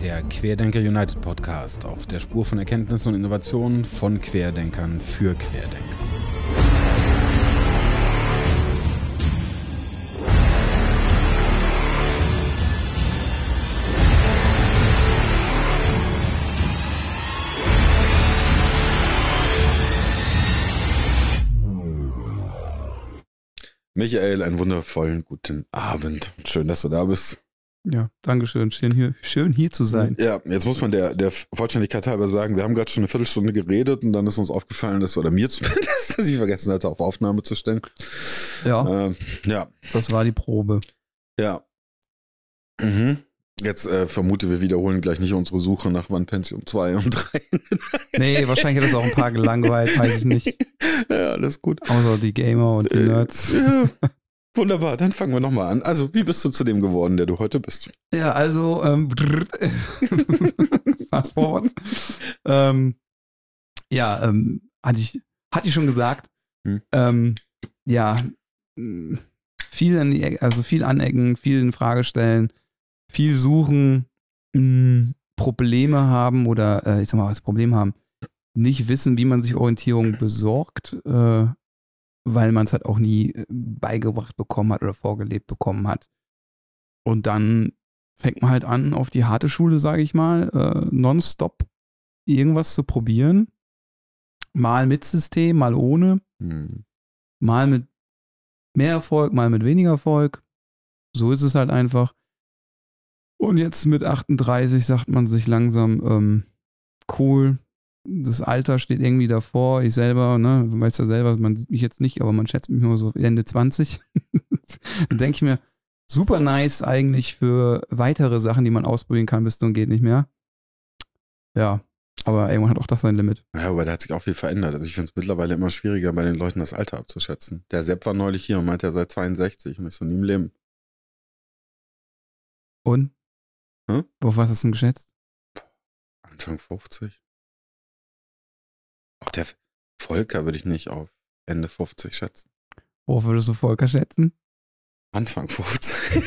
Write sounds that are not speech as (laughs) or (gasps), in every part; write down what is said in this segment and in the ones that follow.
Der Querdenker United Podcast auf der Spur von Erkenntnis und Innovation von Querdenkern für Querdenker. Michael, einen wundervollen guten Abend. Schön, dass du da bist. Ja, Dankeschön. Schön hier, schön hier zu sein. Ja, jetzt muss man der, der Vollständigkeit halber sagen, wir haben gerade schon eine Viertelstunde geredet und dann ist uns aufgefallen, dass, oder mir (laughs) zumindest, dass ich vergessen hatte, auf Aufnahme zu stellen. Ja. Äh, ja. Das war die Probe. Ja. Mhm. Jetzt äh, vermute, wir wiederholen gleich nicht unsere Suche nach One Pentium 2 und 3. (laughs) nee, wahrscheinlich hat es auch ein paar gelangweilt, weiß ich nicht. (laughs) Ja, alles gut. Außer die Gamer und die äh, Nerds. Ja. Wunderbar, dann fangen wir nochmal an. Also, wie bist du zu dem geworden, der du heute bist? Ja, also, ähm, (laughs) fast forward. ähm, ja, ähm, hatte ich, hatte ich schon gesagt. Hm. Ähm, ja, viel, an die, also viel anecken, viel in Frage stellen viel suchen, mh, hm, Probleme haben oder äh, ich sag mal, was Problem haben, nicht wissen, wie man sich Orientierung besorgt, äh, weil man es halt auch nie äh, beigebracht bekommen hat oder vorgelebt bekommen hat. Und dann fängt man halt an, auf die harte Schule, sage ich mal, äh, nonstop irgendwas zu probieren. Mal mit System, mal ohne. Hm. Mal mit mehr Erfolg, mal mit weniger Erfolg. So ist es halt einfach. Und jetzt mit 38 sagt man sich langsam, ähm, cool, das Alter steht irgendwie davor. Ich selber, ne, weiß ja selber, man sieht mich jetzt nicht, aber man schätzt mich nur so Ende 20. (laughs) Dann denke ich mir, super nice eigentlich für weitere Sachen, die man ausprobieren kann, bis zum geht nicht mehr. Ja, aber irgendwann hat auch das sein Limit. Ja, aber da hat sich auch viel verändert. Also ich finde es mittlerweile immer schwieriger, bei den Leuten das Alter abzuschätzen. Der Sepp war neulich hier und meinte, er sei 62 und ich so nie im Leben. Und? Hm? Worauf hast du es denn geschätzt? Anfang 50. Auch der Volker würde ich nicht auf Ende 50 schätzen. Worauf würdest du Volker schätzen? Anfang 50. (laughs)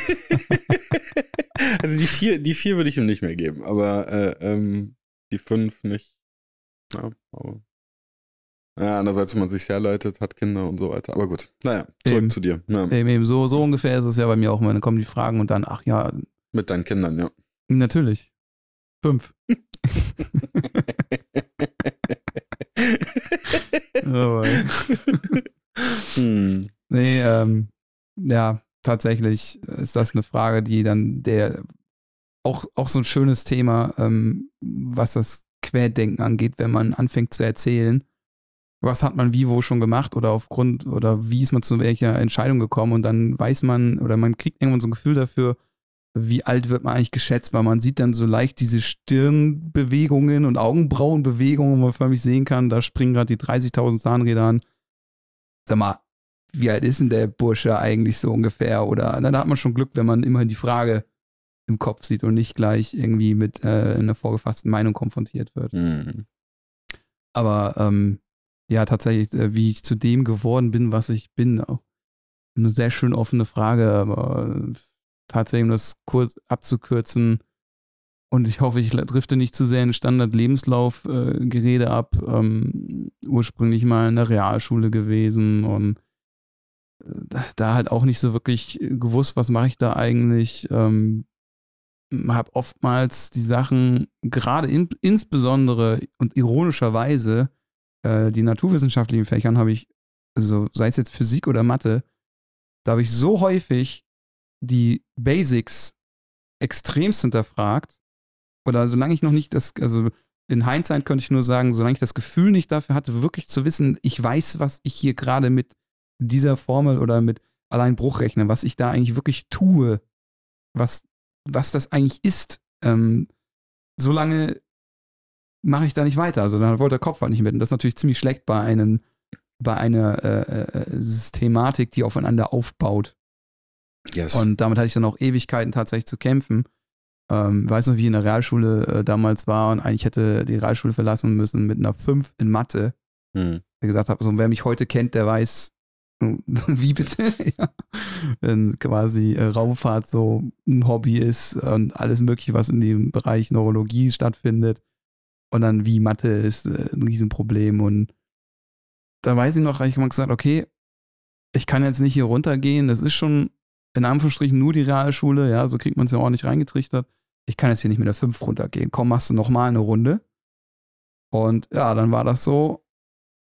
also die vier, die vier würde ich ihm nicht mehr geben, aber äh, ähm, die fünf nicht. Ja, aber ja, andererseits, wenn man sich herleitet, hat Kinder und so weiter. Aber gut, naja, zurück eben. zu dir. Ja. Eben, eben, so, so ungefähr ist es ja bei mir auch immer. Dann kommen die Fragen und dann, ach ja. Mit deinen Kindern, ja. Natürlich. Fünf. (laughs) oh, (laughs) hm. Nee, ähm, ja, tatsächlich ist das eine Frage, die dann der auch, auch so ein schönes Thema, ähm, was das Querdenken angeht, wenn man anfängt zu erzählen, was hat man wie wo schon gemacht oder aufgrund oder wie ist man zu welcher Entscheidung gekommen und dann weiß man oder man kriegt irgendwann so ein Gefühl dafür, wie alt wird man eigentlich geschätzt, weil man sieht dann so leicht diese Stirnbewegungen und Augenbrauenbewegungen, wo man förmlich sehen kann, da springen gerade die 30.000 Zahnräder an. Sag mal, wie alt ist denn der Bursche eigentlich so ungefähr? Oder na, da hat man schon Glück, wenn man immer die Frage im Kopf sieht und nicht gleich irgendwie mit äh, einer vorgefassten Meinung konfrontiert wird. Mhm. Aber ähm, ja, tatsächlich, äh, wie ich zu dem geworden bin, was ich bin, auch eine sehr schön offene Frage, aber äh, tatsächlich, um das kurz abzukürzen, und ich hoffe, ich drifte nicht zu sehr in Standard-Lebenslauf-Gerede äh, ab. Ähm, ursprünglich mal in der Realschule gewesen und äh, da halt auch nicht so wirklich gewusst, was mache ich da eigentlich. Ähm, habe oftmals die Sachen, gerade in, insbesondere und ironischerweise, äh, die naturwissenschaftlichen Fächern habe ich, also sei es jetzt Physik oder Mathe, da habe ich so häufig die Basics extremst hinterfragt, oder solange ich noch nicht das, also in Hindsight könnte ich nur sagen, solange ich das Gefühl nicht dafür hatte, wirklich zu wissen, ich weiß, was ich hier gerade mit dieser Formel oder mit allein Bruchrechnen, was ich da eigentlich wirklich tue, was, was das eigentlich ist, ähm, solange mache ich da nicht weiter. Also dann wollte der Kopf halt nicht mit. Und das ist natürlich ziemlich schlecht bei einem, bei einer äh, äh Systematik, die aufeinander aufbaut. Yes. Und damit hatte ich dann auch Ewigkeiten tatsächlich zu kämpfen. Ähm, weiß noch, wie ich in der Realschule äh, damals war und eigentlich hätte die Realschule verlassen müssen mit einer 5 in Mathe. Hm. Ich gesagt habe, so, wer mich heute kennt, der weiß, (laughs) wie bitte? (laughs) ja. wenn quasi äh, Raumfahrt so ein Hobby ist und alles Mögliche, was in dem Bereich Neurologie stattfindet. Und dann wie Mathe ist äh, ein Riesenproblem. Und da weiß ich noch, habe ich mal gesagt, okay, ich kann jetzt nicht hier runtergehen. Das ist schon in Anführungsstrichen nur die Realschule, ja, so kriegt man es ja ordentlich reingetrichtert. Ich kann jetzt hier nicht mit der 5 runtergehen. Komm, machst du nochmal eine Runde. Und ja, dann war das so.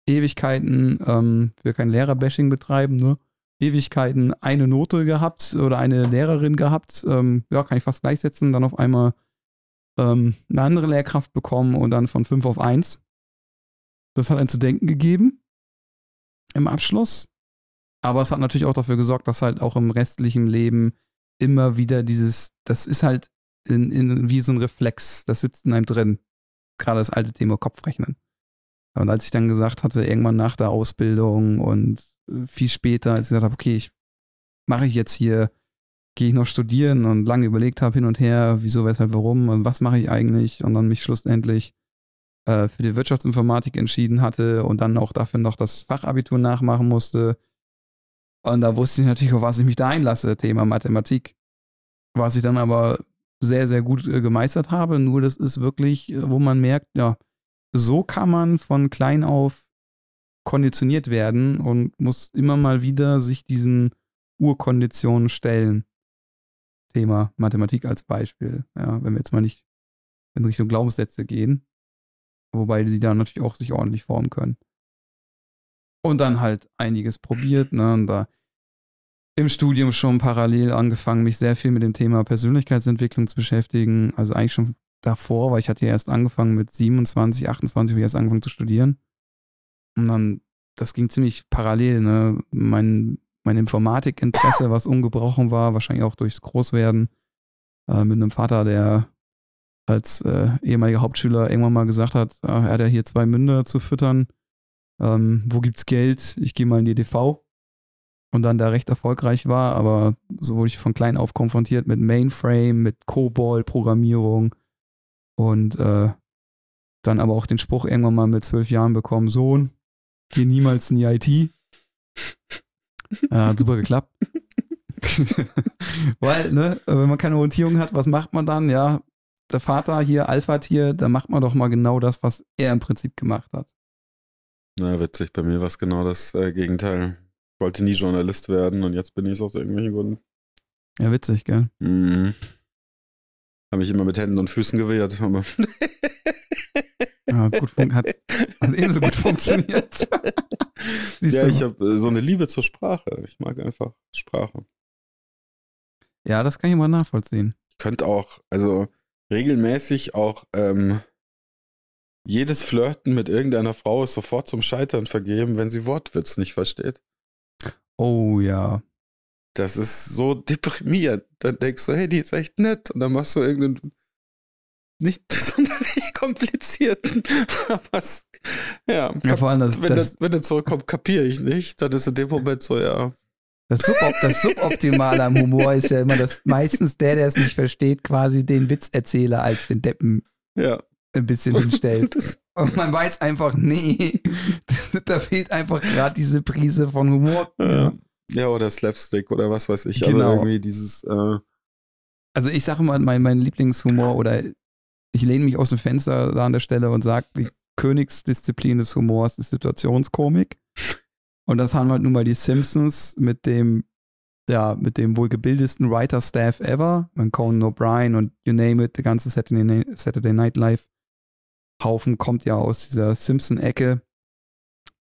Ewigkeiten, ähm, wir kein Lehrerbashing betreiben, ne? Ewigkeiten eine Note gehabt oder eine Lehrerin gehabt. Ähm, ja, kann ich fast gleichsetzen. Dann auf einmal ähm, eine andere Lehrkraft bekommen und dann von 5 auf 1. Das hat einen zu denken gegeben im Abschluss. Aber es hat natürlich auch dafür gesorgt, dass halt auch im restlichen Leben immer wieder dieses, das ist halt in, in, wie so ein Reflex, das sitzt in einem drin. Gerade das alte Thema Kopfrechnen. Und als ich dann gesagt hatte, irgendwann nach der Ausbildung und viel später, als ich gesagt habe, okay, ich mache ich jetzt hier, gehe ich noch studieren und lange überlegt habe hin und her, wieso, weshalb, warum und was mache ich eigentlich und dann mich schlussendlich äh, für die Wirtschaftsinformatik entschieden hatte und dann auch dafür noch das Fachabitur nachmachen musste. Und da wusste ich natürlich, auf was ich mich da einlasse, Thema Mathematik. Was ich dann aber sehr, sehr gut äh, gemeistert habe. Nur das ist wirklich, äh, wo man merkt, ja, so kann man von klein auf konditioniert werden und muss immer mal wieder sich diesen Urkonditionen stellen. Thema Mathematik als Beispiel. Ja, wenn wir jetzt mal nicht in Richtung Glaubenssätze gehen, wobei sie da natürlich auch sich ordentlich formen können. Und dann halt einiges probiert, ne, und da im Studium schon parallel angefangen, mich sehr viel mit dem Thema Persönlichkeitsentwicklung zu beschäftigen. Also eigentlich schon davor, weil ich hatte ja erst angefangen mit 27, 28, habe ich erst angefangen zu studieren. Und dann, das ging ziemlich parallel, ne? Mein, mein Informatikinteresse, was ungebrochen war, wahrscheinlich auch durchs Großwerden, äh, mit einem Vater, der als äh, ehemaliger Hauptschüler irgendwann mal gesagt hat, äh, er hat ja hier zwei Münder zu füttern. Ähm, wo gibt's Geld? Ich gehe mal in die DV und dann da recht erfolgreich war, aber so wurde ich von klein auf konfrontiert mit Mainframe, mit COBOL-Programmierung und äh, dann aber auch den Spruch irgendwann mal mit zwölf Jahren bekommen, Sohn, geh niemals in die IT. Ja, hat super geklappt. (laughs) Weil, ne, wenn man keine Orientierung hat, was macht man dann? Ja, der Vater hier, Alpha-Tier, da macht man doch mal genau das, was er im Prinzip gemacht hat. Na, witzig, bei mir war es genau das äh, Gegenteil wollte nie Journalist werden und jetzt bin ich es aus irgendwelchen Gründen. Ja, witzig, gell? Mhm. Habe mich immer mit Händen und Füßen gewehrt, aber. (laughs) ja, gut hat, hat ebenso gut funktioniert. (laughs) ja, ich habe äh, so eine Liebe zur Sprache. Ich mag einfach Sprache. Ja, das kann ich mal nachvollziehen. Ich könnte auch, also regelmäßig auch ähm, jedes Flirten mit irgendeiner Frau ist sofort zum Scheitern vergeben, wenn sie Wortwitz nicht versteht. Oh ja. Das ist so deprimierend. Dann denkst du, hey, die ist echt nett. Und dann machst du irgendeinen nicht (laughs) sonderlich komplizierten. (laughs) Was, ja, ja, vor allem das, wenn, das, wenn er zurückkommt, kapiere ich nicht. Dann ist in dem Moment so, ja. Das, Subop das Suboptimale am Humor ist ja immer, dass meistens der, der es nicht versteht, quasi den Witz erzähle, als den Deppen ja. Ein bisschen hinstellt. (laughs) Und man weiß einfach, nee, (laughs) da fehlt einfach gerade diese Prise von Humor. Ja. ja, oder Slapstick oder was weiß ich. Also genau. Also irgendwie dieses. Äh also ich sage mal, mein, mein Lieblingshumor oder ich lehne mich aus dem Fenster da an der Stelle und sage, die Königsdisziplin des Humors ist Situationskomik. Und das haben halt nun mal die Simpsons mit dem, ja, mit dem wohl gebildesten Writer-Staff ever. Man Conan O'Brien und you name it, der ganze Saturday Night Live Haufen kommt ja aus dieser Simpson-Ecke.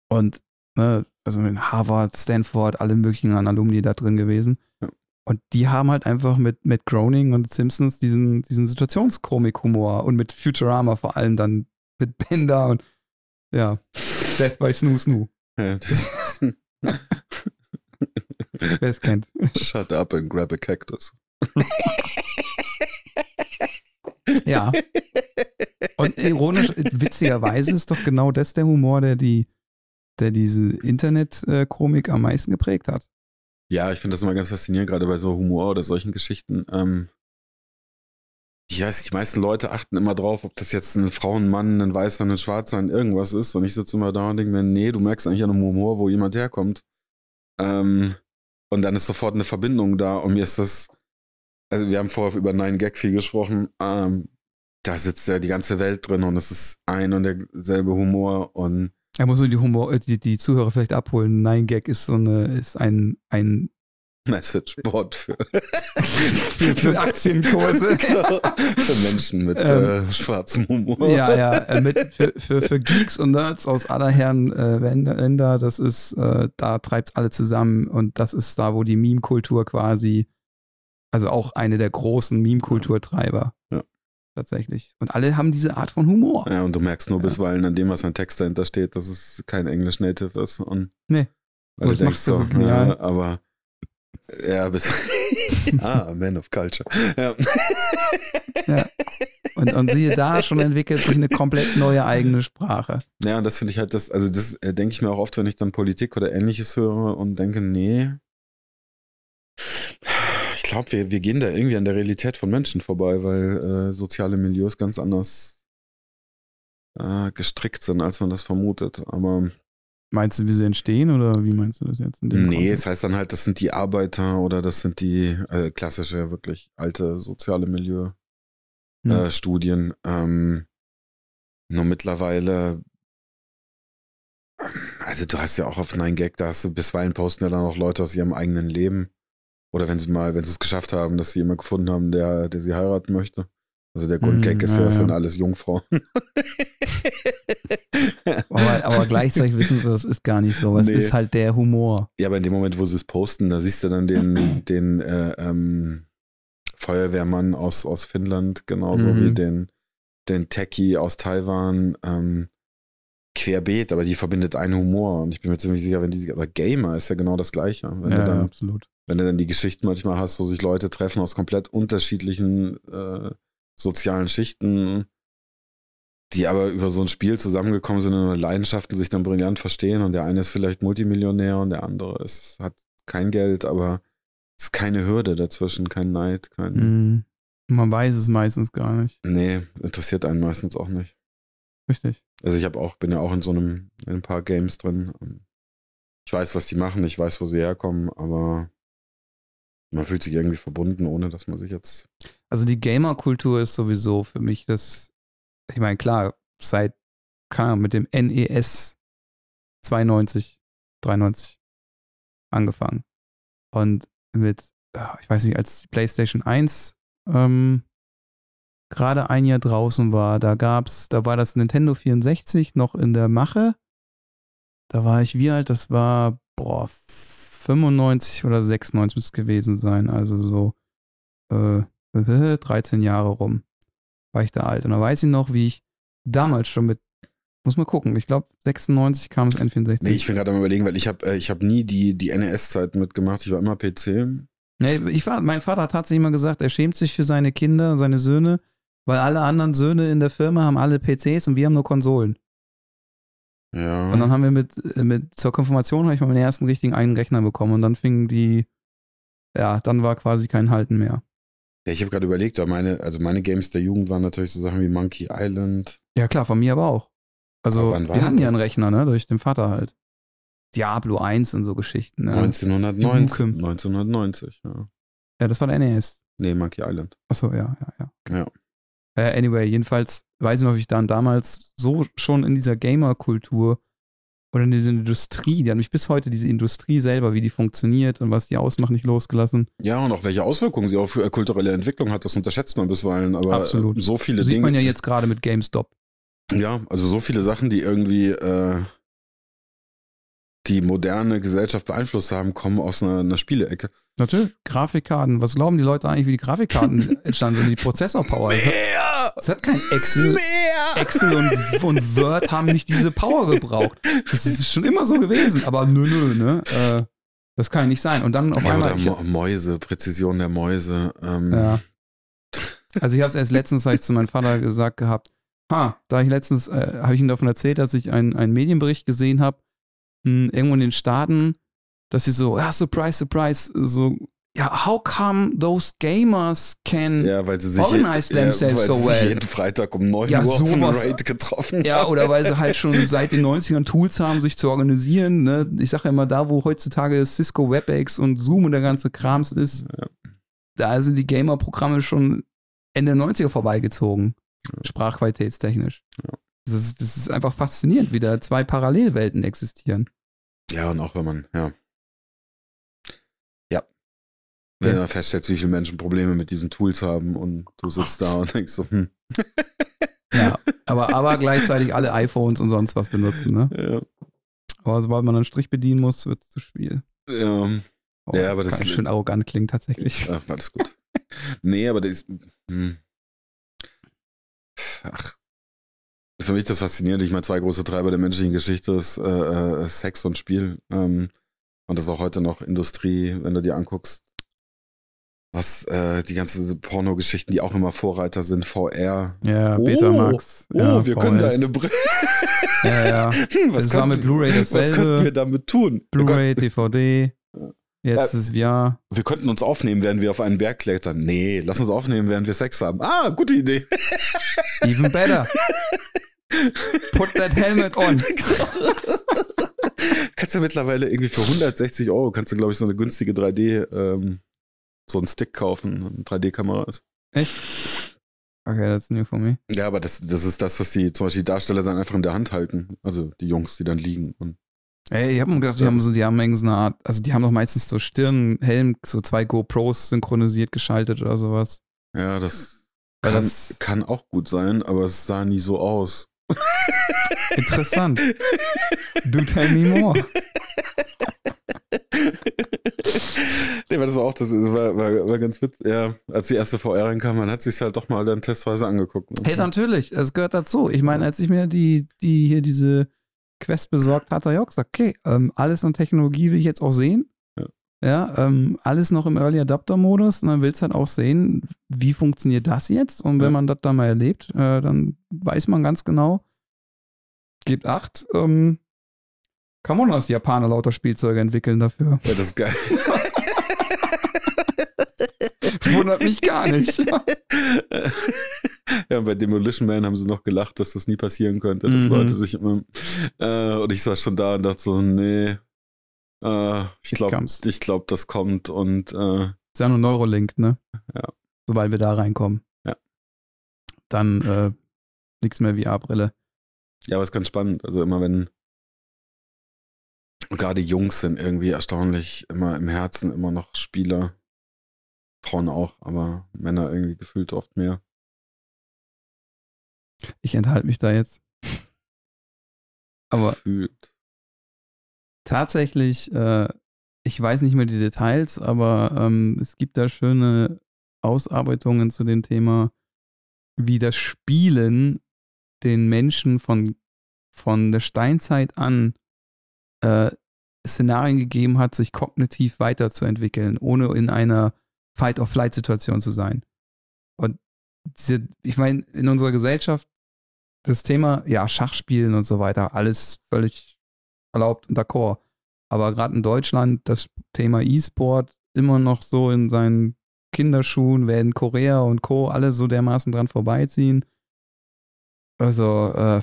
Und, ne, also in Harvard, Stanford, alle möglichen Alumni da drin gewesen. Ja. Und die haben halt einfach mit, mit Groening und Simpsons diesen, diesen Situationskomik-Humor und mit Futurama vor allem dann mit Bender und ja, Death by Snoo Snoo. Ja, (laughs) Wer es kennt. Shut up and grab a cactus. Ja. (laughs) Und ironisch, witzigerweise ist doch genau das der Humor, der die, der diese Internet-Komik am meisten geprägt hat. Ja, ich finde das immer ganz faszinierend, gerade bei so Humor oder solchen Geschichten. Ähm, ich weiß, die meisten Leute achten immer drauf, ob das jetzt ein Frau, ein Mann, ein Weißer, ein Schwarzer, ein irgendwas ist. Und ich sitze immer da und denke mir, nee, du merkst eigentlich an einem Humor, wo jemand herkommt. Ähm, Und dann ist sofort eine Verbindung da. Und mir ist das, also wir haben vorher über Nine Gag viel gesprochen. Ähm, da sitzt ja die ganze Welt drin und es ist ein und derselbe Humor und er muss nur die Humor, äh, die, die Zuhörer vielleicht abholen. Nine Gag ist so eine, ist ein, ein Messageboard für, (laughs) für, für Aktienkurse. (laughs) genau. Für Menschen mit ähm, äh, schwarzem Humor. Ja, ja, äh, mit, für, für, für Geeks und Nerds aus aller Herren äh, Länder. Das ist, äh, da treibt es alle zusammen und das ist da, wo die Meme-Kultur quasi, also auch eine der großen Meme-Kulturtreiber. Tatsächlich. Und alle haben diese Art von Humor. Ja, und du merkst nur ja. bisweilen an dem, was ein Text dahinter steht, dass es kein Englisch Native ist. Und nee. Weil du denkst so, so ja, aber ja, bis (laughs) ah, Man of Culture. Ja. ja. Und, und siehe da, (laughs) schon entwickelt sich eine komplett neue eigene Sprache. Ja, und das finde ich halt, das, also das äh, denke ich mir auch oft, wenn ich dann Politik oder ähnliches höre und denke, nee, glaube, wir, wir gehen da irgendwie an der Realität von Menschen vorbei, weil äh, soziale Milieus ganz anders äh, gestrickt sind, als man das vermutet. Aber Meinst du, wie sie entstehen oder wie meinst du das jetzt? nee, Kontext? es heißt dann halt, das sind die Arbeiter oder das sind die äh, klassische, wirklich alte soziale Milieu-Studien. Ja. Ähm, nur mittlerweile, also du hast ja auch auf 9gag, da hast du bisweilen posten ja dann auch Leute aus ihrem eigenen Leben. Oder wenn sie mal, wenn sie es geschafft haben, dass sie jemanden gefunden haben, der, der sie heiraten möchte. Also der Grundgag mm, ist ja, das sind alles Jungfrauen. (laughs) aber, aber, gleichzeitig wissen sie, das ist gar nicht so. Es nee. ist halt der Humor. Ja, aber in dem Moment, wo sie es posten, da siehst du dann den, (clears throat) den äh, ähm, Feuerwehrmann aus, aus Finnland, genauso mhm. wie den, den Techie aus Taiwan. Ähm, querbeet, aber die verbindet einen Humor. Und ich bin mir ziemlich sicher, wenn die, aber Gamer ist ja genau das Gleiche. Wenn ja, dann, absolut wenn du dann die Geschichten manchmal hast, wo sich Leute treffen aus komplett unterschiedlichen äh, sozialen Schichten, die aber über so ein Spiel zusammengekommen sind und Leidenschaften sich dann brillant verstehen und der eine ist vielleicht Multimillionär und der andere ist, hat kein Geld, aber es ist keine Hürde dazwischen, kein Neid, kein. Mm, man weiß es meistens gar nicht. Nee, interessiert einen meistens auch nicht. Richtig. Also ich habe auch, bin ja auch in so einem, in ein paar Games drin. Ich weiß, was die machen, ich weiß, wo sie herkommen, aber man fühlt sich irgendwie verbunden, ohne dass man sich jetzt. Also die Gamer-Kultur ist sowieso für mich das, ich meine, klar, seit, keine Ahnung, mit dem NES 92, 93 angefangen. Und mit, ich weiß nicht, als PlayStation 1 ähm, gerade ein Jahr draußen war, da gab's, da war das Nintendo 64 noch in der Mache. Da war ich wie alt? Das war, boah, 95 oder 96 müsste es gewesen sein. Also so äh, (laughs) 13 Jahre rum war ich da alt. Und da weiß ich noch, wie ich damals schon mit, muss mal gucken, ich glaube 96 kam das N64. Nee, ich bin gerade am überlegen, weil ich habe äh, ich hab nie die, die NES-Zeit mitgemacht. Ich war immer PC. Nee, ich war, mein Vater hat tatsächlich immer gesagt, er schämt sich für seine Kinder, seine Söhne, weil alle anderen Söhne in der Firma haben alle PCs und wir haben nur Konsolen. Ja. Und dann haben wir mit, äh, mit zur Konfirmation habe ich mal meinen ersten richtigen einen Rechner bekommen und dann fingen die, ja, dann war quasi kein Halten mehr. Ja, ich habe gerade überlegt, meine, also meine Games der Jugend waren natürlich so Sachen wie Monkey Island. Ja, klar, von mir aber auch. Also, aber wir hatten ja einen Rechner, ne, durch den Vater halt. Diablo 1 und so Geschichten. Ne? 1990. 1990, ja. Ja, das war der NES. Nee, Monkey Island. Achso, ja, ja, ja. Ja. Äh, anyway, jedenfalls weiß ich noch, wie ich dann damals so schon in dieser Gamer-Kultur oder in dieser Industrie, die hat mich bis heute diese Industrie selber, wie die funktioniert und was die ausmacht, nicht losgelassen. Ja, und auch welche Auswirkungen sie auf äh, kulturelle Entwicklung hat, das unterschätzt man bisweilen. Aber Absolut. Äh, so viele Dinge. Sieht man ja jetzt gerade mit GameStop. Ja, also so viele Sachen, die irgendwie äh, die moderne Gesellschaft beeinflusst haben, kommen aus einer, einer Spielecke. Natürlich, Grafikkarten. Was glauben die Leute eigentlich, wie die Grafikkarten (laughs) entstanden sind? Die Prozessorpower. Mehr! Es hat kein Excel. Mehr! Excel und, und Word haben nicht diese Power gebraucht. Das ist schon immer so gewesen, aber nö, nö, ne? Äh, das kann ja nicht sein. Und dann auf ja, einmal. Oder Mäuse, Präzision der Mäuse. Ähm. Ja. Also ich habe es erst letztens ich zu meinem Vater gesagt gehabt. Ha, da ich letztens, äh, habe ich ihm davon erzählt, dass ich einen, einen Medienbericht gesehen habe, irgendwo in den Staaten, dass sie so, ja, Surprise, Surprise, so, ja, how come those gamers can Ja, weil sie sich organize themselves ja, weil so sie sich well? jeden Freitag um 9 Ja, Uhr auf sowas. Raid getroffen Ja, haben. oder weil sie halt (laughs) schon seit den 90ern Tools haben, sich zu organisieren. Ne? Ich sage ja immer, da wo heutzutage Cisco WebEx und Zoom und der ganze Krams ist, Ja. da sind die Gamer-Programme schon Ende der 90er vorbeigezogen. Sprachqualitätstechnisch. Ja. Das, ist, das ist einfach faszinierend, wie da zwei Parallelwelten existieren. Ja, und auch wenn man, ja. Ja. Wenn Ja. du feststellst, wie viele Menschen Probleme mit diesen Tools haben und du sitzt da und denkst so, hm, (laughs) Ja, aber, aber gleichzeitig alle iPhones und sonst was benutzen. Ne? ja. Aber sobald man einen Strich bedienen muss, wird es zu schwierig. Ja, Oh, Ja, aber das- kann schön arrogant klingt tatsächlich. Ach, alles gut. nee, aber das ist. Hm. Ach. Für mich das faszinierend. Ich meine, zwei große Treiber der menschlichen Geschichte ist äh, äh, Sex und Spiel. Ähm, und das ist auch heute noch Industrie, wenn du dir anguckst, was äh, die ganzen Pornogeschichten, die auch immer Vorreiter sind, VR. Ja, Oh, Betamax. Oh, ja, wir können da eine Brille. (laughs) Ja, ja. (laughs) Hm, Das war mit Blu-ray Was dasselbe. könnten wir damit tun? Blu-ray, DVD. Jetzt Ja. ist VR. wir könnten uns aufnehmen, während wir auf einen Berg klettern. Nee, lass uns aufnehmen, während wir Sex haben. Ah, gute Idee. Even better. (laughs) Put that helmet on. (laughs) kannst du mittlerweile irgendwie für 160 Euro kannst du, glaube ich, so eine günstige 3D, ähm, so einen Stick kaufen, eine 3D-Kamera ist. Echt? Okay, that's new for me. Ja, aber das, das ist das, was die zum Beispiel die Darsteller dann einfach in der Hand halten. Also die Jungs, die dann liegen. Und Ey, ich hab mir gedacht, die Ja. haben so, die haben irgendwie so eine Art, also die haben doch meistens so Stirnhelm, so zwei GoPros synchronisiert geschaltet oder sowas. ja, das kann, das- kann auch gut sein, aber es sah nie so aus. (laughs) Interessant. Do tell me more. nee, aber das war auch, das war, war, war ganz witzig. Ja, als die erste VR reinkam, man hat sich halt doch mal dann testweise angeguckt. ne? Hey, natürlich, es gehört dazu. Ich meine, als ich mir die, die hier diese Quest besorgt hatte, habe ich auch gesagt, okay, ähm, alles an Technologie will ich jetzt auch sehen. Ja. Ähm, alles noch im Early Adapter-Modus und dann willst du halt auch sehen, wie funktioniert das jetzt? Und wenn Ja. man das dann mal erlebt, äh, dann weiß man ganz genau, gebt acht, ähm, kann man die Japaner lauter Spielzeuge entwickeln dafür. Ja, das ist geil. (laughs) Wundert mich gar nicht. ja, bei Demolition Man haben sie noch gelacht, dass das nie passieren könnte, dass Mhm. Leute sich immer. Äh, und ich saß schon da und dachte so, nee. Äh, ich glaube, glaub, das kommt und äh, ist ja nur Neurolink, ne? Ja. Sobald wir da reinkommen. Ja. Dann äh, nichts mehr VR-Brille. ja, aber ist ganz spannend. Also immer wenn gerade Jungs sind irgendwie erstaunlich immer im Herzen immer noch Spieler. Frauen auch, aber Männer irgendwie gefühlt oft mehr. Ich enthalte mich da jetzt. (laughs) Aber Gefühlt. Tatsächlich, äh, ich weiß nicht mehr die Details, aber ähm, es gibt da schöne Ausarbeitungen zu dem Thema, wie das Spielen den Menschen von, von der Steinzeit an äh, Szenarien gegeben hat, sich kognitiv weiterzuentwickeln, ohne in einer Fight-or-Flight-Situation zu sein. Und diese, ich meine, in unserer Gesellschaft das Thema, ja, Schachspielen und so weiter, alles völlig erlaubt d'accord. Aber gerade in Deutschland das Thema E-Sport immer noch so in seinen Kinderschuhen, werden Korea und Co. alle so dermaßen dran vorbeiziehen. Also, äh,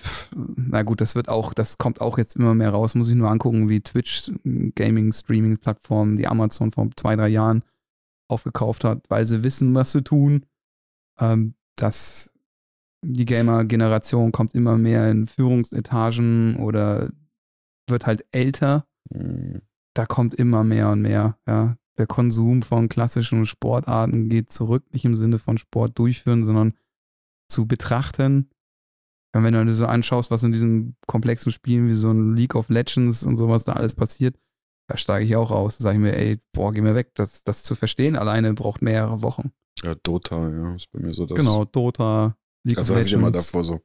na gut, das wird auch, das kommt auch jetzt immer mehr raus. Muss ich nur angucken, wie Twitch Gaming Streaming Plattform, die Amazon vor zwei, drei Jahren aufgekauft hat, weil sie wissen, was sie tun. Ähm, dass die Gamer-Generation kommt immer mehr in Führungsetagen oder wird halt älter. Hm. Da kommt immer mehr und mehr. Ja. Der Konsum von klassischen Sportarten geht zurück, nicht im Sinne von Sport durchführen, sondern zu betrachten. Und wenn du dir so anschaust, was in diesen komplexen Spielen wie so ein League of Legends und sowas da alles passiert, da steige ich auch aus. Da sage ich mir, ey, boah, geh mir weg. Das, das zu verstehen alleine braucht mehrere Wochen. Ja, Dota, ja, ist bei mir so das. genau, Dota, League Also of was ich immer Legends. davor so.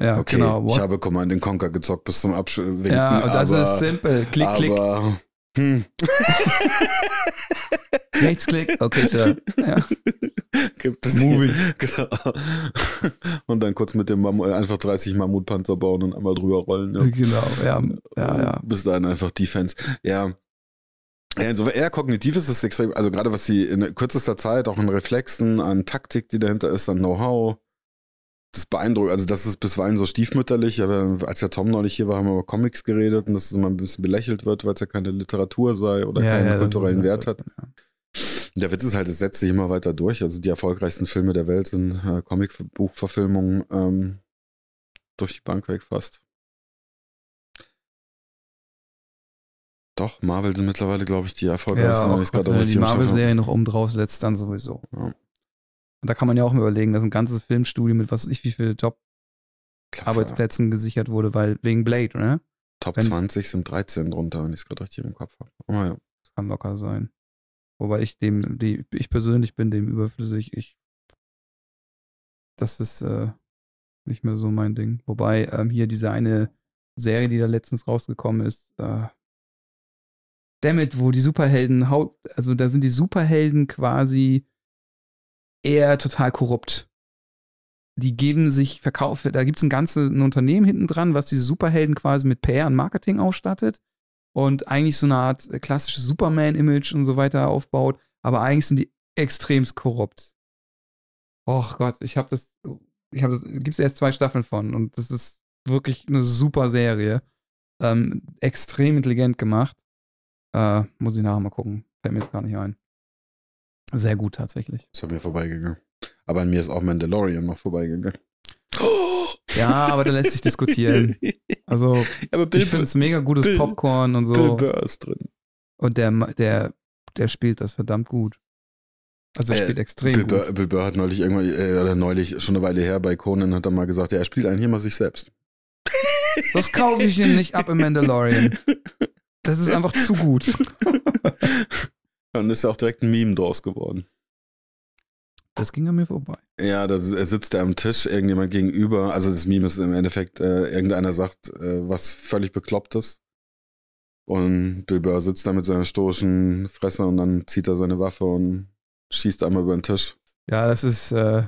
Ja, Okay, genau. ich What? habe Command Conquer gezockt bis zum Abschwinken. ja, und das aber, ist simpel. Klick, klick. aber, Hm. (laughs) Rechtsklick. Okay, Sir. Ja. (laughs) Gibt es Moving. Genau. (laughs) Und dann kurz mit dem Mammut, einfach 30 Mammutpanzer bauen und einmal drüber rollen. Ja. Genau, ja. Ja, ja. Bis dahin einfach Defense. Ja. Ja, insofern eher kognitiv ist es extrem, also gerade was sie in kürzester Zeit, auch in Reflexen, an Taktik, die dahinter ist, an Know-how, das beeindruckt. Also das ist bisweilen so stiefmütterlich, aber als der Tom neulich hier war, haben wir über Comics geredet und dass es immer ein bisschen belächelt wird, weil es ja keine Literatur sei oder ja, keinen ja, kulturellen Wert hat. Ja. Der Witz ist halt, es setzt sich immer weiter durch. Also die erfolgreichsten Filme der Welt sind äh, Comicbuchverfilmungen ähm, durch die Bank weg fast. Doch, Marvel sind mittlerweile, glaube ich, die erfolgreichsten. Ja, auch, wenn die Marvel-Serie noch oben drauf setzt, dann sowieso. Ja. Und da kann man ja auch mal überlegen, dass ein ganzes Filmstudio mit was ich wie viel Job-Arbeitsplätzen ja. gesichert wurde, weil wegen Blade, ne? Top wenn, 20 sind 13 drunter, wenn ich es gerade richtig im Kopf habe. Oh, ja. Kann locker sein. Wobei ich dem, die, ich persönlich bin dem überflüssig. Ich, das ist äh, nicht mehr so mein Ding. Wobei ähm, hier diese eine Serie, die da letztens rausgekommen ist, äh, damit, wo die Superhelden, also da sind die Superhelden quasi eher total korrupt. Die geben sich Verkaufe, da gibt es ein ganzes ein Unternehmen hinten dran, was diese Superhelden quasi mit PR und Marketing ausstattet und eigentlich so eine Art klassisches Superman-Image und so weiter aufbaut, aber eigentlich sind die extremst korrupt. Och Gott, ich habe das, ich habe das, gibt es erst zwei Staffeln von und das ist wirklich eine super Serie. Ähm, extrem intelligent gemacht. Äh, muss ich nachher mal gucken. Fällt mir jetzt gar nicht ein. Sehr gut tatsächlich. Ist an mir vorbeigegangen. Aber an mir ist auch Mandalorian noch vorbeigegangen. (gasps) Ja, aber da lässt sich diskutieren. (laughs) Also, ja, ich finde es mega gutes Bill, Popcorn und so. Bill Burr ist drin. Und der, der, der spielt das verdammt gut. Also er äh, spielt extrem Bill gut. Burr, Bill Burr hat neulich irgendwann, äh, oder neulich, schon eine Weile her bei Conan, hat er mal gesagt, ja, er spielt eigentlich immer sich selbst. (laughs) Das kaufe ich ihm nicht ab im Mandalorian. (laughs) Das ist einfach zu gut. Dann ist ja auch direkt ein Meme draus geworden. Das ging an mir vorbei. Ja, da sitzt er am Tisch, irgendjemand gegenüber. Also das Meme ist im Endeffekt, äh, irgendeiner sagt äh, was völlig Beklopptes. Und Bill Burr sitzt da mit seiner stoischen Fresse und dann zieht er seine Waffe und schießt einmal über den Tisch. Ja, das ist, äh,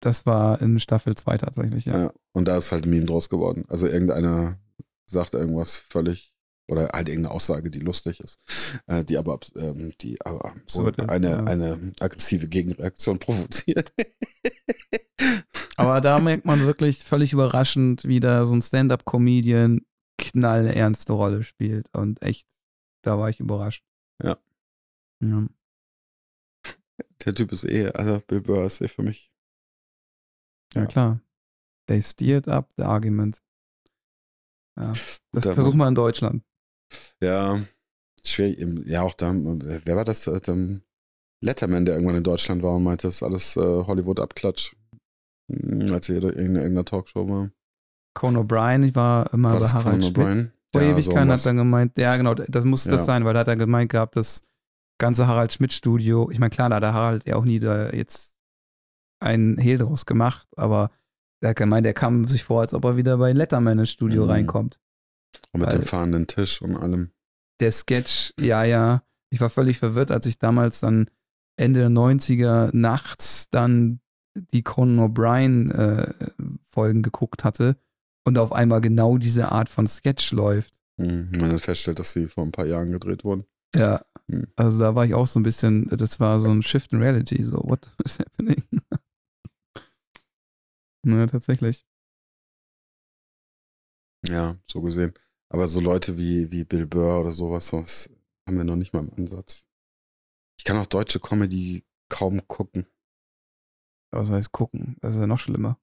das war in Staffel 2 tatsächlich, ja. ja. Und da ist halt ein Meme draus geworden. Also irgendeiner sagt irgendwas völlig oder halt irgendeine Aussage, die lustig ist, äh, die aber, ähm, die aber so eine, ja. eine aggressive Gegenreaktion provoziert. (laughs) aber da merkt man wirklich völlig überraschend, wie da so ein Stand-up-Comedian knallernste Rolle spielt und echt, da war ich überrascht. Ja. ja. Der Typ ist eh, also Bill Burr ist eh für mich. Ja, ja. klar. They steered up the argument. Ja, das versuchen wir in Deutschland. Ja, schwer. Ja, auch da, wer war das? Ähm, Letterman, der irgendwann in Deutschland war und meinte, das ist alles äh, Hollywood-Abklatsch. Hm, als er in irgendeiner Talkshow war. Conan O'Brien, ich war immer war bei Harald Schmidt. Vor ja, Ewigkeiten so hat er gemeint, ja genau, das muss ja. das sein, weil da hat er gemeint gehabt, das ganze Harald Schmidt-Studio, ich meine, klar, da hat der Harald ja auch nie da jetzt einen Hehl draus gemacht, aber er hat gemeint, er kam sich vor, als ob er wieder bei Letterman ins Studio mhm. reinkommt. Und mit dem fahrenden Tisch und allem. Der Sketch, ja, ja. Ich war völlig verwirrt, als ich damals dann Ende der 90er nachts dann die Conan O'Brien äh, Folgen geguckt hatte und auf einmal genau diese Art von Sketch läuft. Mhm, man dann feststellt, dass sie vor ein paar Jahren gedreht wurden. Ja, mhm. also da war ich auch so ein bisschen, das war so ein Shift in Reality, so, what is happening? (laughs) Na, tatsächlich. Ja, so gesehen. Aber so Leute wie, wie Bill Burr oder sowas, sowas haben wir noch nicht mal im Ansatz. Ich kann auch deutsche Comedy kaum gucken. Was heißt gucken? Das ist ja noch schlimmer.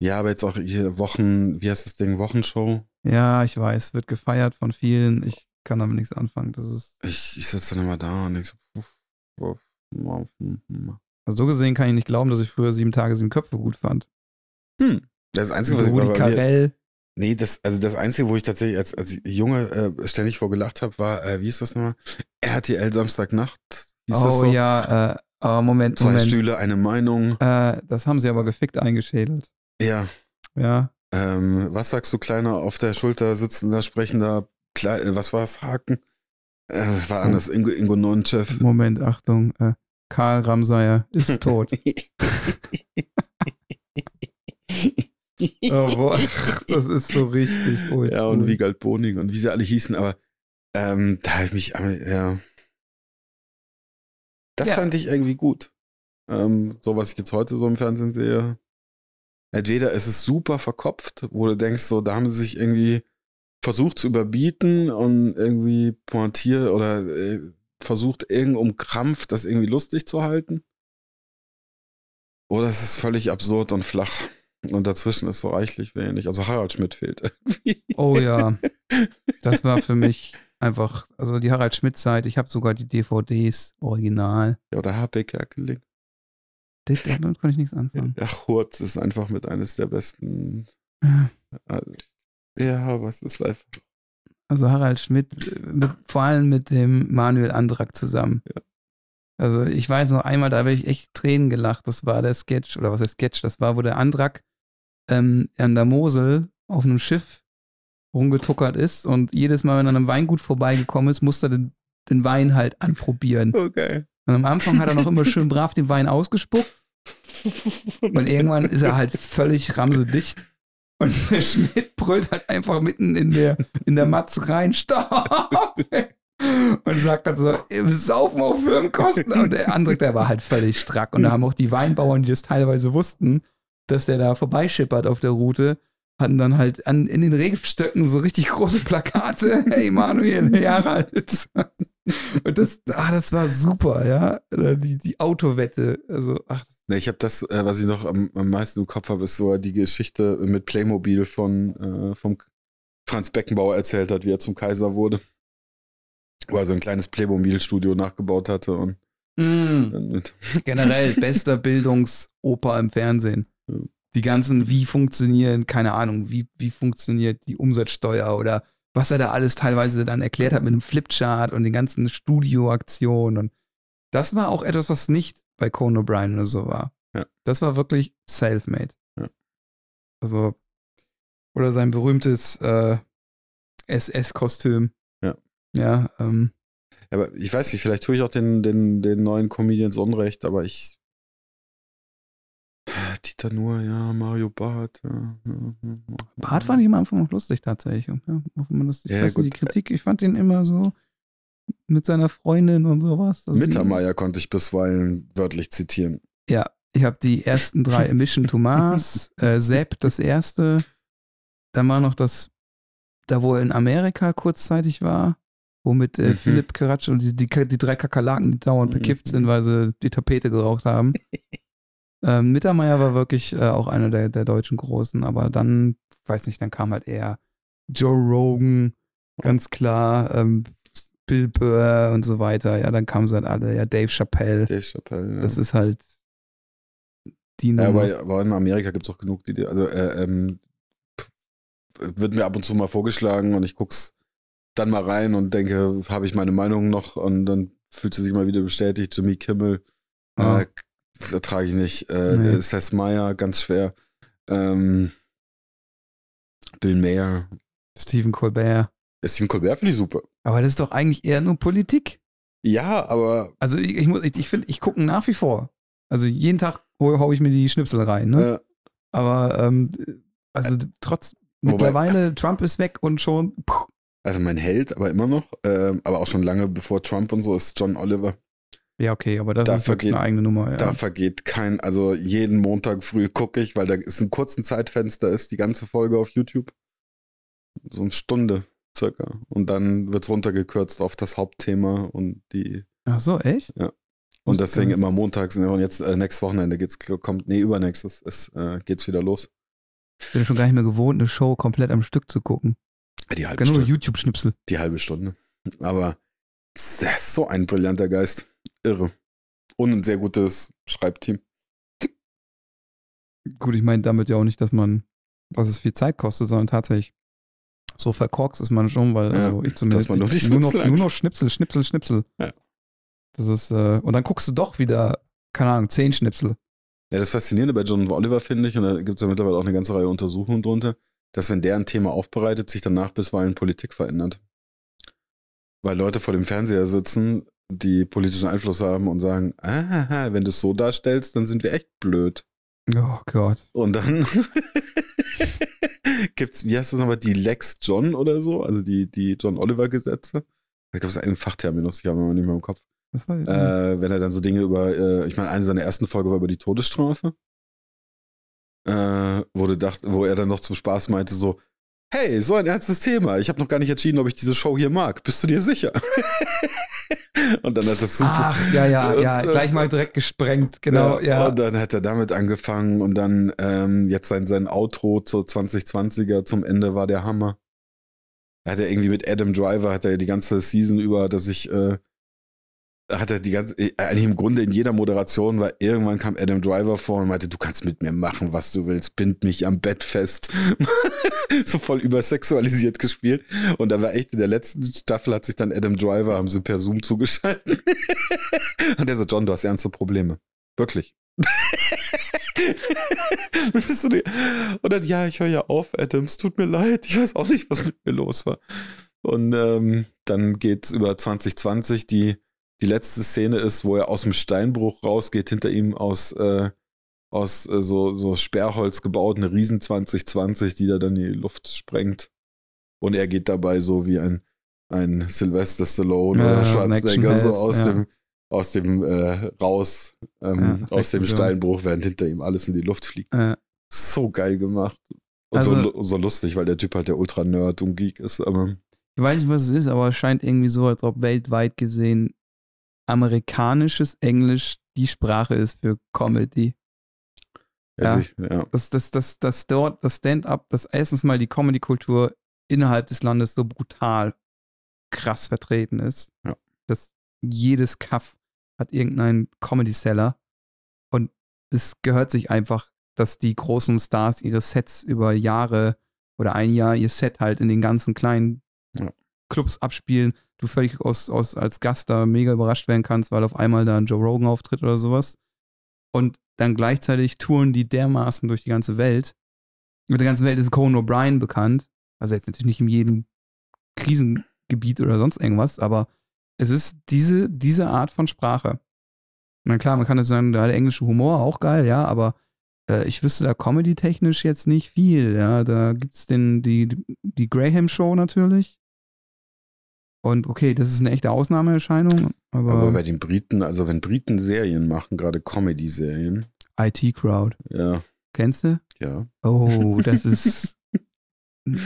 ja, aber jetzt auch hier Wochen, wie heißt das Ding, Wochenshow? Ja, ich weiß, wird gefeiert von vielen. Ich kann damit nichts anfangen. Das ist. Ich, ich sitze dann immer da und denke so, uff, uff, uff, also so gesehen kann ich nicht glauben, dass ich früher sieben Tage, sieben Köpfe gut fand. Hm. Das Einzige, was Rudi ich Carell. Nee, das, also das Einzige, wo ich tatsächlich als, als Junge äh, ständig vorgelacht habe, war, äh, wie ist das nochmal? RTL Samstagnacht. Hieß oh so? ja, äh, aber Moment, Zwei Moment. Stühle, eine Meinung. Äh, das haben sie aber gefickt eingeschädelt. Ja. Ja. Ähm, was sagst du, kleiner, auf der Schulter sitzender, sprechender, Kle äh, was war es, Haken? Äh, war oh. anders, Ingo, Ingo Nonchef. Moment, Achtung, äh, Karl Ramsayer ist (laughs) tot. (laughs) oh, (laughs) boah, (laughs) das ist so richtig. Oh, ja, und Wiegald Boning und wie sie alle hießen, aber Ähm, da habe ich mich, ja. Das Ja. fand ich irgendwie gut. Ähm, so, was ich jetzt heute so im Fernsehen sehe. Entweder ist es super verkopft, wo du denkst, so, da haben sie sich irgendwie versucht zu überbieten und irgendwie pointiert oder äh, versucht, irgend um Krampf das irgendwie lustig zu halten. Oder es ist völlig absurd und flach. Und dazwischen ist so reichlich wenig. Also Harald Schmidt fehlt irgendwie. Oh ja, (laughs) das war für mich einfach, also die Harald Schmidt-Zeit, ich habe sogar die DVDs original. Ja, oder HP Kerkeling. Damit konnte ich nichts anfangen. Ach, Hurz ist einfach mit eines der besten. Ja. äh, Ja, was ist einfach. Also Harald Schmidt, äh, mit, vor allem mit dem Manuel Andrak zusammen. Ja. Also ich weiß noch einmal, da habe ich echt Tränen gelacht. Das war der Sketch, oder was ist Sketch? Das war, wo der Andrak ähm, an der Mosel auf einem Schiff rumgetuckert ist und jedes Mal, wenn er an einem Weingut vorbeigekommen ist, musste er den, den Wein halt anprobieren. Okay. Und am Anfang hat er noch immer schön brav den Wein ausgespuckt und irgendwann ist er halt völlig ramsedicht. Und der Schmidt brüllt halt einfach mitten in der, in der Matz rein, stopp! Und sagt dann so, saufen auf Firmenkosten. Und der andere, der war halt völlig strack. Und da haben auch die Weinbauern, die das teilweise wussten, dass der da vorbeischippert auf der Route, hatten dann halt an, in den Rebstöcken so richtig große Plakate. (laughs) Hey Manuel, Harald. (laughs) Und das, ah, das war super, ja. Die, die Autowette. Also, ach, Ne, ich habe das, äh, was ich noch am, am meisten im Kopf habe, ist so die Geschichte mit Playmobil von äh, vom Franz Beckenbauer erzählt hat, wie er zum Kaiser wurde. Wo er so ein kleines Playmobil-Studio nachgebaut hatte und mm. generell bester (laughs) Bildungsoper im Fernsehen. Die ganzen, wie funktionieren, keine Ahnung, wie, wie funktioniert die Umsatzsteuer oder was er da alles teilweise dann erklärt hat mit dem Flipchart und den ganzen Studioaktionen. Und das war auch etwas, was nicht bei Conan O'Brien oder so war. Ja. Das war wirklich self-made. Ja. Also, oder sein berühmtes äh, SS-Kostüm. Ja. Ja, ähm, Aber ich weiß nicht, vielleicht tue ich auch den, den, den neuen Comedians Unrecht, aber ich. Dieter Nuhr, ja, Mario Barth. Ja, ja, ja. Bart fand ich am Anfang noch lustig tatsächlich. Ja, auch wenn man das, ich Ja, weiß nicht, die Kritik, ich fand ihn immer so mit seiner Freundin und sowas. Mittermeier konnte ich bisweilen wörtlich zitieren. Ja, ich habe die ersten drei (laughs) Emission to Mars, äh, Sepp das erste, dann war noch das, da wo er in Amerika kurzzeitig war, wo mit äh, Mhm. Philipp Karatsch und die, die, die drei Kakerlaken, die dauernd Mhm. bekifft sind, weil sie die Tapete geraucht haben. (laughs) ähm, Mittermeier war wirklich äh, auch einer der, der deutschen Großen, aber dann, weiß nicht, dann kam halt eher Joe Rogan, ganz klar, ähm, Bill Burr und so weiter. Ja, dann kamen sie halt alle, ja, Dave Chappelle. Dave Chappelle. Ja. Das ist halt die Ja, Nummer. aber, aber in Amerika gibt es auch genug, die, also äh, ähm, wird mir ab und zu mal vorgeschlagen und ich guck's dann mal rein und denke, habe ich meine Meinung noch und dann fühlt sie sich mal wieder bestätigt. Jimmy Kimmel, Ah. äh, das ertrage ich nicht. Äh, Nee. Seth Meyer, ganz schwer. Ähm, Bill Mayer. Stephen Colbert. Stephen Colbert finde ich super. Aber das ist doch eigentlich eher nur Politik. Ja, aber Also ich, ich muss, ich, ich finde, ich gucke nach wie vor. Also jeden Tag hau, hau ich mir die Schnipsel rein, ne? äh, Aber ähm, also trotz Wobei- mittlerweile Trump ist weg und schon. Puh, also mein Held, aber immer noch, ähm, aber auch schon lange bevor Trump und so ist John Oliver. Ja, okay, aber das Da ist vergeht- eine eigene Nummer. Ja. Da vergeht kein, also jeden Montag früh gucke ich, weil da ist ein kurzen Zeitfenster, ist die ganze Folge auf YouTube. So eine Stunde circa. Und dann wird es runtergekürzt auf das Hauptthema und die. Ach so, echt? Und Wusste deswegen immer montags. ne, Und jetzt äh, nächstes Wochenende geht's, kommt, nee, übernächstes ist, äh, geht's wieder los. Ich bin schon gar nicht mehr gewohnt, eine Show komplett am Stück zu gucken. Die halbe Genau, Stunde. YouTube-Schnipsel. Die halbe Stunde. Aber das ist so ein brillanter Geist. Irre. Und ein sehr gutes Schreibteam. Gut, ich meine damit ja auch nicht, dass man, dass es viel Zeit kostet, sondern tatsächlich so verkorkst ist man schon, weil Ja, also ich zumindest nur noch, Schnipsel nur noch Schnipsel, Schnipsel, Schnipsel. Ja. Das ist, äh, und dann guckst du doch wieder, keine Ahnung, zehn Schnipsel. Ja, das Faszinierende bei John Oliver finde ich, und da gibt es ja mittlerweile auch eine ganze Reihe Untersuchungen drunter, dass wenn der ein Thema aufbereitet, sich danach bisweilen Politik verändert. Weil Leute vor dem Fernseher sitzen, die politischen Einfluss haben und sagen, ah, wenn du es so darstellst, dann sind wir echt blöd. Oh Gott. Und dann (laughs) gibt's, wie heißt das nochmal, die Lex John oder so, also die, die John Oliver Gesetze. Da gab es einen Fachterminus, ich habe immer nicht mehr im Kopf. Das war, äh, wenn er dann so Dinge über, äh, ich meine, eine seiner ersten Folgen war über die Todesstrafe. Äh, wo, dacht, wo er dann noch zum Spaß meinte, so, hey, so ein ernstes Thema. Ich habe noch gar nicht entschieden, ob ich diese Show hier mag. Bist du dir sicher? (laughs) und dann hat das super. Ach, ja, ja, ja, und, gleich mal direkt gesprengt, genau, ja, ja. Und dann hat er damit angefangen und dann ähm, jetzt sein, sein Outro zur 2020er zum Ende war der Hammer. Er hat er irgendwie mit Adam Driver, hat er die ganze Season über, dass ich äh, hat er die ganze, äh, eigentlich im Grunde in jeder Moderation war, irgendwann kam Adam Driver vor und meinte, du kannst mit mir machen, was du willst, bind mich am Bett fest. (laughs) so voll übersexualisiert gespielt. Und dann war echt in der letzten Staffel hat sich dann Adam Driver, haben sie per Zoom zugeschaltet. (laughs) und er so, John, du hast ernste Probleme. Wirklich. (laughs) und dann, ja, ich höre ja auf, Adam, es tut mir leid, ich weiß auch nicht, was mit mir los war. Und ähm, dann geht's über 2020, die die letzte Szene ist, wo er aus dem Steinbruch rausgeht, hinter ihm aus, äh, aus äh, so, so Sperrholz gebaut, eine Riesen 2020, die da dann die Luft sprengt. Und er geht dabei so wie ein, ein Sylvester Stallone ja, oder Schwarzenegger so aus ja. dem, aus dem äh, raus, ähm, ja, aus dem so. Steinbruch, während hinter ihm alles in die Luft fliegt. So geil gemacht. Und also, so, so lustig, weil der Typ halt der Ultra-Nerd und Geek ist. Aber ich weiß nicht, was es ist, aber es scheint irgendwie so, als ob weltweit gesehen amerikanisches Englisch die Sprache ist für Comedy. Ja, ja. Das, das, das, das dort, das Stand-up, dass erstens mal die Comedy-Kultur innerhalb des Landes so brutal krass vertreten ist. Ja. Dass jedes Kaff hat irgendeinen Comedy-Seller. Und es gehört sich einfach, dass die großen Stars ihre Sets über Jahre oder ein Jahr ihr Set halt in den ganzen kleinen. Clubs abspielen du völlig aus, aus, als Gast da mega überrascht werden kannst, weil auf einmal da ein Joe Rogan auftritt oder sowas. Und dann gleichzeitig touren die dermaßen durch die ganze Welt. Mit der ganzen Welt ist Conan O'Brien bekannt. Also jetzt natürlich nicht in jedem Krisengebiet oder sonst irgendwas, aber es ist diese, diese Art von Sprache. Na klar, man kann jetzt sagen, der englische Humor auch geil, ja, aber äh, ich wüsste da comedy-technisch jetzt nicht viel, ja. Da gibt es die, die Graham Show natürlich. Und okay, das ist eine echte Ausnahmeerscheinung. Aber, aber bei den Briten, also wenn Briten Serien machen, gerade Comedy-Serien. IT-Crowd. Ja. Kennst du? Ja. Oh, das (laughs) ist.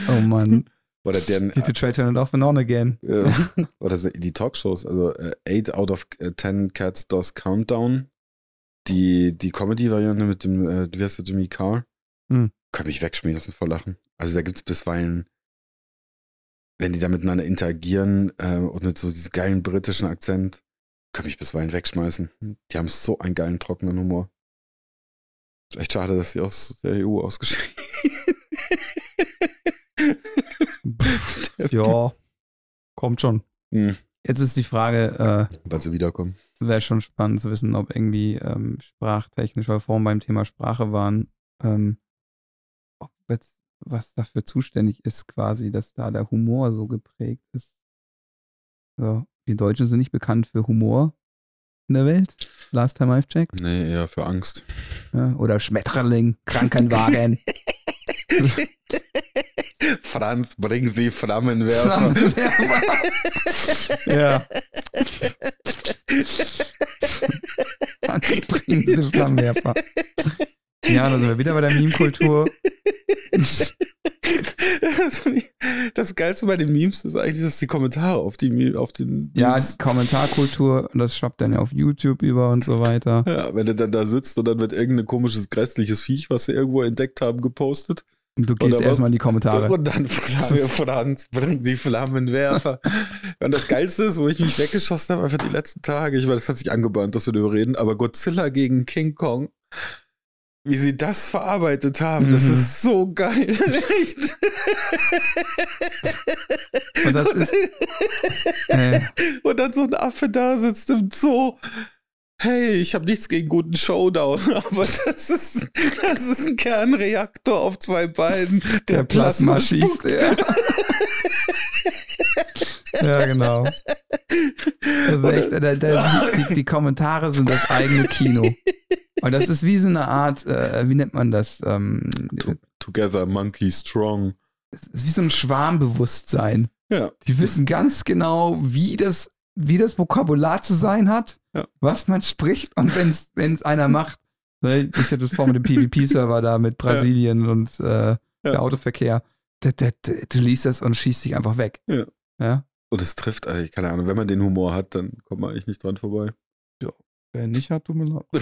oh Mann. Oder deren. Did you try turn it off and on again? Ja. (laughs) Oder die Talkshows, also uh, Eight out of uh, Ten Cats Does Countdown. Die, die Comedy-Variante mit dem, äh, wie heißt der, Jimmy Carr? Hm. Kann mich wegschmeißen vor Lachen. Also da gibt es bisweilen wenn die da miteinander interagieren äh, und mit so diesem geilen britischen Akzent, kann mich bisweilen wegschmeißen. Die haben so einen geilen, trockenen Humor. Ist echt schade, dass sie aus der EU ausgeschieden Ja, kommt schon. Hm. Jetzt ist die Frage, äh, wann sie wiederkommen. Wäre schon spannend zu wissen, ob irgendwie ähm, sprachtechnisch, weil vorhin beim Thema Sprache waren, ähm, ob jetzt was dafür zuständig ist, quasi, dass da der Humor so geprägt ist. Ja, die Deutschen sind nicht bekannt für Humor in der Welt. Last time I've checked. Nee, eher für Angst. Ja, oder Schmetterling, Krankenwagen. (laughs) Franz, bring Sie Flammenwerfer. Flammenwerfer. ja. (laughs) Franz, bringen Sie Flammenwerfer. Ja, da sind wir wieder bei der Meme-Kultur. (laughs) das Geilste bei den Memes ist eigentlich, dass die Kommentare auf, die, auf den. Memes ja, Kommentarkultur, und das schwappt dann ja auf YouTube über und so weiter. (laughs) Ja, wenn du dann da sitzt und dann wird irgendein komisches, grässliches Viech, was sie irgendwo entdeckt haben, gepostet. Und du gehst erstmal in die Kommentare. Und dann Flamme, Franz, bring die Flammenwerfer. (laughs) und das Geilste ist, wo ich mich weggeschossen habe, einfach die letzten Tage. Ich weiß, das hat sich angebahnt, dass wir darüber reden, aber Godzilla gegen King Kong wie sie das verarbeitet haben, mhm. das ist so geil. (laughs) Echt. Und das ist. (laughs) Äh. Und dann so ein Affe da sitzt im Zoo. Hey, ich habe nichts gegen guten Showdown, (laughs) aber das ist, das ist ein Kernreaktor auf zwei Beinen, der, der Plasma, Plasma schießt. Ja. (laughs) ja, genau. Das ist echt, da, da, (laughs) die, die Kommentare sind das eigene Kino. Und das ist wie so eine Art, äh, wie nennt man das? Ähm, Together Monkey Strong. Es ist wie so ein Schwarmbewusstsein. Ja. Die wissen ganz genau, wie das, wie das Vokabular zu sein hat, Ja. was man spricht und wenn es einer macht. Ne, Ich hatte das vor mit dem PvP-Server da mit Brasilien und äh, der Autoverkehr. Da, da, du liest das und schießt dich einfach weg. Ja. ja? Und es trifft, ey, keine Ahnung, wenn man den Humor hat, dann kommt man eigentlich nicht dran vorbei. Wer nicht hat, tut mir leid. (laughs)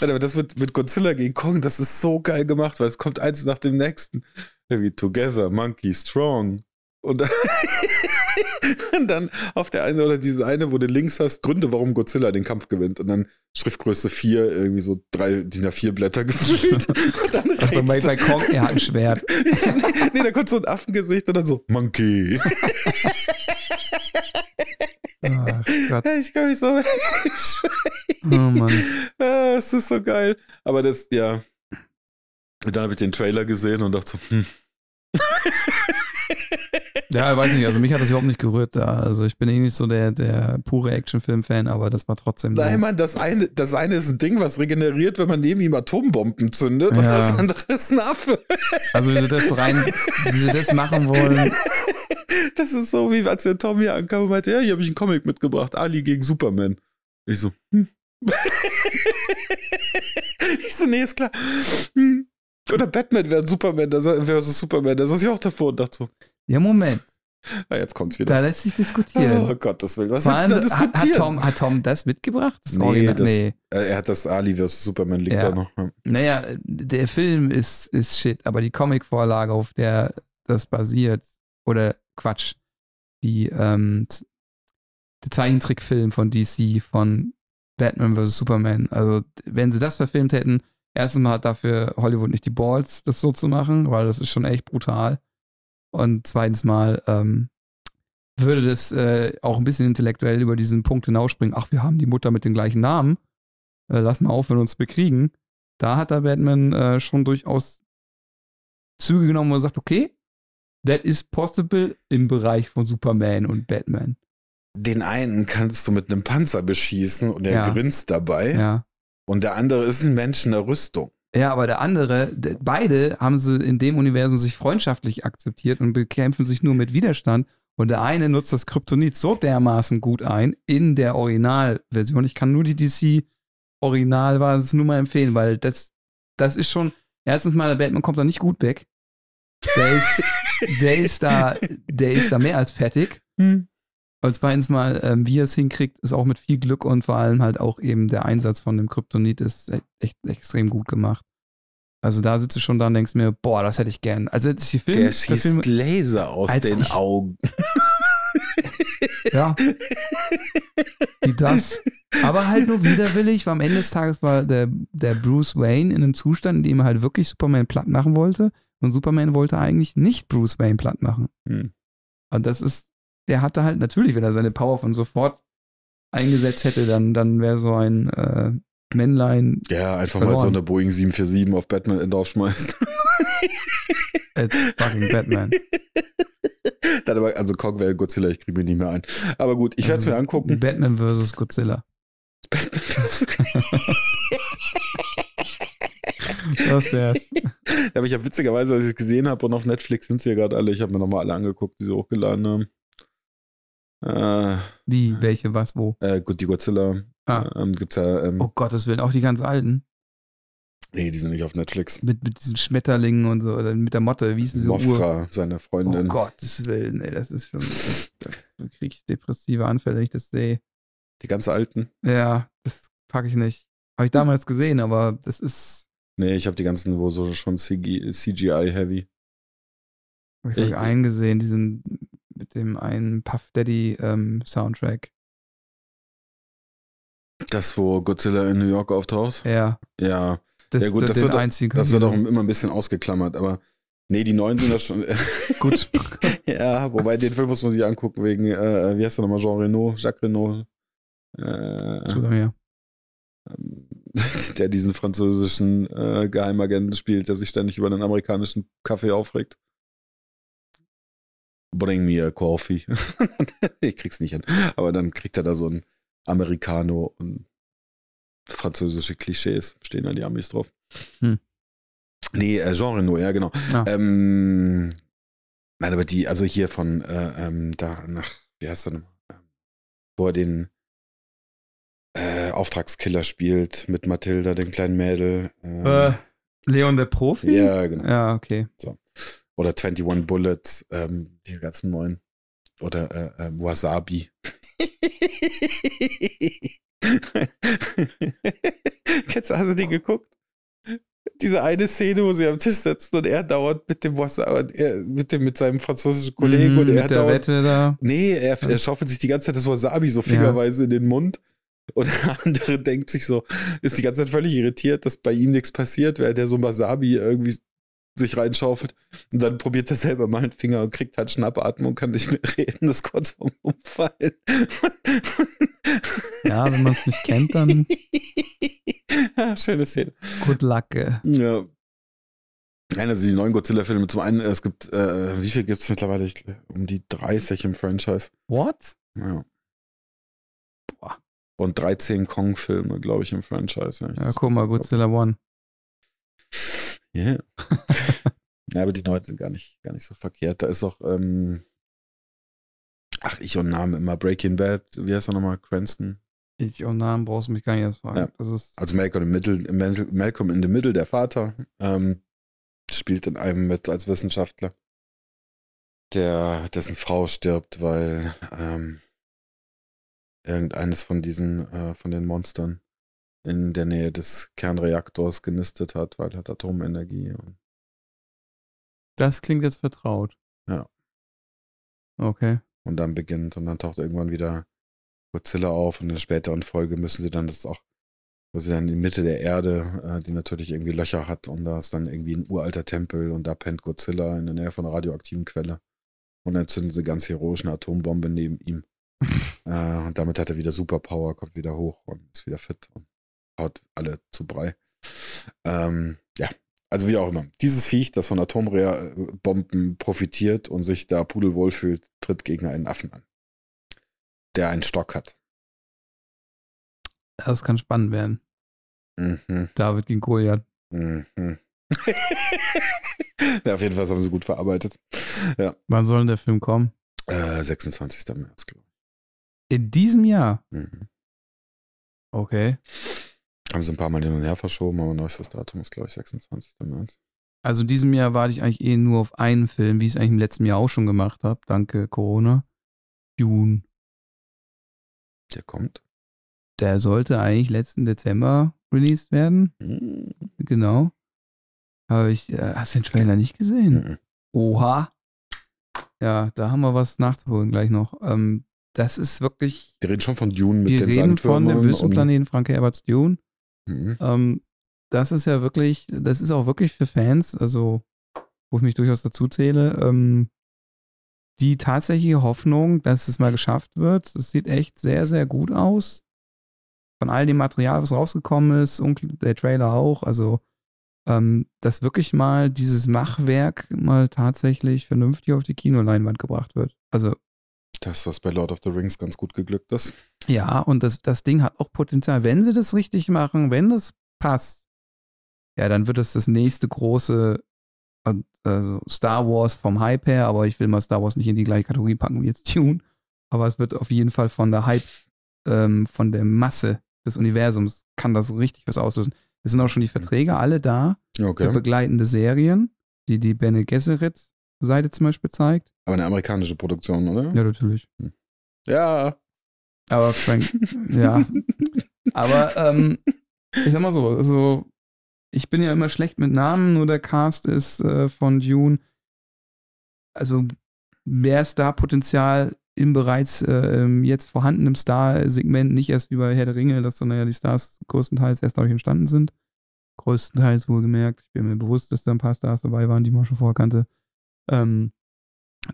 Warte, aber das mit, mit Godzilla gegen Kong, das ist so geil gemacht, weil es kommt eins nach dem nächsten. Irgendwie Together, Monkey, Strong. Und dann, (laughs) und dann auf der eine oder diese eine, wo du links hast, Gründe, warum Godzilla den Kampf gewinnt. Und dann Schriftgröße 4, irgendwie so drei DIN A4 Blätter (laughs) gefüllt. Und dann rechts bei Kong, er hat ein Schwert. (laughs) nee, nee, da kommt so ein Affengesicht und dann so, Monkey. Ach Gott. ich kann mich so. Oh Mann. Es ist so geil. Aber das, ja. Dann habe ich den Trailer gesehen und dachte so, hm. Ja, weiß nicht, also mich hat das überhaupt nicht gerührt da. Also ich bin eh nicht so der, der pure Actionfilm-Fan, aber das war trotzdem so. Nein, Mann, das eine, das eine ist ein Ding, was regeneriert, wenn man neben ihm Atombomben zündet. Und Ja. das andere ist ein Affe. Also wie sie das rein, wie sie das machen wollen. Das ist so, wie als der Tommy ankam und meinte, ja, hier habe ich einen Comic mitgebracht, Ali gegen Superman. Ich so, hm. (laughs) ich so, nee, ist klar. Hm. Oder Batman wäre Superman, das wäre so Superman, da saß ich auch davor und dachte so, Ja, Moment, ah, jetzt kommt's wieder. da lässt sich diskutieren. Oh Gottes Willen, was Vor willst du allem, da hat, diskutieren? hat, Tom, hat Tom das mitgebracht? Das Nee, Original? das- nee. Äh, er hat das Ali vs. Superman liegt Ja. da noch. Ja. Naja, der Film ist, ist shit, aber die Comicvorlage, auf der das basiert, oder Quatsch, die, ähm, der Zeichentrickfilm von DC von Batman vs. Superman. Also, wenn sie das verfilmt hätten, erstens mal hat dafür Hollywood nicht die Balls, das so zu machen, weil das ist schon echt brutal. Und zweitens mal ähm, würde das äh, auch ein bisschen intellektuell über diesen Punkt hinausspringen. Ach, wir haben die Mutter mit dem gleichen Namen. Äh, lass mal aufhören, uns bekriegen da hat der Batman äh, schon durchaus Züge genommen, wo er sagt, okay, that is possible im Bereich von Superman und Batman. Den einen kannst du mit einem Panzer beschießen und er Ja. grinst dabei. Ja. Und der andere ist ein Mensch in der Rüstung. Ja, aber der andere, de- beide haben sie in dem Universum sich freundschaftlich akzeptiert und bekämpfen sich nur mit Widerstand. Und der eine nutzt das Kryptonit so dermaßen gut ein in der Originalversion. Ich kann nur die DC Originalbasis nur mal empfehlen, weil das, das ist schon, erstens mal, der Batman kommt da nicht gut weg. Der ist, der ist da, der ist da mehr als fertig. Und zweitens mal, ähm, wie er es hinkriegt, ist auch mit viel Glück und vor allem halt auch eben der Einsatz von dem Kryptonit ist e- echt extrem gut gemacht. Also da sitze ich schon da und denkst mir, boah, das hätte ich gern. Also hätte ich die Film, Der der Film schießt Laser aus Als den ich- Augen. ja, wie das. Aber halt nur widerwillig, weil am Ende des Tages war der, der Bruce Wayne in einem Zustand, in dem er halt wirklich Superman platt machen wollte. Und Superman wollte eigentlich nicht Bruce Wayne platt machen. Hm. Und das ist, der hatte halt natürlich, wenn er seine Power von sofort eingesetzt hätte, dann, dann wäre so ein äh, Männlein Ja, einfach mal Verloren. so eine Boeing 747 auf Batman draufschmeißt. (laughs) als fucking Batman. (laughs) Dann aber, also Kong wäre Godzilla, ich kriege mich nicht mehr ein. Aber gut, ich werde es Also, mir angucken. Batman vs. Godzilla. (laughs) Das wär's. Aber ich habe witzigerweise, als ich es gesehen habe und auf Netflix sind sie ja gerade alle, ich habe mir nochmal alle angeguckt, die sie hochgeladen haben. Äh, Die, welche, was, wo? äh, gut, die Godzilla Ah. ähm, gibt's ja, ähm, Oh Gottes Willen, auch die ganz alten. nee, die sind nicht auf Netflix. Mit, mit diesen Schmetterlingen und so, oder mit der Motte, wie hieß diese Uhr? Mofra, seine Oh Freundin. Gottes Willen, ey, das ist schon. Da kriege ich depressive Anfälle, wenn ich das sehe. Die ganz alten. Ja, das packe ich nicht. Habe ich damals gesehen, aber das ist. Nee, ich habe die ganzen, wo so schon CG, CGI-heavy. Habe ich, Ich- ich einen gesehen, diesen mit dem einen Puff Daddy ähm, Soundtrack. Das, wo Godzilla in New York auftaucht. Ja. Ja, Das, Ja, gut, das, wird auch- einzigen. das wird auch immer ein bisschen ausgeklammert, aber nee, die neuen sind das schon. (laughs) gut. (laughs) ja, wobei den Film muss man sich angucken wegen, äh, wie heißt der nochmal, Jean Reno, Jacques Reno. Äh, Zu lange her. (laughs) der diesen französischen äh, Geheimagenten spielt, der sich ständig über den amerikanischen Kaffee aufregt. Bring me a coffee. (laughs) ich krieg's nicht hin. Aber dann kriegt er da so ein Americano und französische Klischees. Stehen da die Amis drauf. Hm. Nee, äh, Jean Reno, ja, genau. Ah. Ähm, Nein, aber die, also hier von äh, ähm, da nach, wie heißt er nochmal? Wo er den äh, Auftragskiller spielt mit Mathilda, dem kleinen Mädel. Äh, Leon der Profi? Ja, genau. Ja, okay. So. Oder 21 Bullets, ähm, die ganzen neuen. Oder äh, äh, Wasabi. (laughs) Kennst du, hast du den geguckt? Diese eine Szene, wo sie am Tisch sitzen und er dauert mit dem Wasabi, er, mit dem, mit seinem französischen Kollegen Mm, und er mit der dauert. Wette da. Nee, er, er schaufelt sich die ganze Zeit das Wasabi so fingerweise in den Mund. Und der andere denkt sich so, ist die ganze Zeit völlig irritiert, dass bei ihm nichts passiert, während der so Wasabi irgendwie sich reinschaufelt. Und dann probiert er selber mal einen Finger und kriegt halt Schnappatmung, kann nicht mehr reden, ist kurz vorm Umfallen. Ja, wenn man es nicht kennt, dann ja, (laughs) schöne Szene. good luck. Ja. Nein, also die neuen Godzilla-Filme, zum einen, es gibt, äh, wie viel gibt es mittlerweile? Ich, um die 30 im Franchise. What? Ja. Boah. Und 13 Kong-Filme, glaube ich, im Franchise. Ja, guck mal, Godzilla One. (laughs) Ja. Ja, aber die neuen sind gar nicht, gar nicht so verkehrt. Da ist auch, ähm, ach, ich und Namen immer Breaking Bad, wie heißt er nochmal? Cranston? Ich und Namen brauchst du mich gar nicht erst fragen. Ja. Das ist, Also Malcolm in, the Middle, Mal- Malcolm in the Middle, der Vater, ähm, spielt in einem mit als Wissenschaftler, der, dessen Frau stirbt, weil ähm, irgendeines von diesen, äh, von den Monstern in der Nähe des Kernreaktors genistet hat, weil hat Atomenergie. Und das klingt jetzt vertraut. Ja. Okay. und dann beginnt und dann taucht irgendwann wieder Godzilla auf und in der späteren Folge müssen sie dann das auch, wo sie dann in die Mitte der Erde, äh, die natürlich irgendwie Löcher hat und da ist dann irgendwie ein uralter Tempel und da pennt Godzilla in der Nähe von einer radioaktiven Quelle und dann zünden sie ganz heroisch eine Atombombe neben ihm (laughs) äh, und damit hat er wieder Superpower, kommt wieder hoch und ist wieder fit und haut alle zu Brei. Ähm, ja, also wie auch immer. Dieses Viech, das von Atombomben profitiert und sich da pudelwohl fühlt, tritt gegen einen Affen an, der einen Stock hat. Das kann spannend werden. Mhm, David gegen Goliath. mhm. (laughs) ja, auf jeden Fall haben sie gut verarbeitet. Wann soll denn der Film kommen? Äh, 26. März, glaube In diesem Jahr. ich. Mhm. Okay. Haben sie ein paar Mal hin und her verschoben, aber neuestes Datum ist, glaube ich, 26. März. Also in diesem Jahr warte ich eigentlich eh nur auf einen Film, wie ich es eigentlich im letzten Jahr auch schon gemacht habe. Danke Corona. Dune. Der kommt. Der sollte eigentlich letzten Dezember released werden. Mhm. Genau. Habe ich, äh, hast du den Trailer nicht gesehen? Mhm. Oha. Ja, da haben wir was nachzuholen gleich noch. Ähm, das ist wirklich, Wir reden schon von Dune mit wir den reden von dem Wüstenplaneten Frank Herberts Dune. Mhm. Ähm, das ist ja wirklich, das ist auch wirklich für Fans, also wo ich mich durchaus dazu zähle, ähm, die tatsächliche Hoffnung, dass es mal geschafft wird. Es sieht echt sehr, sehr gut aus. Von all dem Material, was rausgekommen ist, und der Trailer auch, also ähm, dass wirklich mal dieses Machwerk mal tatsächlich vernünftig auf die Kinoleinwand gebracht wird. Also Das, was bei Lord of the Rings ganz gut geglückt ist. ja, und das, das Ding hat auch Potenzial. Wenn sie das richtig machen, wenn das passt, ja, dann wird es das nächste große, also Star Wars vom Hype her, aber ich will mal Star Wars nicht in die gleiche Kategorie packen wie jetzt Tune. Aber es wird auf jeden Fall von der Hype, ähm, von der Masse des Universums, kann das richtig was auslösen. Es sind auch schon die Verträge alle da für Okay. begleitende Serien, die die Bene Gesserit Seite zum Beispiel zeigt. Aber eine amerikanische Produktion, oder? Ja, natürlich. Ja. Aber Frank, ja. (laughs) Aber ähm, ich sag mal so, also ich bin ja immer schlecht mit Namen, nur der Cast ist äh, von Dune. Also mehr Star-Potenzial im bereits äh, jetzt vorhandenen Star-Segment, nicht erst wie bei Herr der Ringe, dass dann ja die Stars größtenteils erst dadurch entstanden sind. Größtenteils wohlgemerkt. Ich bin mir bewusst, dass da ein paar Stars dabei waren, die man schon vorher kannte. Ähm,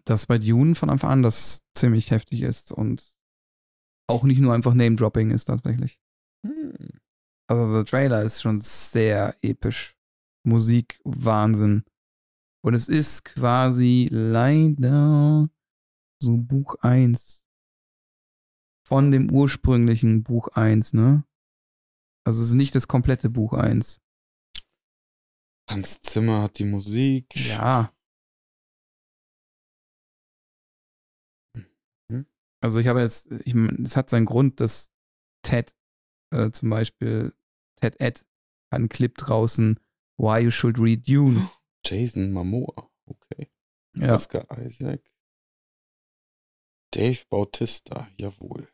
dass bei Dune von Anfang an das ziemlich heftig ist und auch nicht nur einfach Name-Dropping ist tatsächlich. Hm. Also der Trailer ist schon sehr episch. Musik, Wahnsinn. Und es ist quasi leider so Buch 1 von dem ursprünglichen Buch 1, ne? Also es ist nicht das komplette Buch 1. Hans Zimmer hat die Musik. Ja. Also ich habe jetzt, ich meine, es hat seinen Grund, dass Ted äh, zum Beispiel, Ted Ed hat einen Clip draußen, Why You Should Read Dune. (gasps) Jason Momoa, okay. Ja. Oscar Isaac. Dave Bautista, jawohl.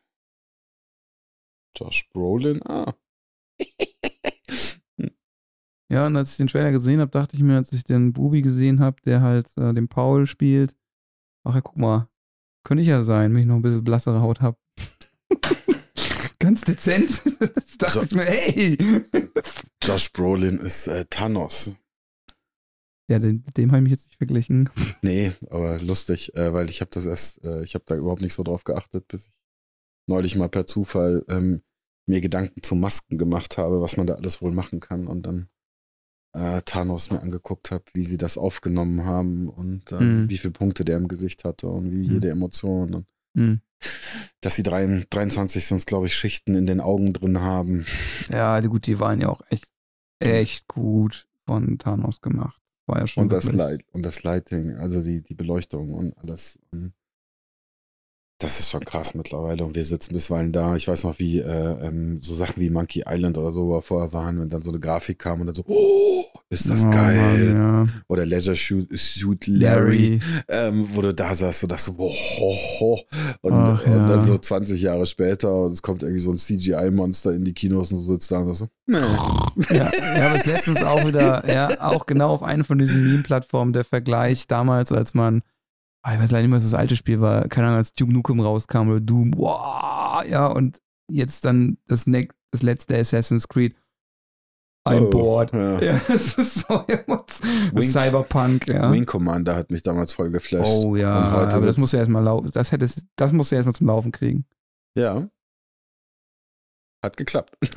Josh Brolin, ah. (laughs) (laughs) Ja, und als ich den Trailer gesehen habe, dachte ich mir, als ich den Bubi gesehen habe, der halt äh, den Paul spielt, ach ja, guck mal, könnte ich ja sein, wenn ich noch ein bisschen blassere Haut habe. (laughs) Ganz dezent. (laughs) Das dachte So. ich mir, hey. (laughs) Josh Brolin ist äh, Thanos. Ja, den, mit dem habe ich mich jetzt nicht verglichen. Nee, aber lustig, äh, weil ich habe das erst, äh, ich habe da überhaupt nicht so drauf geachtet, bis ich neulich mal per Zufall ähm, mir Gedanken zu Masken gemacht habe, was man da alles wohl machen kann und dann äh, Thanos mir angeguckt habe, wie sie das aufgenommen haben und äh, Mhm. wie viele Punkte der im Gesicht hatte und wie Mhm. jede Emotion und Hm. dass sie drei, 23 sind, glaube ich, Schichten in den Augen drin haben. Ja, gut, die waren ja auch echt, echt gut von Thanos gemacht. War ja schon Und das, Light, und das Lighting, also die, die Beleuchtung und alles. Und das ist schon krass mittlerweile. Und wir sitzen bisweilen da. Ich weiß noch, wie äh, ähm, so Sachen wie Monkey Island oder so wo vorher waren, wenn dann so eine Grafik kam und dann so, oh, ist das Oh, geil. Mann, ja. Oder Leisure Suit, Suit Larry, Ähm, wo du da saßt und dachtest so, boah, ho, ho. Und, Ach, und ja. dann so 20 Jahre später und es kommt irgendwie so ein CGI-Monster in die Kinos und du sitzt da und sagst so, nee. Ja, ich habe es letztens auch wieder, ja, auch genau auf einer von diesen Meme-Plattformen der Vergleich damals, als man, ich weiß leider nicht mehr, was das alte Spiel war, keine Ahnung, als Duke Nukem rauskam oder Doom, wow, ja, und jetzt dann das, ne das letzte Assassin's Creed, I'm Oh, bored. Ja. (laughs) Ja, es ist so, Wing- Cyberpunk, ja. Wing Commander hat mich damals voll geflasht. Oh ja, aber das sitzt- muss ja erstmal laufen. Das das musst du erstmal zum Laufen kriegen. Ja. Hat geklappt. (laughs)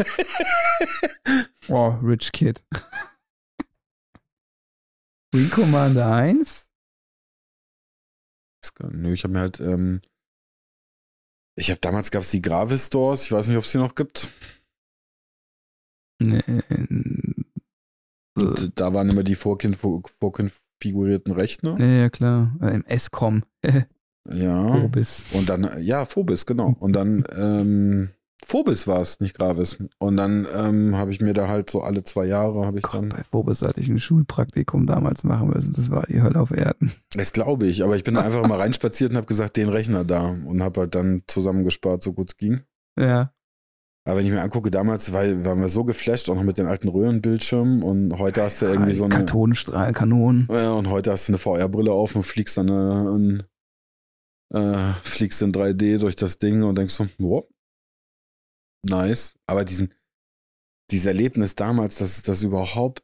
Oh, Rich Kid. (laughs) Wing Commander 1? Nö, ich habe mir halt, ähm, ich habe damals gab es die Gravis Stores, ich weiß nicht, ob es die noch gibt. Nee. Und da waren immer die vorkin vorkonfigurierten Rechner. Ja, ja, klar. Im S-Com. (laughs) Ja. Phobis. Und dann, äh, ja, Phobis, genau. Und dann, ähm, Phobis war es, nicht Gravis. Und dann ähm, habe ich mir da halt so alle zwei Jahre, habe ich Gott, dann, bei Phobis hatte ich ein Schulpraktikum damals machen müssen. Das war die Hölle auf Erden. das glaube ich, aber ich bin da einfach mal reinspaziert und habe gesagt, den Rechner da und habe halt dann zusammengespart, so gut es ging. Ja. Aber wenn ich mir angucke, damals weil, waren wir so geflasht, auch noch mit den alten Röhrenbildschirmen und heute hast du irgendwie so eine, Kartonenstrahl, Kanonen. ja, und heute hast du eine VR-Brille auf und fliegst dann äh, und, äh, fliegst in 3D durch das Ding und denkst so, wow, nice. Aber diesen, dieses Erlebnis damals, das das überhaupt,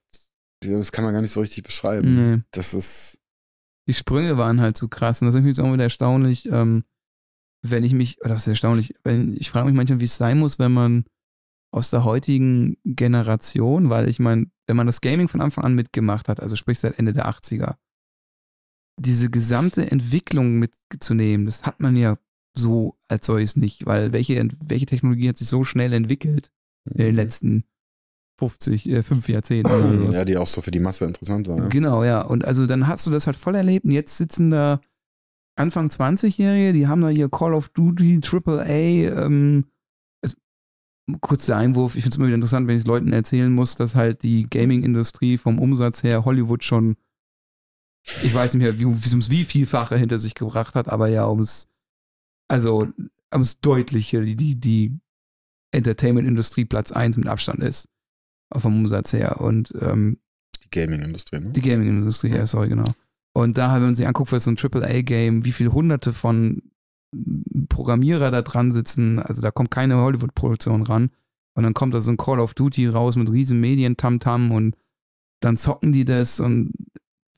das kann man gar nicht so richtig beschreiben. Nee. Das ist, Die Sprünge waren halt so krass. Und das ist jetzt auch wieder erstaunlich, ähm, wenn ich mich, oder was ist erstaunlich, wenn, ich frage mich manchmal, wie es sein muss, wenn man aus der heutigen Generation, weil ich meine, wenn man das Gaming von Anfang an mitgemacht hat, also sprich seit Ende der 80er, diese gesamte Entwicklung mitzunehmen, das hat man ja so als solches nicht, weil welche, welche Technologie hat sich so schnell entwickelt in den letzten 50, äh, fünf Jahrzehnten oder sowas? ja, die auch so für die Masse interessant war. Ja. Genau, ja. Und also dann hast du das halt voll erlebt und jetzt sitzen da Anfang 20-Jährige, die haben da hier Call of Duty, AAA, ähm, es, kurzer Einwurf, ich finde es immer wieder interessant, wenn ich es Leuten erzählen muss, dass halt die Gaming-Industrie vom Umsatz her Hollywood schon, ich weiß nicht mehr, wie, wie, ums wie vielfache hinter sich gebracht hat, aber ja, ums, also ums Deutliche, die, die, die Entertainment-Industrie Platz 1 mit Abstand ist. Vom Umsatz her. Und ähm, Die Gaming-Industrie, ne? die Gaming-Industrie, ja, sorry, genau. Und da, wenn man sich anguckt, für so ein AAA-Game, wie viele hunderte von Programmierer da dran sitzen, also da kommt keine Hollywood-Produktion ran. Und dann kommt da so ein Call of Duty raus mit riesen Medien-Tamtam und dann zocken die das und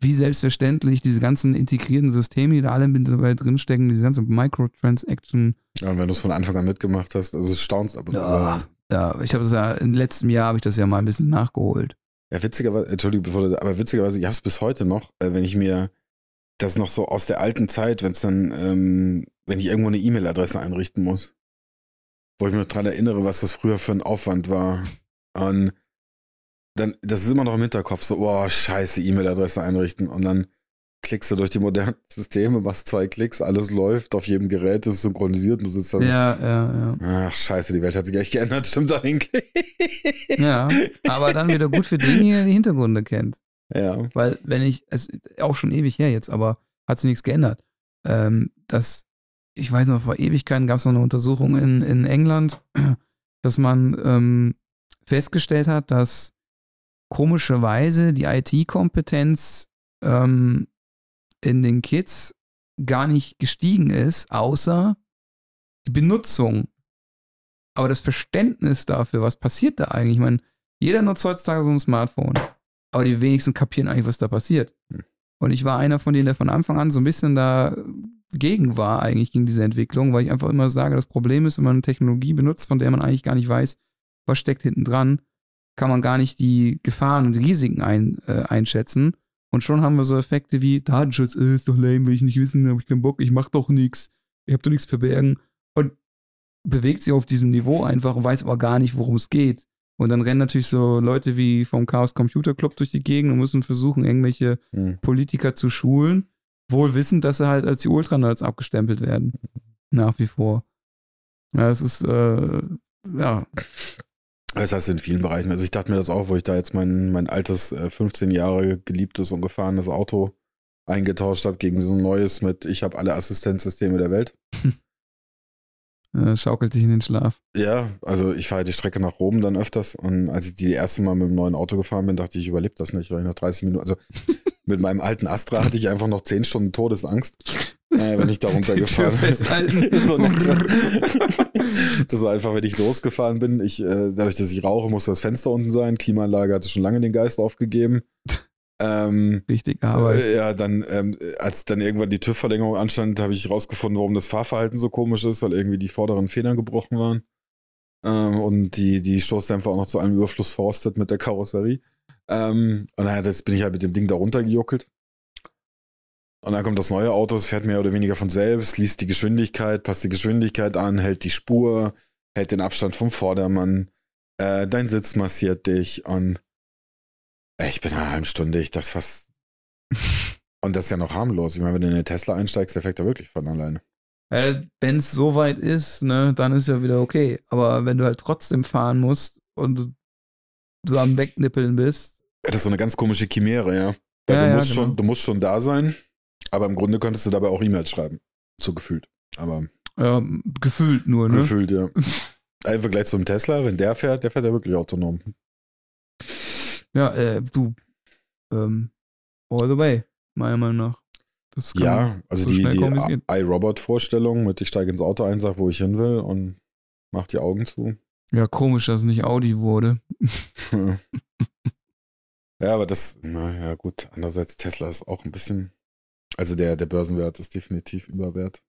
wie selbstverständlich diese ganzen integrierten Systeme, die da alle mit dabei drinstecken, diese ganze Microtransaction. Ja, und wenn du es von Anfang an mitgemacht hast, also es staunst ab und Ja. zu. Ja, ich habe das ja, im letzten Jahr habe ich das ja mal ein bisschen nachgeholt. Ja, witzigerweise, Entschuldigung, bevor du, aber witzigerweise, ich habe es bis heute noch, äh, wenn ich mir das noch so aus der alten Zeit, wenn es dann, ähm, wenn ich irgendwo eine E-Mail-Adresse einrichten muss, wo ich mich dran erinnere, was das früher für ein Aufwand war. Und dann, das ist immer noch im Hinterkopf, so, oh, scheiße, E-Mail-Adresse einrichten. Und dann klickst du durch die modernen (laughs) Systeme, machst zwei Klicks, alles läuft, auf jedem Gerät ist synchronisiert und du sitzt da so, Ja, ja, ja. ach scheiße, die Welt hat sich echt geändert, (laughs) stimmt eigentlich. Ja, aber dann wieder gut für den hier, der die Hintergründe kennt. Ja. Weil, wenn ich, es ist auch schon ewig her jetzt, aber hat sich nichts geändert. Ähm, dass, ich weiß noch, vor Ewigkeiten gab es noch eine Untersuchung in, in England, (clears throat) dass man ähm, festgestellt hat, dass komischerweise die IT-Kompetenz ähm, in den Kids gar nicht gestiegen ist, außer die Benutzung. Aber das Verständnis dafür, was passiert da eigentlich? Ich meine, jeder nutzt heutzutage so ein Smartphone. Aber die wenigsten kapieren eigentlich, was da passiert. Hm. Und ich war einer von denen, der von Anfang an so ein bisschen dagegen war, eigentlich gegen diese Entwicklung, weil ich einfach immer sage, das Problem ist, wenn man eine Technologie benutzt, von der man eigentlich gar nicht weiß, was steckt hinten dran, kann man gar nicht die Gefahren und Risiken ein, äh, einschätzen. Und schon haben wir so Effekte wie Datenschutz, äh, ist doch lame, will ich nicht wissen, habe ich keinen Bock, ich mach doch nichts, ich habe doch nichts verbergen. Und bewegt sich auf diesem Niveau einfach und weiß aber gar nicht, worum es geht. Und dann rennen natürlich so Leute wie vom Chaos Computer Club durch die Gegend und müssen versuchen, irgendwelche Hm. Politiker zu schulen, wohl wissend, dass sie halt als die Ultranerds abgestempelt werden. Nach wie vor. Ja, es ist, äh, ja, Das heißt in vielen Bereichen. Also ich dachte mir das auch, wo ich da jetzt mein, mein altes, äh, 15 Jahre geliebtes und gefahrenes Auto eingetauscht habe gegen so ein neues mit, ich habe alle Assistenzsysteme der Welt. (laughs) äh, schaukelt dich in den Schlaf. Ja, also ich fahre die Strecke nach Rom dann öfters und als ich die erste Mal mit dem neuen Auto gefahren bin, dachte ich, ich überlebe das nicht, weil ich nach 30 Minuten, also (laughs) mit meinem alten Astra hatte ich einfach noch 10 Stunden Todesangst, äh, wenn ich da (laughs) runtergefahren bin. (laughs) so (laughs) das war einfach, wenn ich losgefahren bin, ich, äh, dadurch, dass ich rauche, musste das Fenster unten sein, Klimaanlage hatte schon lange den Geist aufgegeben. Ähm, Wichtige Arbeit. äh, ja, dann, ähm, als dann irgendwann die TÜV-Verlängerung anstand, habe ich rausgefunden, warum das Fahrverhalten so komisch ist, weil irgendwie die vorderen Federn gebrochen waren. Ähm, und die, die Stoßdämpfer auch noch zu einem Überfluss verstet mit der Karosserie. Ähm, und naja, das bin ich halt mit dem Ding da runtergejuckelt. Und dann kommt das neue Auto, es fährt mehr oder weniger von selbst, liest die Geschwindigkeit, passt die Geschwindigkeit an, hält die Spur, hält den Abstand vom Vordermann, äh, dein Sitz massiert dich und ey, ich bin nach einer halben Stunde, ich dachte fast. (laughs) Und das ist ja noch harmlos. Ich meine, wenn du in eine Tesla einsteigst, der fährt da wirklich von alleine. Wenn es so weit ist, ne, dann ist ja wieder okay. Aber wenn du halt trotzdem fahren musst und du, du am Wegnippeln bist, Das ist so eine ganz komische Chimäre, ja. Weil Ja, du, ja, musst genau. schon, du musst schon da sein, aber im Grunde könntest du dabei auch E-Mails schreiben. So gefühlt. Aber ähm, gefühlt nur, ne? gefühlt, ja. (laughs) Im Vergleich zum Tesla, wenn der fährt, der fährt ja wirklich autonom. Ja, äh, du, ähm, all the way, meiner Meinung nach. Ja, also so die, die iRobot-Vorstellung mit ich steige ins Auto ein, sag, wo ich hin will und mach die Augen zu. Ja, komisch, dass es nicht Audi wurde. (laughs) (laughs) ja, aber das, naja, gut. Andererseits, Tesla ist auch ein bisschen, also der, der Börsenwert ist definitiv überwert.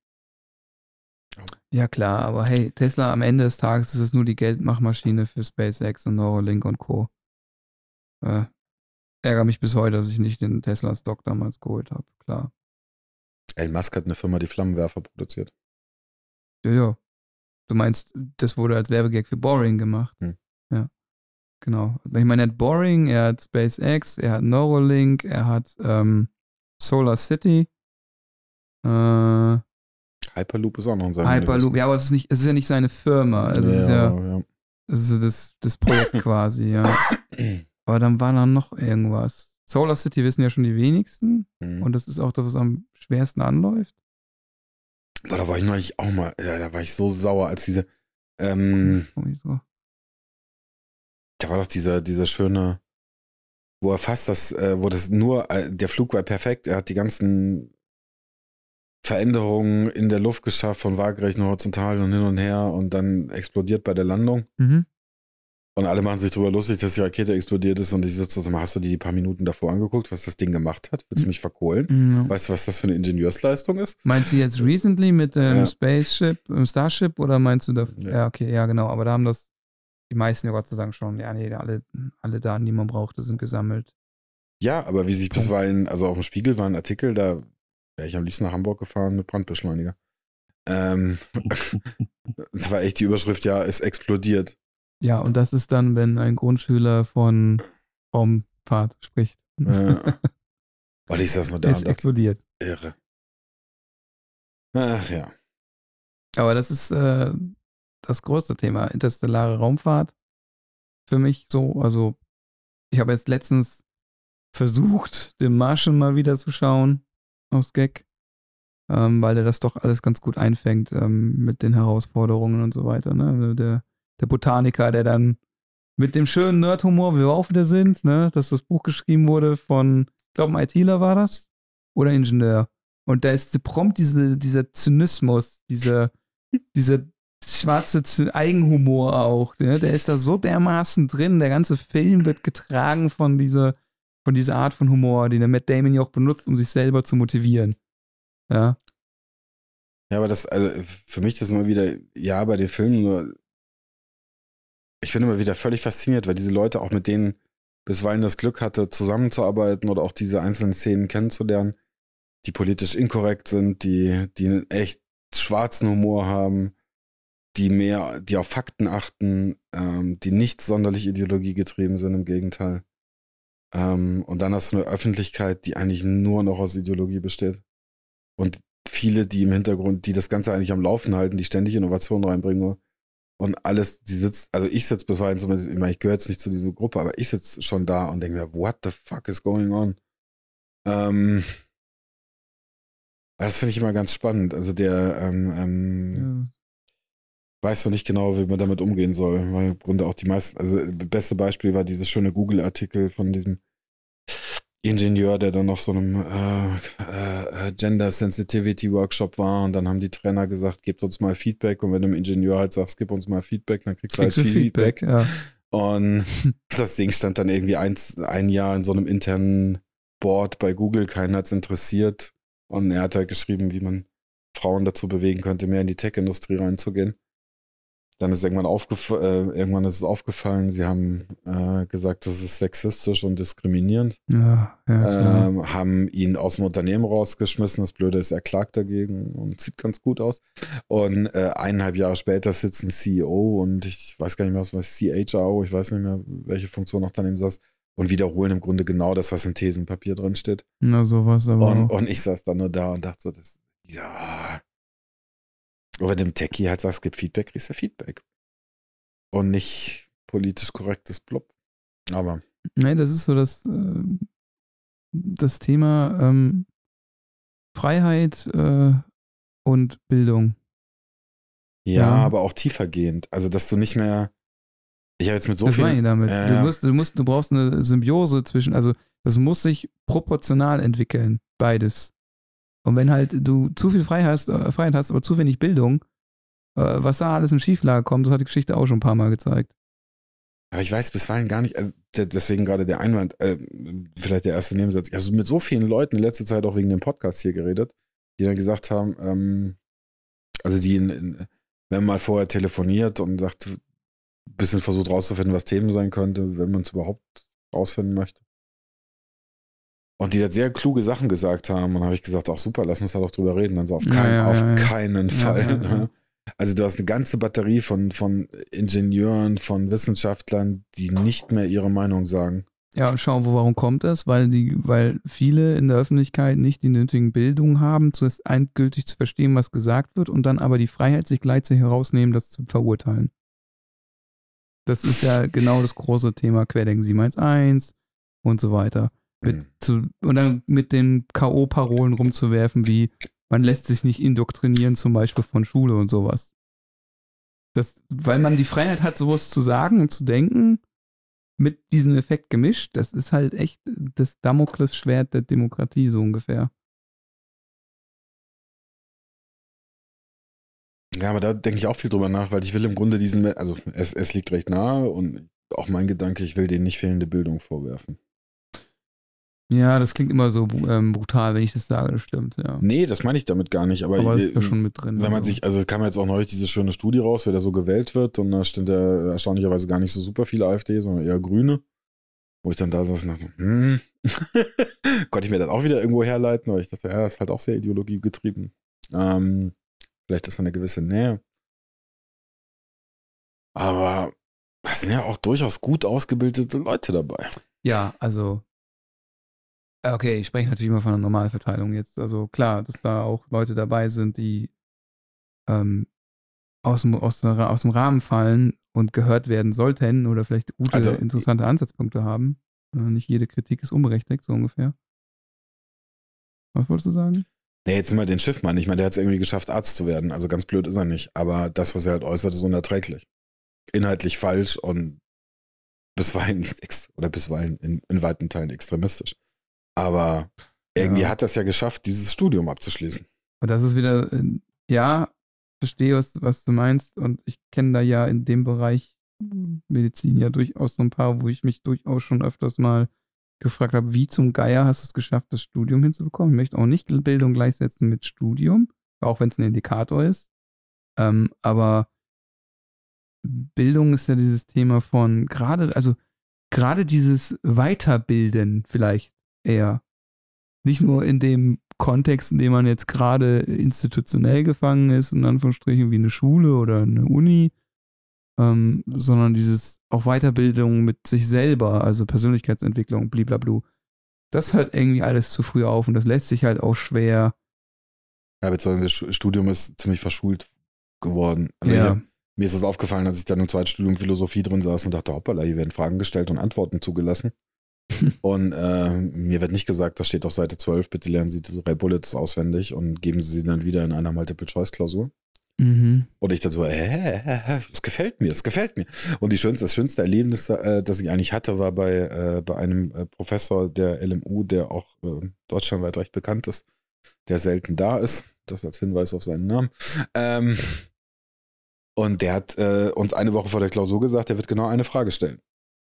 Ja, klar, aber hey, Tesla am Ende des Tages ist es nur die Geldmachmaschine für SpaceX und Neuralink und Co. Äh, ärgere mich bis heute, dass ich nicht den Tesla-Stock damals geholt habe, klar. Elon Musk hat eine Firma, die Flammenwerfer produziert. Ja, ja. Du meinst, das wurde als Werbegag für Boring gemacht. Hm. Ja. Genau. Ich meine, er hat Boring, er hat SpaceX, er hat Neuralink, er hat ähm, Solar City, äh, Hyperloop ist auch noch in seinem Hyperloop. Ja, aber es ist, nicht, es ist ja nicht seine Firma. Also es ist ja, ja. es ist das, das Projekt (coughs) quasi, ja. Aber dann war da noch irgendwas. Solar City wissen ja schon die wenigsten. Mhm. Und das ist auch das, was am schwersten anläuft. Boah, da war ich neulich auch mal, ja, da war ich so sauer, als diese, ähm, da war doch dieser, dieser schöne, wo er fast das, äh, wo das nur, äh, der Flug war perfekt, er hat die ganzen Veränderungen in der Luft geschafft, von waagerechten horizontal und hin und her und dann explodiert bei der Landung. Mhm. Und alle machen sich darüber lustig, dass die Rakete explodiert ist und ich sitze so, hast du die paar Minuten davor angeguckt, was das Ding gemacht hat? Willst du mich verkohlen? Ja. Weißt du, was das für eine Ingenieursleistung ist? Meinst du jetzt recently mit dem Ja. Spaceship, im Starship oder meinst du da? Ja. Ja. okay, ja, genau. Aber da haben das die meisten ja Gott sei Dank schon. Ja, nee, alle, alle Daten, die man brauchte, sind gesammelt. Ja, aber wie sich bisweilen, also auf dem Spiegel war ein Artikel, da wäre ich am liebsten nach Hamburg gefahren mit Brandbeschleuniger. Ähm, (laughs) das war echt die Überschrift, ja, es explodiert. Ja, und das ist dann, wenn ein Grundschüler von Raumfahrt spricht. Äh, (laughs) Und ich saß nur da ist und explodiert. irre. Ach ja. Aber das ist äh, das größte Thema, interstellare Raumfahrt. Für mich so. Also, ich habe jetzt letztens versucht, den Martian mal wieder zu schauen aus Gag, ähm, weil er das doch alles ganz gut einfängt ähm, mit den Herausforderungen und so weiter. Ne? Also der, der Botaniker, der dann mit dem schönen Nerd-Humor, wie wir auch wieder sind, ne? dass das Buch geschrieben wurde von, ich glaube, ein ITler war das oder Ingenieur. Und da ist prompt diese, dieser Zynismus, dieser, (laughs) dieser schwarze Eigenhumor auch. Ne? Der ist da so dermaßen drin. Der ganze Film wird getragen von dieser, von dieser Art von Humor, den der Matt Damon ja auch benutzt, um sich selber zu motivieren. Ja. Ja, aber das, also für mich das immer wieder, ja, bei den Filmen nur, ich bin immer wieder völlig fasziniert, weil diese Leute auch mit denen bisweilen das Glück hatte, zusammenzuarbeiten oder auch diese einzelnen Szenen kennenzulernen, die politisch inkorrekt sind, die, die einen echt schwarzen Humor haben, die mehr, die auf Fakten achten, ähm, die nicht sonderlich ideologiegetrieben sind, im Gegenteil. Ähm, und dann hast du eine Öffentlichkeit, die eigentlich nur noch aus Ideologie besteht. Und viele, die im Hintergrund, die das Ganze eigentlich am Laufen halten, die ständig Innovationen reinbringen und alles, die sitzt, also ich sitze bisweilen zumindest, ich meine, ich gehöre jetzt nicht zu dieser Gruppe, aber ich sitze schon da und denke mir, what the fuck is going on? Ähm, das finde ich immer ganz spannend. Also der ähm, ähm. Weiß noch nicht genau, wie man damit umgehen soll, weil im Grunde auch die meisten, also das beste Beispiel war dieses schöne Google-Artikel von diesem Ingenieur, der dann auf so einem äh, äh, Gender Sensitivity Workshop war und dann haben die Trainer gesagt, gebt uns mal Feedback und wenn du dem Ingenieur halt sagst, gib uns mal Feedback, dann kriegst, kriegst du halt viel Feedback. Feedback. Ja. Und (laughs) das Ding stand dann irgendwie ein, ein Jahr in so einem internen Board bei Google, keinen hat es interessiert und er hat halt geschrieben, wie man Frauen dazu bewegen könnte, mehr in die Tech-Industrie reinzugehen. Dann ist irgendwann, aufgef äh, irgendwann ist es aufgefallen, sie haben äh, gesagt, das ist sexistisch und diskriminierend. Ja, ja, ähm, haben ihn aus dem Unternehmen rausgeschmissen. Das Blöde ist, er klagt dagegen und sieht ganz gut aus. Und äh, eineinhalb Jahre später sitzt ein CEO und ich weiß gar nicht mehr, was war CHRO, ich weiß nicht mehr, welche Funktion noch daneben saß und wiederholen im Grunde genau das, was im Thesenpapier drin steht. Na, sowas aber. Und, und ich saß dann nur da und dachte so, das, ja, und wenn du dem Techie halt sagst, gib Feedback, kriegst du Feedback. Und nicht politisch korrektes Blub. Aber. Nein, das ist so das, äh, das Thema ähm, Freiheit äh, und Bildung. Ja, ja, aber auch tiefergehend. Also, dass du nicht mehr. Ich habe jetzt mit so das viel. Ich damit. Äh, du, musst, du, musst, du brauchst eine Symbiose zwischen, also das muss sich proportional entwickeln, beides. Und wenn halt du zu viel Freiheit hast, äh, Freiheit hast aber zu wenig Bildung, äh, was da alles in Schieflage kommt, das hat die Geschichte auch schon ein paar Mal gezeigt. Aber ich weiß bisweilen gar nicht, äh, deswegen gerade der Einwand, äh, vielleicht der erste Nebensatz. Ich habe mit so vielen Leuten in letzter Zeit auch wegen dem Podcast hier geredet, die dann gesagt haben, ähm, also die, in, in, wenn man mal vorher telefoniert und sagt, ein bisschen versucht rauszufinden, was Themen sein könnte, wenn man es überhaupt rausfinden möchte. Und die da sehr kluge Sachen gesagt haben. Und dann habe ich gesagt, auch super, lass uns da doch drüber reden. Dann so, auf, kein, ja, ja, auf keinen Fall. Ne? Also du hast eine ganze Batterie von, von Ingenieuren, von Wissenschaftlern, die nicht mehr ihre Meinung sagen. Ja, und schauen, wo, warum kommt das? Weil, die, weil viele in der Öffentlichkeit nicht die nötigen Bildungen haben, zuerst endgültig zu verstehen, was gesagt wird und dann aber die Freiheit sich gleichzeitig herausnehmen, das zu verurteilen. Das ist ja genau das große Thema Querdenken 711 und so weiter. Mit mhm. zu, und dann mit den K.O.-Parolen rumzuwerfen, wie man lässt sich nicht indoktrinieren, zum Beispiel von Schule und sowas. Das, weil man die Freiheit hat, sowas zu sagen und zu denken, mit diesem Effekt gemischt, das ist halt echt das Damoklesschwert der Demokratie, so ungefähr. Ja, aber da denke ich auch viel drüber nach, weil ich will im Grunde diesen, also es, es liegt recht nahe und auch mein Gedanke, ich will denen nicht fehlende Bildung vorwerfen. Ja, das klingt immer so ähm, brutal, wenn ich das sage, das stimmt, ja. Nee, das meine ich damit gar nicht, aber, aber ist da schon mit drin. Wenn man also. sich, also kam jetzt auch neulich diese schöne Studie raus, wer da so gewählt wird und da stimmt ja erstaunlicherweise gar nicht so super viele AfD, sondern eher Grüne. Wo ich dann da saß und dachte, hm, (laughs) konnte ich mir das auch wieder irgendwo herleiten, aber ich dachte, ja, das ist halt auch sehr ideologiegetrieben. Ähm, vielleicht ist da eine gewisse Nähe. Aber es sind ja auch durchaus gut ausgebildete Leute dabei. Ja, also Okay, ich spreche natürlich immer von einer Normalverteilung jetzt. Also klar, dass da auch Leute dabei sind, die ähm, aus, dem, aus, der, aus dem Rahmen fallen und gehört werden sollten oder vielleicht gute, also, interessante Ansatzpunkte haben. Äh, nicht jede Kritik ist unberechtigt, so ungefähr. Was wolltest du sagen? Nee, jetzt immer den Schiffmann. Ich meine, der hat es irgendwie geschafft, Arzt zu werden. Also ganz blöd ist er nicht. Aber das, was er halt äußert, ist unerträglich. Inhaltlich falsch und bisweilen (laughs) oder bisweilen in, in weiten Teilen extremistisch. Aber irgendwie ja. hat das ja geschafft, dieses Studium abzuschließen. Und das ist wieder, äh, ja, verstehe, was, was du meinst. Und ich kenne da ja in dem Bereich Medizin ja durchaus so ein paar, wo ich mich durchaus schon öfters mal gefragt habe, wie zum Geier hast du es geschafft, das Studium hinzubekommen? Ich möchte auch nicht Bildung gleichsetzen mit Studium, auch wenn es ein Indikator ist. Ähm, aber Bildung ist ja dieses Thema von gerade, also gerade dieses Weiterbilden vielleicht eher. Nicht nur in dem Kontext, in dem man jetzt gerade institutionell gefangen ist, in Anführungsstrichen wie eine Schule oder eine Uni, ähm, sondern dieses auch Weiterbildung mit sich selber, also Persönlichkeitsentwicklung, blablabla. Das hört irgendwie alles zu früh auf und das lässt sich halt auch schwer. Ja, beziehungsweise das Studium ist ziemlich verschult geworden. Also ja. mir ist das aufgefallen, als ich dann im zweiten Studium Philosophie drin saß und dachte, hoppala, hier werden Fragen gestellt und Antworten zugelassen. (laughs) und äh, mir wird nicht gesagt, das steht auf Seite 12, bitte lernen Sie die drei Bullets auswendig und geben Sie sie dann wieder in einer Multiple-Choice-Klausur. Mhm. Und ich dann so, hä, es gefällt mir, es gefällt mir. Und die schönste, das schönste Erlebnis, äh, das ich eigentlich hatte, war bei, äh, bei einem äh, Professor der LMU, der auch äh, deutschlandweit recht bekannt ist, der selten da ist. Das als Hinweis auf seinen Namen. Ähm, und der hat äh, uns eine Woche vor der Klausur gesagt, er wird genau eine Frage stellen.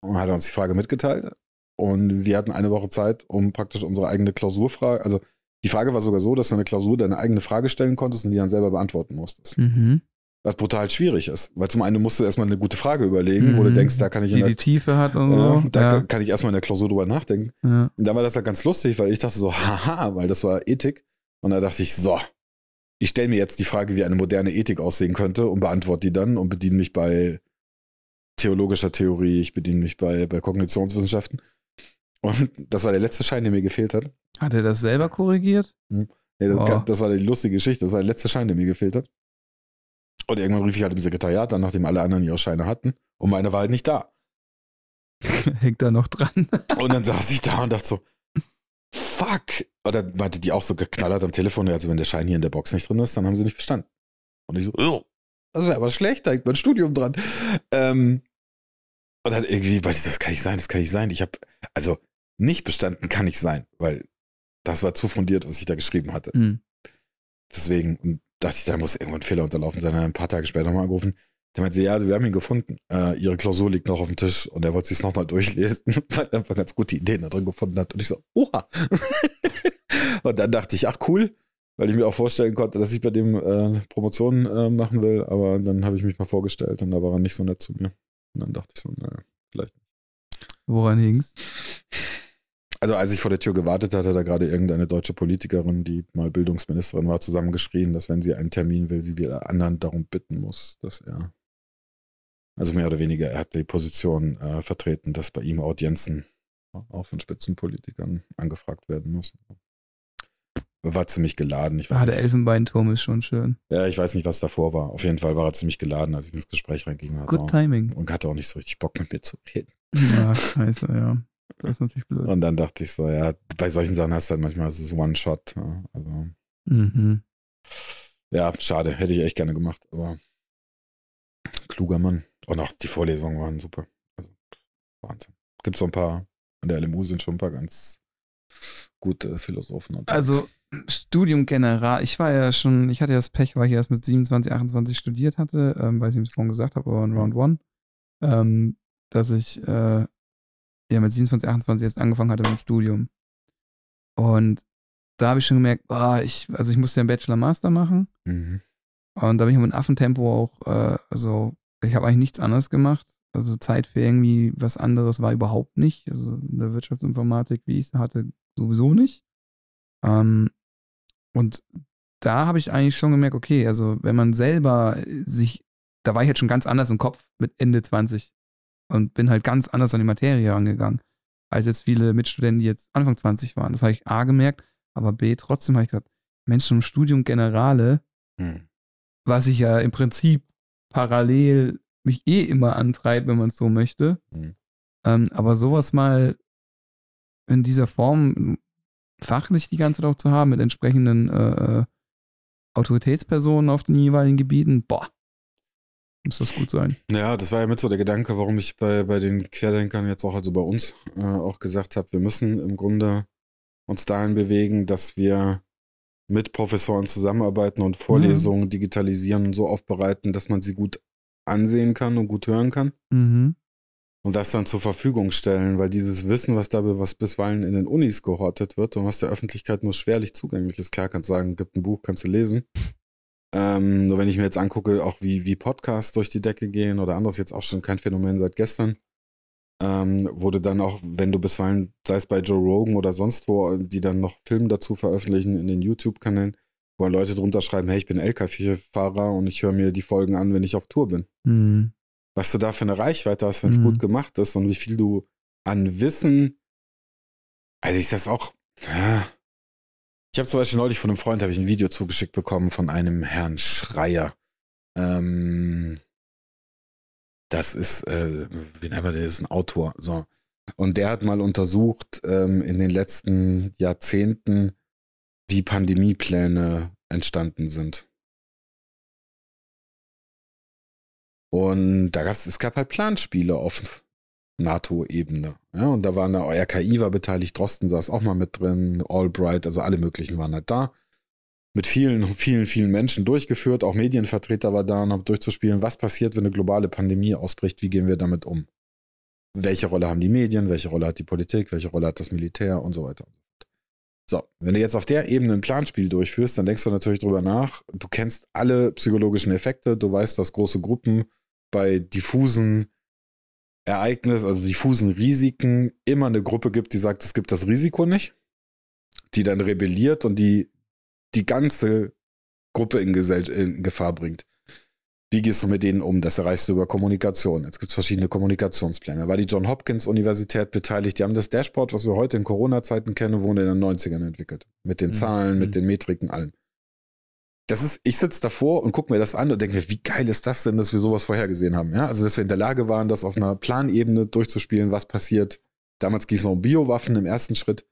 Und hat uns die Frage mitgeteilt. Und wir hatten eine Woche Zeit, um praktisch unsere eigene Klausurfrage, also die Frage war sogar so, dass du eine Klausur deine eigene Frage stellen konntest und die dann selber beantworten musstest. Mhm. Was brutal schwierig ist. Weil zum einen musst du erstmal eine gute Frage überlegen, mhm. wo du mhm. denkst, da kann ich die, der, die Tiefe hat und so. da ja. kann, ich erstmal in der Klausur drüber nachdenken. Ja. Und da war das halt ganz lustig, weil ich dachte so, haha, weil das war Ethik. Und da dachte ich, so, ich stelle mir jetzt die Frage, wie eine moderne Ethik aussehen könnte und beantworte die dann und bediene mich bei theologischer Theorie, ich bediene mich bei, bei Kognitionswissenschaften. Und das war der letzte Schein, der mir gefehlt hat. Hat er das selber korrigiert? Hm. Nee, das, oh. das, war die lustige Geschichte. Das war der letzte Schein, der mir gefehlt hat. Und irgendwann rief ich halt im Sekretariat dann, nachdem alle anderen ihre Scheine hatten. Und meine war halt nicht da. (laughs) Hängt da noch dran. und dann saß ich da und dachte so, fuck. Und dann meinte die auch so geknallert am Telefon, also wenn der Schein hier in der Box nicht drin ist, dann haben sie nicht bestanden. Und ich so, oh, das wäre aber schlecht, da hängt mein Studium dran. Ähm, und dann irgendwie, weiß ich, das kann nicht sein, das kann nicht sein. Ich habe, also nicht bestanden kann nicht sein, weil das war zu fundiert, was ich da geschrieben hatte. Mhm. Deswegen und dachte ich, da muss irgendwo ein Fehler unterlaufen sein. Ein paar Tage später mal angerufen. Der meinte, ja, also wir haben ihn gefunden. Äh, ihre Klausur liegt noch auf dem Tisch und er wollte sich nochmal durchlesen, (laughs) weil er einfach ganz gute Ideen da drin gefunden hat. Und ich so, oha. (laughs) und dann dachte ich, ach cool, weil ich mir auch vorstellen konnte, dass ich bei dem äh, Promotionen äh, machen will. Aber dann habe ich mich mal vorgestellt und da war er nicht so nett zu mir. Und dann dachte ich so, naja, vielleicht nicht. Woran hing's? Also als ich vor der Tür gewartet hatte, da gerade irgendeine deutsche Politikerin, die mal Bildungsministerin war, zusammengeschrien, dass wenn sie einen Termin will, sie wieder anderen darum bitten muss, dass er, also mehr oder weniger, er hat die Position äh, vertreten, dass bei ihm Audienzen auch von Spitzenpolitikern angefragt werden müssen. War ziemlich geladen. Ich weiß ah, der Elfenbeinturm ist schon schön. Ja, ich weiß nicht, was davor war. Auf jeden Fall war er ziemlich geladen, als ich ins Gespräch reinging. Good auch, Timing. Und hatte auch nicht so richtig Bock mit mir zu reden. Ja, scheiße, ja. Das ist natürlich blöd. Und dann dachte ich so, ja, bei solchen Sachen hast du halt manchmal, es ist One-Shot. Ja, also. Mhm. Ja, schade, hätte ich echt gerne gemacht, aber kluger Mann. Und auch die Vorlesungen waren super. Also, Wahnsinn. Gibt so ein paar, an der LMU sind schon ein paar ganz gute Philosophen. Also, Studium general, ich war ja schon, ich hatte ja das Pech, weil ich erst mit 27, 28 studiert hatte, ähm, weil ich es vorhin gesagt habe, aber in Round One, ähm, dass ich äh, ja mit 27, 28 erst angefangen hatte mit dem Studium. Und da habe ich schon gemerkt, oh, ich, also ich musste ja einen Bachelor-Master machen. Mhm. Und da bin ich mit Affentempo auch, äh, also ich habe eigentlich nichts anderes gemacht. Also Zeit für irgendwie was anderes war überhaupt nicht. Also in der Wirtschaftsinformatik, wie ich es hatte, sowieso nicht. Ähm, und da habe ich eigentlich schon gemerkt, okay, also wenn man selber sich, da war ich jetzt schon ganz anders im Kopf mit Ende 20 und bin halt ganz anders an die Materie rangegangen. als jetzt viele Mitstudenten, die jetzt Anfang 20 waren. Das habe ich A gemerkt, aber B, trotzdem habe ich gesagt, Menschen im Studium Generale, hm. was ich ja im Prinzip parallel mich eh immer antreibt, wenn man es so möchte. Hm. Ähm, aber sowas mal in dieser Form fachlich die ganze Zeit auch zu haben, mit entsprechenden äh, äh Autoritätspersonen auf den jeweiligen Gebieten, boah, muss das gut sein. Ja, das war ja mit so der Gedanke, warum ich bei, bei den Querdenkern jetzt auch, also bei uns, äh, auch gesagt habe, wir müssen im Grunde uns dahin bewegen, dass wir mit Professoren zusammenarbeiten und Vorlesungen mhm. digitalisieren und so aufbereiten, dass man sie gut ansehen kann und gut hören kann. Mhm. Und das dann zur Verfügung stellen, weil dieses Wissen, was da was bisweilen in den Unis gehortet wird und was der Öffentlichkeit nur schwerlich zugänglich ist, klar kannst du sagen, gibt ein Buch, kannst du lesen. Ähm, nur wenn ich mir jetzt angucke, auch wie, wie Podcasts durch die Decke gehen oder anderes, jetzt auch schon kein Phänomen seit gestern, ähm, wurde dann auch, wenn du bisweilen, sei es bei Joe Rogan oder sonst wo, die dann noch Filme dazu veröffentlichen in den YouTube-Kanälen, wo Leute drunter schreiben, hey, ich bin LKW-Fahrer und ich höre mir die Folgen an, wenn ich auf Tour bin. Mhm. Was du da für eine Reichweite hast, wenn es mhm. gut gemacht ist und wie viel du an Wissen, also ich das auch, ja. Ich habe zum Beispiel neulich von einem Freund ich ein Video zugeschickt bekommen von einem Herrn Schreier. Ähm, das ist, äh, wie nennt man das, ein Autor. So. Und der hat mal untersucht ähm, in den letzten Jahrzehnten, wie Pandemiepläne entstanden sind. Und da gab's, es gab halt Planspiele auf NATO-Ebene. Ja, und da war eine RKI war beteiligt, Drosten saß auch mal mit drin, Albright, also alle möglichen waren halt da. Mit vielen, vielen, vielen Menschen durchgeführt, auch Medienvertreter war da und haben durchzuspielen, was passiert, wenn eine globale Pandemie ausbricht, wie gehen wir damit um? Welche Rolle haben die Medien, welche Rolle hat die Politik, welche Rolle hat das Militär und so weiter. So, wenn du jetzt auf der Ebene ein Planspiel durchführst, dann denkst du natürlich drüber nach. Du kennst alle psychologischen Effekte, du weißt, dass große Gruppen bei diffusen Ereignissen, also diffusen Risiken, immer eine Gruppe gibt, die sagt, es gibt das Risiko nicht, die dann rebelliert und die die ganze Gruppe in, Gesell in Gefahr bringt. Wie gehst du mit denen um? Das erreichst du über Kommunikation. Jetzt gibt es verschiedene Kommunikationspläne. Da war die John Hopkins Universität beteiligt. Die haben das Dashboard, was wir heute in Corona-Zeiten kennen, wurde in den 90ern entwickelt. Mit den mhm. Zahlen, mhm. mit den Metriken, allem. Das ist, ich sitze davor und gucke mir das an und denke mir, wie geil ist das denn, dass wir sowas vorhergesehen haben? Ja, also dass wir in der Lage waren, das auf einer Planebene durchzuspielen, was passiert. Damals ging es noch um Biowaffen im ersten Schritt.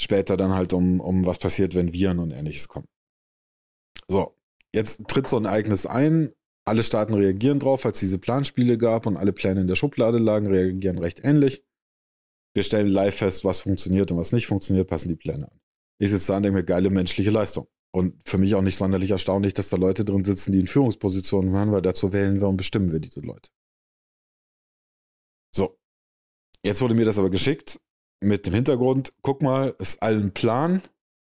Später dann halt um, um was passiert, wenn Viren und ähnliches kommen. So, Jetzt tritt so ein Ereignis ein, alle Staaten reagieren drauf, als es diese Planspiele gab und alle Pläne in der Schublade lagen, reagieren recht ähnlich. Wir stellen live fest, was funktioniert und was nicht funktioniert, passen die Pläne an. Ich sitze da und denke mir, geile menschliche Leistung. Und für mich auch nicht sonderlich erstaunlich, dass da Leute drin sitzen, die in Führungspositionen waren, weil dazu wählen wir und bestimmen wir diese Leute. So. Jetzt wurde mir das aber geschickt mit dem Hintergrund, guck mal, ist allen Plan,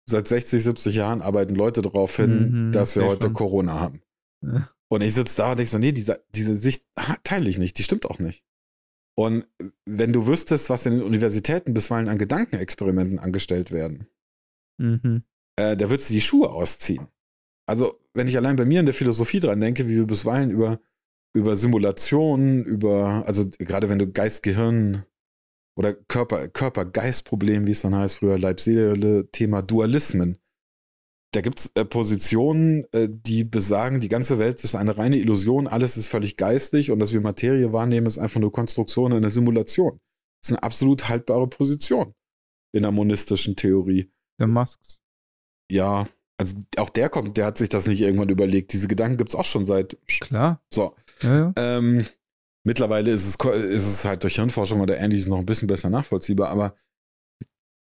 seit 60, 70 Jahren arbeiten Leute darauf hin, mhm, dass wir heute schon. Corona haben. Ja. Und ich sitze da und denke so, nee, diese, diese Sicht teile ich nicht, die stimmt auch nicht. Und wenn du wüsstest, was in den Universitäten bisweilen an Gedankenexperimenten angestellt werden, mhm. Äh, da würdest du die Schuhe ausziehen. Also, wenn ich allein bei mir in der Philosophie dran denke, wie wir bisweilen über, über Simulationen, über, also gerade wenn du Geist-Gehirn oder Körper, Körper-Geist-Problem, wie es dann heißt, früher Leib-Seele-Thema Dualismen. Da gibt es äh, Positionen, äh, die besagen, die ganze Welt ist eine reine Illusion, alles ist völlig geistig und dass wir Materie wahrnehmen, ist einfach nur Konstruktion einer Simulation. Das ist eine absolut haltbare Position in der monistischen Theorie. Der Musks. Ja, also auch der kommt, der hat sich das nicht irgendwann überlegt. Diese Gedanken gibt es auch schon seit. Klar. So. Ja, ja. Ähm, Mittlerweile ist es, ist es halt durch Hirnforschung oder ähnliches noch ein bisschen besser nachvollziehbar, aber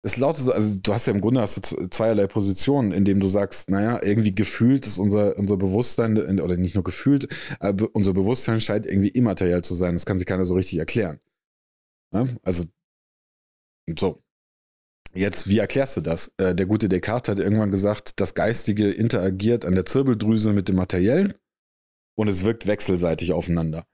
es lautet so, also du hast ja im Grunde hast du zweierlei Positionen, indem du sagst, naja, irgendwie gefühlt ist unser, unser Bewusstsein, oder nicht nur gefühlt, aber unser Bewusstsein scheint irgendwie immateriell zu sein. Das kann sich keiner so richtig erklären. Ja? Also, so. Jetzt, wie erklärst du das? Äh, der gute Descartes hat irgendwann gesagt, das Geistige interagiert an der Zirbeldrüse mit dem Materiellen und es wirkt wechselseitig aufeinander.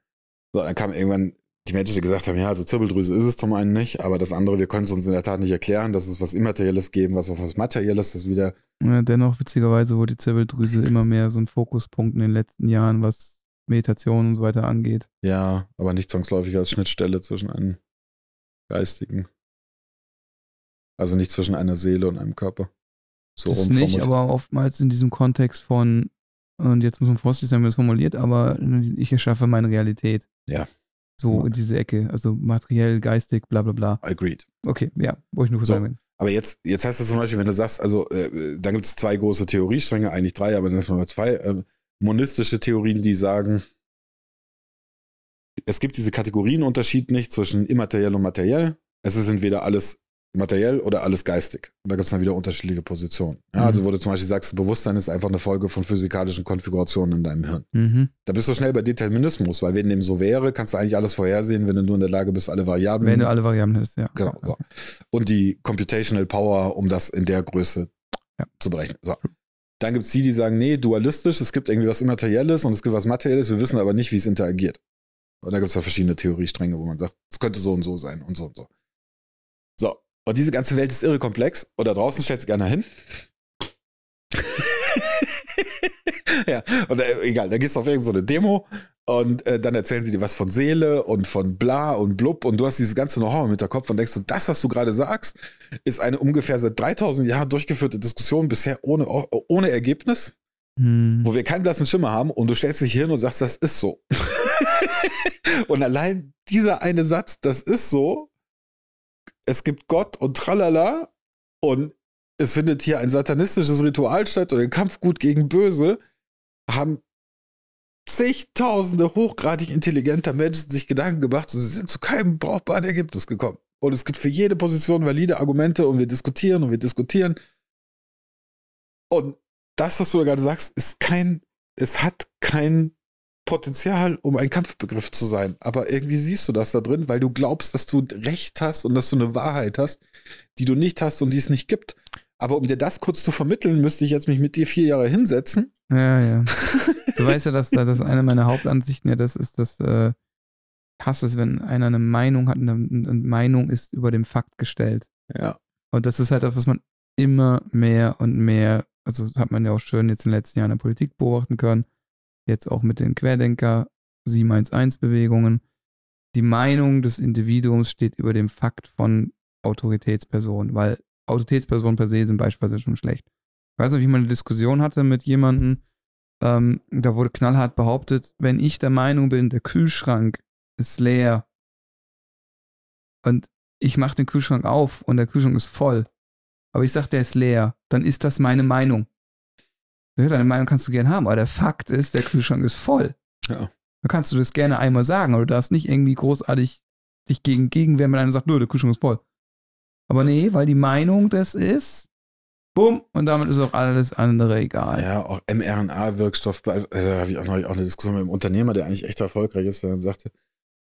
So, dann kam irgendwann die Menschen, die gesagt haben, ja, also Zirbeldrüse ist es zum einen nicht, aber das andere, wir können es uns in der Tat nicht erklären, dass es was Immaterielles geben, was auf was Materielles, das wieder. Ja, dennoch, witzigerweise, wurde die Zirbeldrüse immer mehr so ein Fokuspunkt in den letzten Jahren, was Meditation und so weiter angeht. Ja, aber nicht zwangsläufig als Schnittstelle zwischen einem geistigen. Also nicht zwischen einer Seele und einem Körper. So das nicht, aber oftmals in diesem Kontext von, und jetzt muss man vorsichtig sein, wie es formuliert, aber ich erschaffe meine Realität. Ja. So ja. in diese Ecke, also materiell, geistig, bla bla bla. Agreed. Okay, ja, wo ich nur kurz so, sagen Aber jetzt, jetzt heißt es zum Beispiel, wenn du sagst, also äh, da gibt es zwei große Theoriestränge, eigentlich drei, aber dann ist mal zwei. Äh, monistische Theorien, die sagen, es gibt diese Kategorienunterschied nicht zwischen immateriell und materiell. Es ist entweder alles materiell oder alles geistig. Und da gibt es dann wieder unterschiedliche Positionen. Ja, mhm. Also wo du zum Beispiel sagst, Bewusstsein ist einfach eine Folge von physikalischen Konfigurationen in deinem Hirn. Mhm. Da bist du schnell bei Determinismus, weil wenn dem so wäre, kannst du eigentlich alles vorhersehen, wenn du nur in der Lage bist, alle Variablen. Wenn du alle Variablen hast, ja. Genau. So. Und die Computational Power, um das in der Größe ja. zu berechnen. So. Dann gibt es die, die sagen, nee, dualistisch, es gibt irgendwie was Immaterielles und es gibt was Materielles, wir wissen aber nicht, wie es interagiert. Und da gibt es ja verschiedene Theoriestränge, wo man sagt, es könnte so und so sein und so und so. So, und diese ganze Welt ist irre komplex. Und da draußen stellt sich einer hin. (laughs) ja, und äh, egal, da gehst du auf irgendeine so Demo und äh, dann erzählen sie dir was von Seele und von bla und blub und du hast dieses ganze Know-how mit der Kopf und denkst du, das, was du gerade sagst, ist eine ungefähr seit 3000 Jahren durchgeführte Diskussion, bisher ohne, ohne Ergebnis, hm. wo wir keinen blassen Schimmer haben und du stellst dich hin und sagst, das ist so. (laughs) und allein dieser eine Satz, das ist so, es gibt Gott und tralala und es findet hier ein satanistisches Ritual statt und ein Kampf gut gegen böse, haben zigtausende hochgradig intelligenter Menschen sich Gedanken gemacht und sie sind zu keinem brauchbaren Ergebnis gekommen. Und es gibt für jede Position valide Argumente und wir diskutieren und wir diskutieren. Und das, was du da gerade sagst, ist kein, es hat kein Potenzial, um ein Kampfbegriff zu sein. Aber irgendwie siehst du das da drin, weil du glaubst, dass du Recht hast und dass du eine Wahrheit hast, die du nicht hast und die es nicht gibt. Aber um dir das kurz zu vermitteln, müsste ich jetzt mich mit dir vier Jahre hinsetzen. Ja, ja. (laughs) Du weißt ja, dass das eine meiner Hauptansichten ja das ist, dass äh, hasse es, wenn einer eine Meinung hat, eine, eine Meinung ist über dem Fakt gestellt. Ja. Und das ist halt das, was man immer mehr und mehr, also hat man ja auch schön jetzt in den letzten Jahren in der Politik beobachten können, jetzt auch mit den Querdenker 711-Bewegungen. Die Meinung des Individuums steht über dem Fakt von Autoritätspersonen, weil Autoritätspersonen per se sind beispielsweise schon schlecht. Ich weiß noch, wie ich mal eine Diskussion hatte mit jemandem, ähm, da wurde knallhart behauptet, wenn ich der Meinung bin, der Kühlschrank ist leer und ich mache den Kühlschrank auf und der Kühlschrank ist voll, aber ich sage, der ist leer, dann ist das meine Meinung. Deine Meinung kannst du gerne haben, aber der Fakt ist, der Kühlschrank ist voll. Ja. Dann kannst du das gerne einmal sagen, aber du darfst nicht irgendwie großartig dich gegen gegenwehren, wenn einer sagt, nö, der Kühlschrank ist voll. Aber nee, weil die Meinung das ist, bumm, und damit ist auch alles andere egal. Ja, auch mRNA-Wirkstoff, äh, da habe ich auch noch auch eine Diskussion mit einem Unternehmer, der eigentlich echt erfolgreich ist, der dann sagte,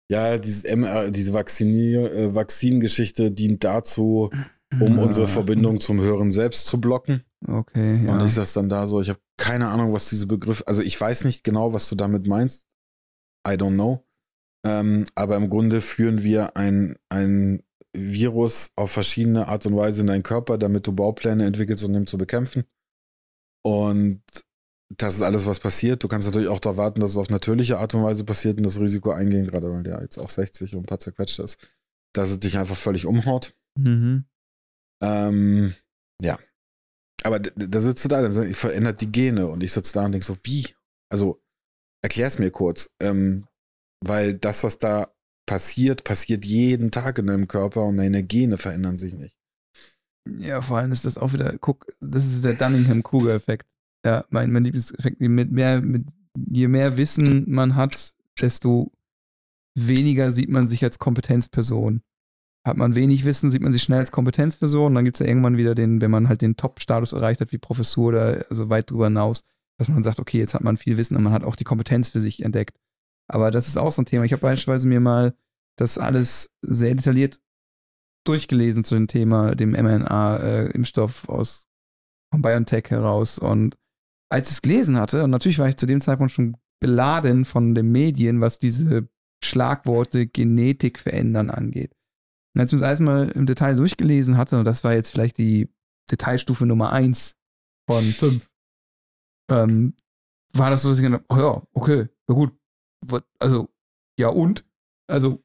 ja, dieses MR, diese Vaccinier, äh, Vakzingeschichte dient dazu, um ja. unsere Verbindung zum höheren Selbst zu blocken. Okay, ja. Und ist das dann da so? Ich habe keine Ahnung, was diese Begriff, also ich weiß nicht genau, was du damit meinst. I don't know. Ähm, aber im Grunde führen wir ein, ein Virus auf verschiedene Art und Weise in deinen Körper, damit du Baupläne entwickelst, um ihn zu bekämpfen. Und das ist alles, was passiert. Du kannst natürlich auch darauf warten, dass es auf natürliche Art und Weise passiert und das Risiko eingehen, gerade weil der jetzt auch 60 und ein paar zerquetscht ist, dass es dich einfach völlig umhaut. Mhm. Ähm, ja, aber da sitzt du da, dann verändert die Gene und ich sitze da und denke so, wie? Also, erklär es mir kurz. Ähm, weil das, was da passiert, passiert jeden Tag in deinem Körper und deine Gene verändern sich nicht. Ja, vor allem ist das auch wieder, guck, das ist der Dunningham-Kruger-Effekt. Ja, mein, mein Lieblingseffekt, mit mehr, mit, je mehr Wissen man hat, desto weniger sieht man sich als Kompetenzperson hat man wenig Wissen, sieht man sich schnell als Kompetenzperson. Dann gibt es ja irgendwann wieder den, wenn man halt den Top-Status erreicht hat, wie Professur oder also weit drüber hinaus, dass man sagt, okay, jetzt hat man viel Wissen und man hat auch die Kompetenz für sich entdeckt. Aber das ist auch so ein Thema. Ich habe beispielsweise mir mal das alles sehr detailliert durchgelesen zu dem Thema, dem mRNA-Impfstoff aus von BioNTech heraus. Und als ich es gelesen hatte, und natürlich war ich zu dem Zeitpunkt schon beladen von den Medien, was diese Schlagworte Genetik verändern angeht. Und als ich das erstmal im Detail durchgelesen hatte, und das war jetzt vielleicht die Detailstufe Nummer 1 von 5, ähm, war das so, dass ich gedacht oh ja, okay, ja gut. Also, ja und? Also.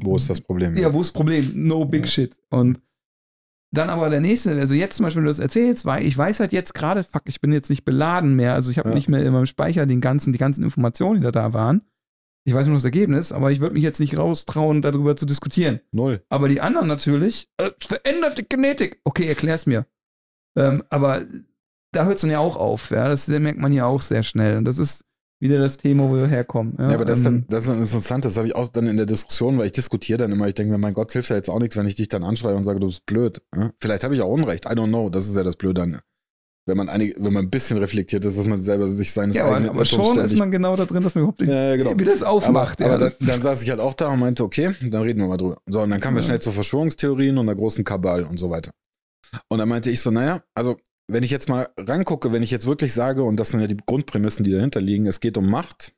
Wo ist das Problem? Ja, wo ist das Problem? No big ja. shit. Und dann aber der nächste, also jetzt zum Beispiel, wenn du das erzählst, weil ich weiß halt jetzt gerade, fuck, ich bin jetzt nicht beladen mehr, also ich habe Ja. nicht mehr in meinem Speicher den ganzen, die ganzen Informationen, die da, da waren. Ich weiß nur das Ergebnis, aber ich würde mich jetzt nicht raustrauen, darüber zu diskutieren. Null. Aber die anderen natürlich, äh, veränderte Genetik. Okay, erklär's mir. Ähm, aber da hört es dann ja auch auf, ja. Das merkt man ja auch sehr schnell. Und das ist wieder das Thema, wo wir herkommen. Ja, Ja, aber das, ist ähm, dann, das ist dann interessant, das habe ich auch dann in der Diskussion, weil ich diskutiere dann immer, ich denke mir, mein Gott, hilft ja jetzt auch nichts, wenn ich dich dann anschreie und sage, du bist blöd. Ja? Vielleicht habe ich auch Unrecht, I don't know, das ist ja das Blöde an. Wenn man, einige, wenn man ein bisschen reflektiert ist, dass man selber sich seines ja, aber, eigenen aber schon Irrtums ist man genau da drin, dass man überhaupt nicht, Ja, genau. wie das aufmacht. aber, ja. aber dann, dann saß ich halt auch da und meinte, okay, dann reden wir mal drüber. So, und dann kamen wir Ja. schnell zu Verschwörungstheorien und der großen Kabal und so weiter. Und dann meinte ich so, naja, also wenn ich jetzt mal rangucke, wenn ich jetzt wirklich sage, und das sind ja die Grundprämissen, die dahinter liegen, es geht um Macht.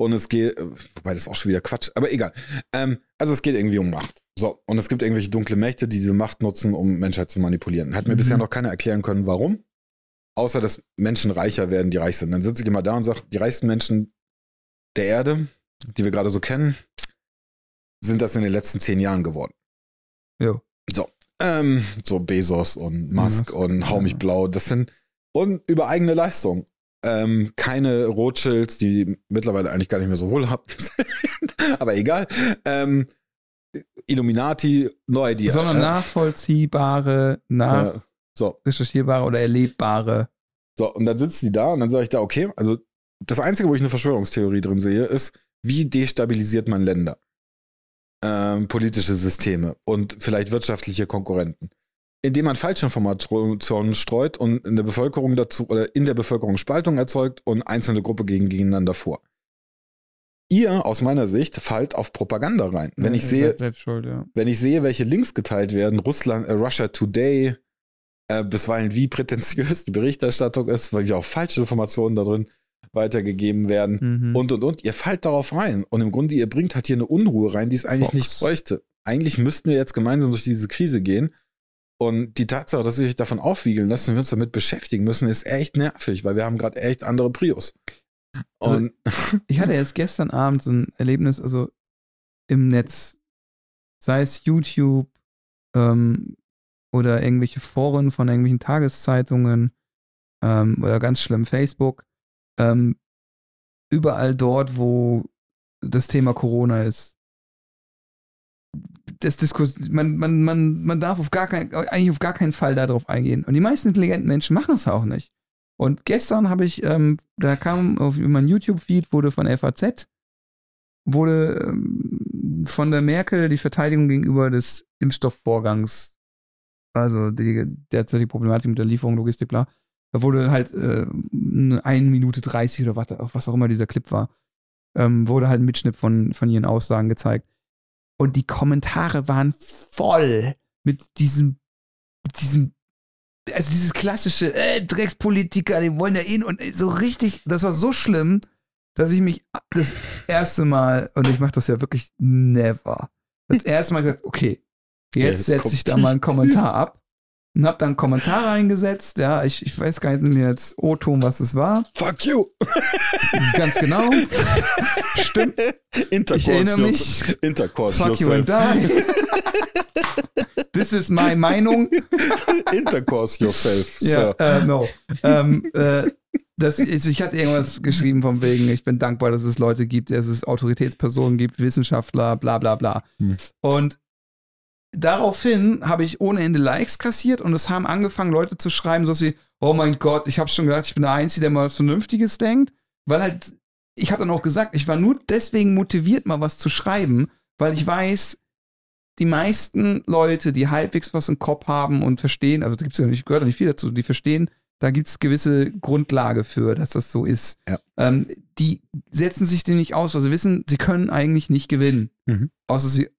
Und es geht, äh, wobei das ist auch schon wieder Quatsch, aber egal. Ähm, also es geht irgendwie um Macht. So, und es gibt irgendwelche dunkle Mächte, die diese Macht nutzen, um Menschheit zu manipulieren. Hat mir Mhm. bisher noch keiner erklären können, warum. Außer, dass Menschen reicher werden, die reich sind. Dann sitze ich immer da und sage, die reichsten Menschen der Erde, die wir gerade so kennen, sind das in den letzten zehn Jahren geworden. Jo. So, ähm, so Bezos und Musk Ja, und Hau mich ja. blau, das sind und über eigene Leistung. Ähm, keine Rothschilds, die mittlerweile eigentlich gar nicht mehr so wohlhabend sind, (laughs) aber egal. Ähm, Illuminati, no idea. sondern Äh, nachvollziehbare, nach äh, so, recherchierbare oder erlebbare. So, und dann sitzt die da und dann sage ich da, okay, also das Einzige, wo ich eine Verschwörungstheorie drin sehe, ist, wie destabilisiert man Länder? Ähm, politische Systeme und vielleicht wirtschaftliche Konkurrenten. Indem man Falschinformationen streut und in der Bevölkerung dazu oder in der Bevölkerung Spaltung erzeugt und einzelne Gruppe gegen, gegeneinander vor. Ihr, aus meiner Sicht, fallt auf Propaganda rein. Wenn ich Ihr sehe, schuld, ja. wenn ich sehe, welche Links geteilt werden, Russland, äh, Russia Today, äh, bisweilen wie prätentiös die Berichterstattung ist, weil ja auch falsche Informationen da drin weitergegeben werden Mhm. und und und. Ihr fallt darauf rein und im Grunde, ihr bringt halt hier eine Unruhe rein, die es eigentlich Fox. nicht bräuchte. Eigentlich müssten wir jetzt gemeinsam durch diese Krise gehen. Und die Tatsache, dass wir euch davon aufwiegeln lassen und wir uns damit beschäftigen müssen, ist echt nervig, weil wir haben gerade echt andere Prios. Also, Und (laughs) Ich hatte erst gestern Abend so ein Erlebnis, also im Netz, sei es YouTube ähm, oder irgendwelche Foren von irgendwelchen Tageszeitungen ähm, oder ganz schlimm Facebook, ähm, überall dort, wo das Thema Corona ist. Das Diskurs, man, man, man, man darf auf gar kein, eigentlich auf gar keinen Fall darauf eingehen. Und die meisten intelligenten Menschen machen es auch nicht. Und gestern habe ich, ähm, da kam auf meinem YouTube-Feed, wurde von FAZ, wurde ähm, von der Merkel die Verteidigung gegenüber des Impfstoffvorgangs, also die derzeitige Problematik mit der Lieferung, Logistik, bla, da wurde halt äh, eine Minute 30 oder was, was auch immer dieser Clip war, ähm, wurde halt ein Mitschnitt von, von ihren Aussagen gezeigt. Und die Kommentare waren voll mit diesem, diesem also dieses klassische äh, Dreckspolitiker, die wollen ja ihn und so richtig, das war so schlimm, dass ich mich das erste Mal, und ich mache das ja wirklich never, das erste Mal gesagt, okay, Ja, jetzt jetzt setze ich da mal einen (laughs) Kommentar ab und habe dann einen Kommentar reingesetzt, ja, ich, ich weiß gar nicht mehr jetzt O-Ton, was es war, fuck you! (laughs) ganz genau, stimmt, Intercourse, ich erinnere mich, Intercourse fuck you yourself. and die, this is my Meinung, (laughs) Intercourse yourself. Ja, Sir. äh, no. ähm, äh, das ich hatte irgendwas geschrieben von wegen, ich bin dankbar, dass es Leute gibt, dass es Autoritätspersonen gibt, Wissenschaftler, bla bla bla. Hm. Und daraufhin habe ich ohne Ende Likes kassiert und es haben angefangen, Leute zu schreiben, so wie, oh mein Gott, ich habe schon gedacht, ich bin der Einzige, der mal was Vernünftiges denkt. Weil halt, ich habe dann auch gesagt, ich war nur deswegen motiviert, mal was zu schreiben, weil ich weiß, die meisten Leute, die halbwegs was im Kopf haben und verstehen, also da gibt's ja nicht, gehört ja nicht viel dazu, die verstehen, da gibt es gewisse Grundlage für, dass das so ist. Ja. Ähm, die setzen sich dem nicht aus, weil sie wissen, sie können eigentlich nicht gewinnen. Mhm. Außer sie,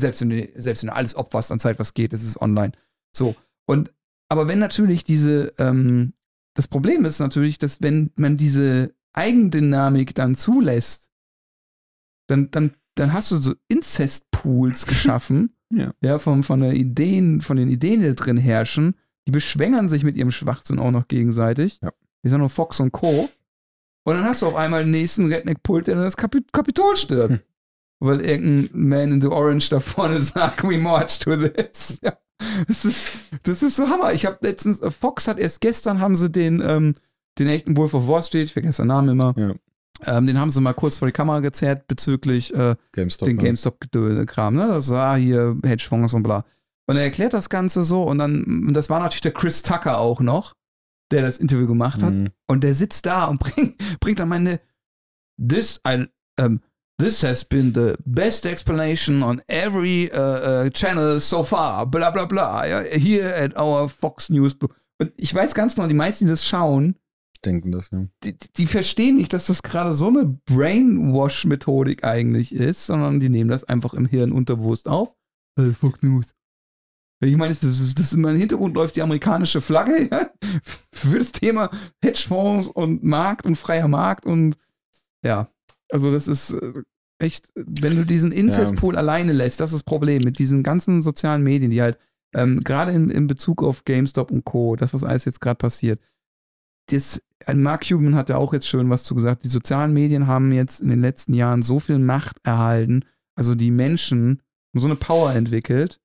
selbst wenn, du, selbst wenn du alles opferst an Zeit, was geht, ist online. So. Und, aber wenn natürlich diese, ähm, das Problem ist natürlich, dass wenn man diese Eigendynamik dann zulässt, dann, dann, dann hast du so Inzestpools geschaffen, (laughs) Ja. ja, von, von der Ideen, von den Ideen, die da drin herrschen, die beschwängern sich mit ihrem Schwachsinn auch noch gegenseitig. Ja. Die sind nur Fox und Co. Und dann hast du auf einmal den nächsten Redneck-Pult, der dann das Kapi Kapitol stört. Hm. (laughs) weil irgendein Man in the Orange da vorne (laughs) sagt, we march to this. (laughs) Ja. Das ist, das ist so Hammer. Ich habe letztens, äh, Fox hat erst gestern, haben sie den, ähm, den echten Wolf of Wall Street, ich vergesse den Namen immer, ja. ähm, den haben sie mal kurz vor die Kamera gezerrt bezüglich äh, GameStop, den GameStop-Kram. Ne? Das war hier Hedgefonds und bla. Und er erklärt das Ganze so und dann, und das war natürlich der Chris Tucker auch noch, der das Interview gemacht hat. Mhm. Und der sitzt da und (laughs) bringt, bringt dann meine, this, I, um, This has been the best explanation on every uh, uh, channel so far. Bla bla bla. Ja, here at our Fox News. Und ich weiß ganz genau, die meisten, die das schauen, denken das, ja. Die, die verstehen nicht, dass das gerade so eine Brainwash-Methodik eigentlich ist, sondern die nehmen das einfach im Hirn unterbewusst auf. Hey, Fox News. Ich meine, das, das, das in meinem Hintergrund läuft die amerikanische Flagge ja, für das Thema Hedgefonds und Markt und freier Markt und ja, also das ist äh, echt, wenn du diesen Incest-Pool ja. alleine lässt, das ist das Problem mit diesen ganzen sozialen Medien, die halt ähm, gerade in, in Bezug auf GameStop und Co., das, was alles jetzt gerade passiert, das, Mark Cuban hat ja auch jetzt schön was zu gesagt, die sozialen Medien haben jetzt in den letzten Jahren so viel Macht erhalten, also die Menschen so eine Power entwickelt,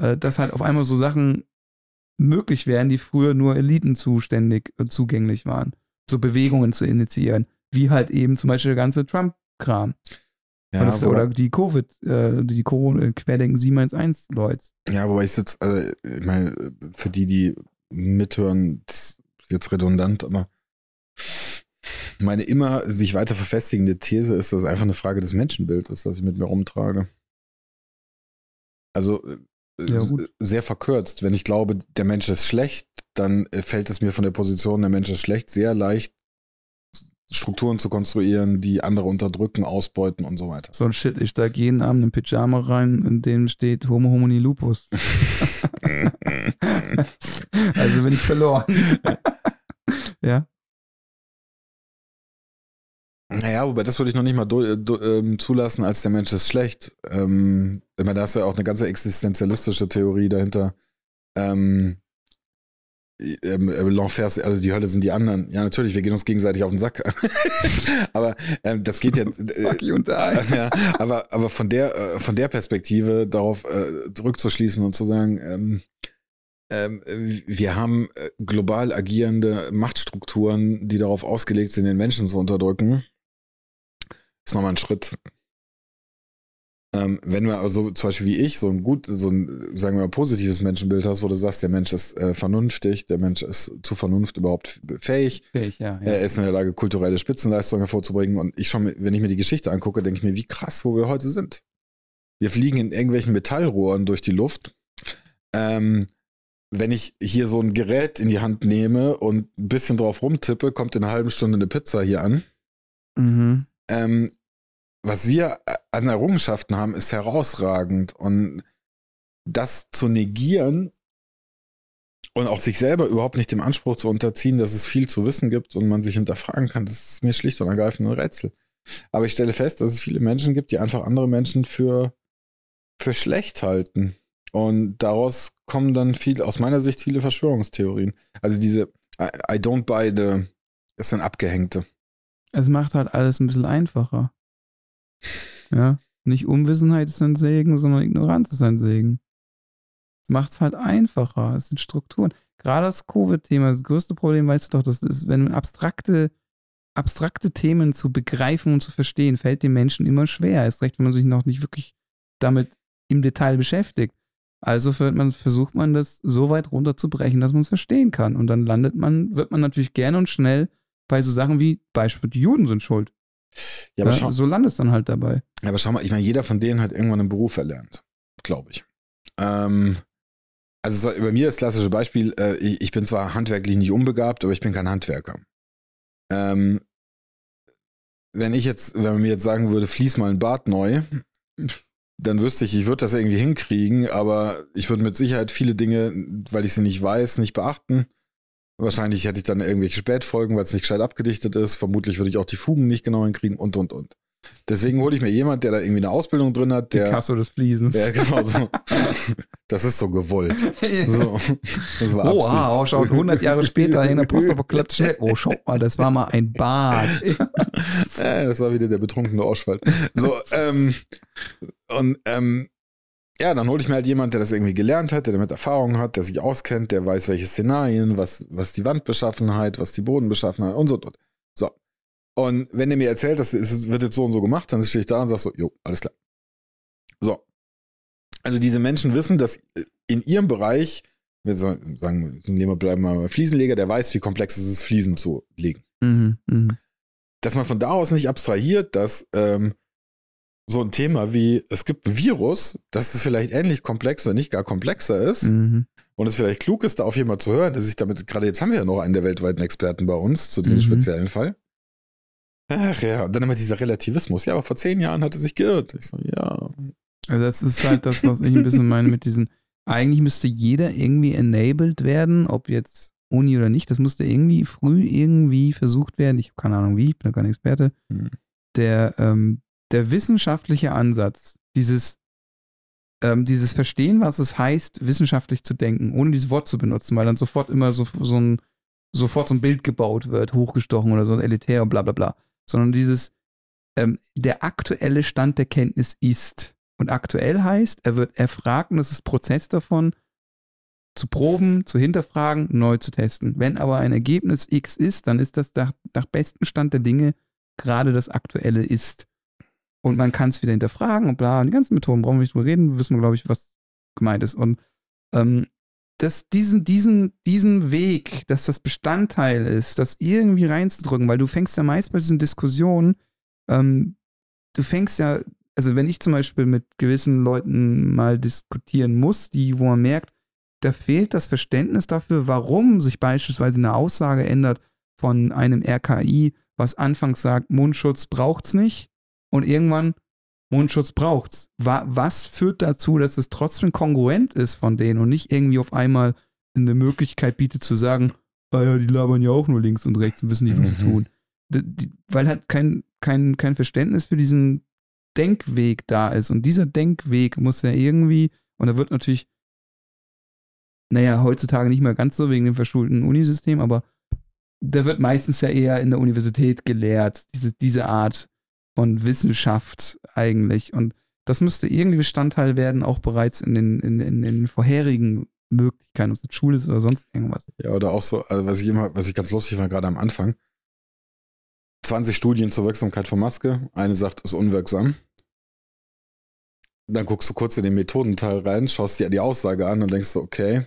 äh, dass halt auf einmal so Sachen möglich wären, die früher nur Eliten zuständig, äh, zugänglich waren, so Bewegungen zu initiieren wie halt eben zum Beispiel der ganze Trump-Kram. Ja, das, oder die Covid, äh, die Corona, Querdenken 711 Leute. Ja, wobei ich jetzt, also, ich meine, für die, die mithören, das ist jetzt redundant, aber meine immer sich weiter verfestigende These ist, dass es einfach eine Frage des Menschenbildes, das ich mit mir rumtrage. Also äh, ja, sehr verkürzt. Wenn ich glaube, der Mensch ist schlecht, dann äh, fällt es mir von der Position, der Mensch ist schlecht, sehr leicht, Strukturen zu konstruieren, die andere unterdrücken, ausbeuten und so weiter. So ein Shit, ich steige jeden Abend in Pyjama rein, in dem steht Homo homini lupus. (laughs) also bin ich verloren. (laughs) ja. Naja, wobei das würde ich noch nicht mal do, do, ähm, zulassen, als der Mensch ist schlecht. Ähm, ich meine, da ist ja auch eine ganze existenzialistische Theorie dahinter. Ähm, ähm, äh, L'Enfer, also die Hölle sind die anderen. Ja, natürlich, wir gehen uns gegenseitig auf den Sack. (laughs) aber ähm, das geht ja, (laughs) äh, ja. aber, aber von der, äh, von der Perspektive darauf äh, zurückzuschließen und zu sagen, ähm, ähm, wir haben äh, global agierende Machtstrukturen, die darauf ausgelegt sind, den Menschen zu unterdrücken, ist nochmal ein Schritt. Ähm, wenn wir also zum Beispiel wie ich so ein gut, so ein, sagen wir mal, positives Menschenbild hast, wo du sagst, der Mensch ist äh, vernünftig, der Mensch ist zu Vernunft überhaupt fähig, fähig ja, ja. er ist in der Lage, kulturelle Spitzenleistungen hervorzubringen und ich schon, wenn ich mir die Geschichte angucke, denke ich mir, wie krass, wo wir heute sind. Wir fliegen in irgendwelchen Metallrohren durch die Luft. Ähm, wenn ich hier so ein Gerät in die Hand nehme und ein bisschen drauf rumtippe, kommt in einer halben Stunde eine Pizza hier an. Mhm. Ähm, was wir äh, an Errungenschaften haben, ist herausragend. Und das zu negieren und auch sich selber überhaupt nicht dem Anspruch zu unterziehen, dass es viel zu wissen gibt und man sich hinterfragen kann, das ist mir schlicht und ergreifend ein Rätsel. Aber ich stelle fest, dass es viele Menschen gibt, die einfach andere Menschen für, für schlecht halten. Und daraus kommen dann viel, aus meiner Sicht, viele Verschwörungstheorien. Also diese I, I don't buy the, das sind abgehängte. Es macht halt alles ein bisschen einfacher. Ja, nicht Unwissenheit ist ein Segen, sondern Ignoranz ist ein Segen. Macht es halt einfacher. Es sind Strukturen. Gerade das Covid-Thema, das größte Problem, weißt du doch, das ist, wenn abstrakte, abstrakte Themen zu begreifen und zu verstehen, fällt dem Menschen immer schwer. Erst recht, wenn man sich noch nicht wirklich damit im Detail beschäftigt. Also man, versucht man das so weit runterzubrechen, dass man es verstehen kann. Und dann landet man, wird man natürlich gerne und schnell bei so Sachen wie Beispiel, die Juden sind schuld. Ja, aber ja, schau, so landest dann halt dabei. Ja, aber schau mal, ich meine, jeder von denen hat irgendwann einen Beruf erlernt, glaube ich. Ähm, also bei mir das klassische Beispiel, äh, ich, ich, bin zwar handwerklich nicht unbegabt, aber ich bin kein Handwerker. Ähm, wenn ich jetzt, wenn man mir jetzt sagen würde, fließ mal ein Bad neu, dann wüsste ich, ich würde das irgendwie hinkriegen, aber ich würde mit Sicherheit viele Dinge, weil ich sie nicht weiß, nicht beachten. Wahrscheinlich hätte ich dann irgendwelche Spätfolgen, weil es nicht gescheit abgedichtet ist. Vermutlich würde ich auch die Fugen nicht genau hinkriegen und, und, und. Deswegen hole ich mir jemand, der da irgendwie eine Ausbildung drin hat, der. Picasso des Fliesens. Ja, genau so. (laughs) Das ist so gewollt. So. Das war oh, ah, oh, schaut 100 Jahre später in der Postapokalypse schnell. (laughs) Oh, schau mal, das war mal ein Bad. (laughs) das war wieder der betrunkene Oschwald. So, ähm, und, ähm, ja, dann hole ich mir halt jemand, der das irgendwie gelernt hat, der damit Erfahrung hat, der sich auskennt, der weiß, welche Szenarien, was, was die Wandbeschaffenheit, was die Bodenbeschaffenheit und so. So. Und wenn er mir erzählt, das wird jetzt so und so gemacht, dann stehe ich da und sage so, jo, alles klar. So. Also diese Menschen wissen, dass in ihrem Bereich, wir sagen, nehmen wir bleiben mal Fliesenleger, der weiß, wie komplex es ist, Fliesen zu legen. Mhm, mh. Dass man von da aus nicht abstrahiert, dass ähm, so ein Thema wie, es gibt ein Virus, das ist vielleicht ähnlich komplex oder nicht gar komplexer ist. Mhm. Und es vielleicht klug ist, da auf jemand zu hören, der sich damit, gerade jetzt haben wir ja noch einen der weltweiten Experten bei uns zu diesem mhm. speziellen Fall. Ach ja, und dann immer dieser Relativismus. Ja, aber vor zehn Jahren hat er sich geirrt. Ich so, ja. Also das ist halt das, was ich ein bisschen meine mit diesen, eigentlich müsste jeder irgendwie enabled werden, ob jetzt Uni oder nicht, das musste irgendwie früh irgendwie versucht werden. Ich habe keine Ahnung wie, ich bin da kein Experte. Hm. Der, ähm, der wissenschaftliche Ansatz, dieses, ähm, dieses Verstehen, was es heißt, wissenschaftlich zu denken, ohne dieses Wort zu benutzen, weil dann sofort immer so, so ein, sofort so ein Bild gebaut wird, hochgestochen oder so ein elitär und bla bla bla sondern dieses, ähm, der aktuelle Stand der Kenntnis ist. Und aktuell heißt, er wird erfragt und das ist Prozess davon, zu proben, zu hinterfragen, neu zu testen. Wenn aber ein Ergebnis X ist, dann ist das nach, nach bestem Stand der Dinge gerade das aktuelle ist. Und man kann es wieder hinterfragen und bla, und die ganzen Methoden brauchen wir nicht drüber reden, wissen wir, glaube ich, was gemeint ist. Und ähm, das, diesen, diesen, diesen Weg, dass das Bestandteil ist, das irgendwie reinzudrücken, weil du fängst ja meist bei diesen Diskussionen, ähm, du fängst ja, also wenn ich zum Beispiel mit gewissen Leuten mal diskutieren muss, die, wo man merkt, da fehlt das Verständnis dafür, warum sich beispielsweise eine Aussage ändert von einem RKI, was anfangs sagt, Mundschutz braucht's nicht und irgendwann Mundschutz braucht's. Was führt dazu, dass es trotzdem kongruent ist von denen und nicht irgendwie auf einmal eine Möglichkeit bietet zu sagen, ah ja, die labern ja auch nur links und rechts und wissen nicht, was mhm. sie tun. Weil halt kein, kein, kein Verständnis für diesen Denkweg da ist. Und dieser Denkweg muss ja irgendwie, und da wird natürlich, naja, heutzutage nicht mehr ganz so wegen dem verschulten Unisystem, aber der wird meistens ja eher in der Universität gelehrt, diese, diese Art von Wissenschaft eigentlich. Und das müsste irgendwie Bestandteil werden, auch bereits in den, in, in, in den vorherigen Möglichkeiten, ob es Schule ist oder sonst irgendwas. Ja, oder auch so, also was ich immer, was ich ganz lustig fand, gerade am Anfang. 20 Studien zur Wirksamkeit von Maske. Eine sagt, ist unwirksam. Dann guckst du kurz in den Methodenteil rein, schaust dir die Aussage an und denkst du, okay,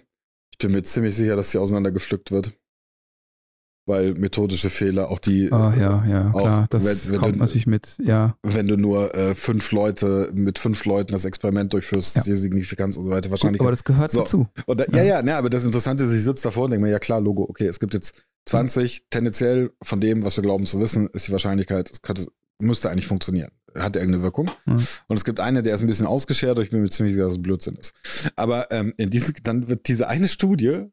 ich bin mir ziemlich sicher, dass sie auseinandergepflückt wird weil methodische Fehler, auch die. Ah, ja, ja, klar. Das wenn, wenn kommt du, natürlich mit, ja. Wenn du nur äh, fünf Leute, mit fünf Leuten das Experiment durchführst, ja. die Signifikanz und so weiter wahrscheinlich. aber das gehört so. dazu. Da, ja, ja, ne, aber das Interessante ist, ich sitze davor und denke mir, ja klar, Logo, okay, es gibt jetzt 20, mhm. tendenziell von dem, was wir glauben zu wissen, ist die Wahrscheinlichkeit, es könnte, müsste eigentlich funktionieren. Hat irgendeine Wirkung. Mhm. Und es gibt eine, der ist ein bisschen ausgeschert, und ich bin mir ziemlich sicher, dass es Blödsinn ist. Aber ähm, in diese, dann wird diese eine Studie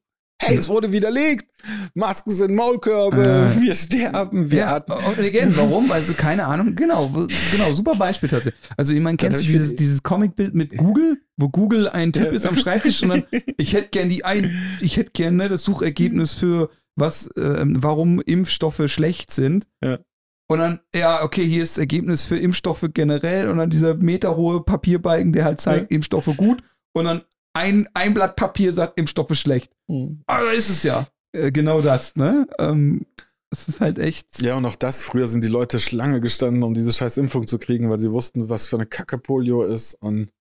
hey, es wurde widerlegt, Masken sind Maulkörbe, äh, wir sterben, wir ja, hatten. Und again, warum? Also keine Ahnung. Genau, genau, super Beispiel tatsächlich. Also ich meine, kennst du dieses, dieses Comicbild mit Google, wo Google ein Typ ist am Schreibtisch und dann, ich hätte gern die ein, ich hätte gern ne, das Suchergebnis für was, äh, warum Impfstoffe schlecht sind. Ja. Und dann, ja, okay, hier ist das Ergebnis für Impfstoffe generell und dann dieser meterhohe Papierbalken, der halt zeigt, ja. Impfstoffe gut. Und dann ein, ein Blatt Papier sagt, Impfstoff ist schlecht. Mhm. Aber ist es ja. Äh, genau das, ne? Ähm, es ist halt echt. Ja, und auch das, früher sind die Leute Schlange gestanden, um diese scheiß Impfung zu kriegen, weil sie wussten, was für eine Kacke Polio ist und.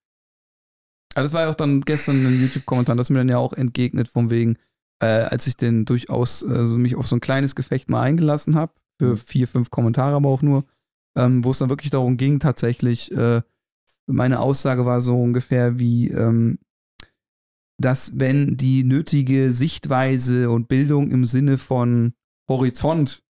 Aber das war ja auch dann gestern ein YouTube-Kommentar, das mir dann ja auch entgegnet, von wegen, äh, als ich denn durchaus äh, so mich auf so ein kleines Gefecht mal eingelassen habe, für mhm. vier, fünf Kommentare aber auch nur, ähm, wo es dann wirklich darum ging, tatsächlich, äh, meine Aussage war so ungefähr wie, ähm, dass wenn die nötige Sichtweise und Bildung im Sinne von Horizont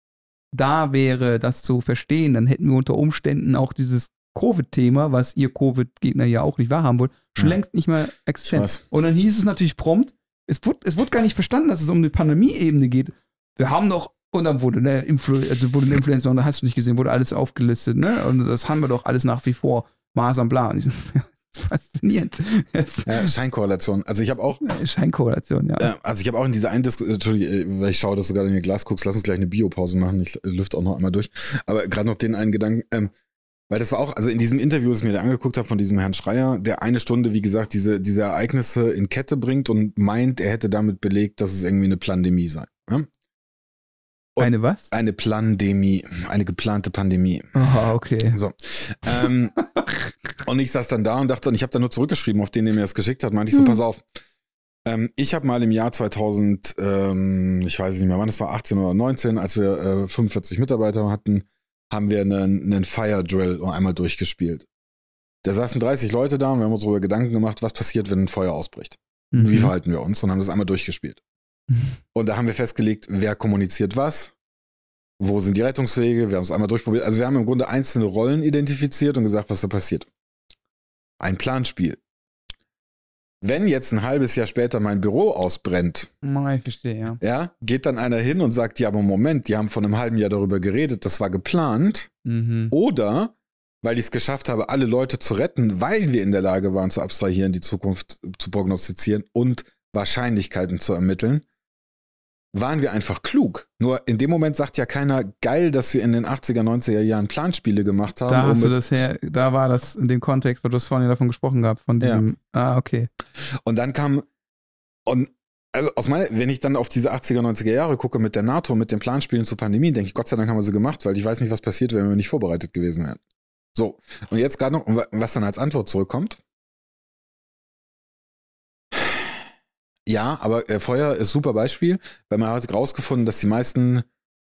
da wäre, das zu verstehen, dann hätten wir unter Umständen auch dieses Covid-Thema, was ihr Covid-Gegner ja auch nicht wahrhaben wollt, schon ja. längst nicht mehr existent. Und dann hieß es natürlich prompt, es wurde, es wurde gar nicht verstanden, dass es um eine Pandemie-Ebene geht. Wir haben doch Und dann wurde eine, Influ also wurde eine Influencer und da hast du nicht gesehen, wurde alles aufgelistet, ne? Und das haben wir doch alles nach wie vor. Maß am Plan. (laughs) Faszinierend. (laughs) Ja, Scheinkorrelation. Also ich habe auch. Scheinkorrelation, ja. Äh, also ich habe auch in dieser einen Diskussion, Entschuldigung, weil ich schaue, dass du gerade in ihr Glas guckst, lass uns gleich eine Biopause machen. Ich lüfte auch noch einmal durch. Aber gerade noch den einen Gedanken, ähm, weil das war auch, also in diesem Interview, das ich mir da angeguckt habe von diesem Herrn Schreier, der eine Stunde, wie gesagt, diese, diese Ereignisse in Kette bringt und meint, er hätte damit belegt, dass es irgendwie eine Pandemie sei. Ja? Eine was? Eine Pandemie, eine geplante Pandemie. Aha, okay. So. Ähm, (laughs) und ich saß dann da und dachte, und ich habe da nur zurückgeschrieben, auf den, der mir das geschickt hat, meinte ich so, hm. pass auf. Ähm, ich habe mal im Jahr 2000, ähm, ich weiß nicht mehr wann, es war 18 oder 19, als wir äh, 45 Mitarbeiter hatten, haben wir einen, einen Fire Drill einmal durchgespielt. Da saßen 30 Leute da und wir haben uns darüber Gedanken gemacht, was passiert, wenn ein Feuer ausbricht. Mhm. Wie verhalten wir uns? Und haben das einmal durchgespielt. (laughs) und da haben wir festgelegt, wer kommuniziert was, wo sind die Rettungswege, wir haben es einmal durchprobiert. Also wir haben im Grunde einzelne Rollen identifiziert und gesagt, was da passiert. Ein Planspiel. Wenn jetzt ein halbes Jahr später mein Büro ausbrennt, ich verstehe, ja. ja, geht dann einer hin und sagt, ja, aber Moment, die haben vor einem halben Jahr darüber geredet, das war geplant. Mhm. Oder weil ich es geschafft habe, alle Leute zu retten, weil wir in der Lage waren zu abstrahieren, die Zukunft zu prognostizieren und Wahrscheinlichkeiten zu ermitteln, waren wir einfach klug. Nur in dem Moment sagt ja keiner, geil, dass wir in den 80er, 90er Jahren Planspiele gemacht haben. Da hast du das her, da war das in dem Kontext, wo du es vorhin davon gesprochen gehabt, von diesem, ja. ah, okay. Und dann kam, und also aus meiner, wenn ich dann auf diese 80er, 90er Jahre gucke mit der NATO, mit den Planspielen zur Pandemie, denke ich, Gott sei Dank haben wir sie gemacht, weil ich weiß nicht, was passiert, wenn wir nicht vorbereitet gewesen wären. So, und jetzt gerade noch, was dann als Antwort zurückkommt, Ja, aber äh, Feuer ist super Beispiel, weil man hat rausgefunden, dass die meisten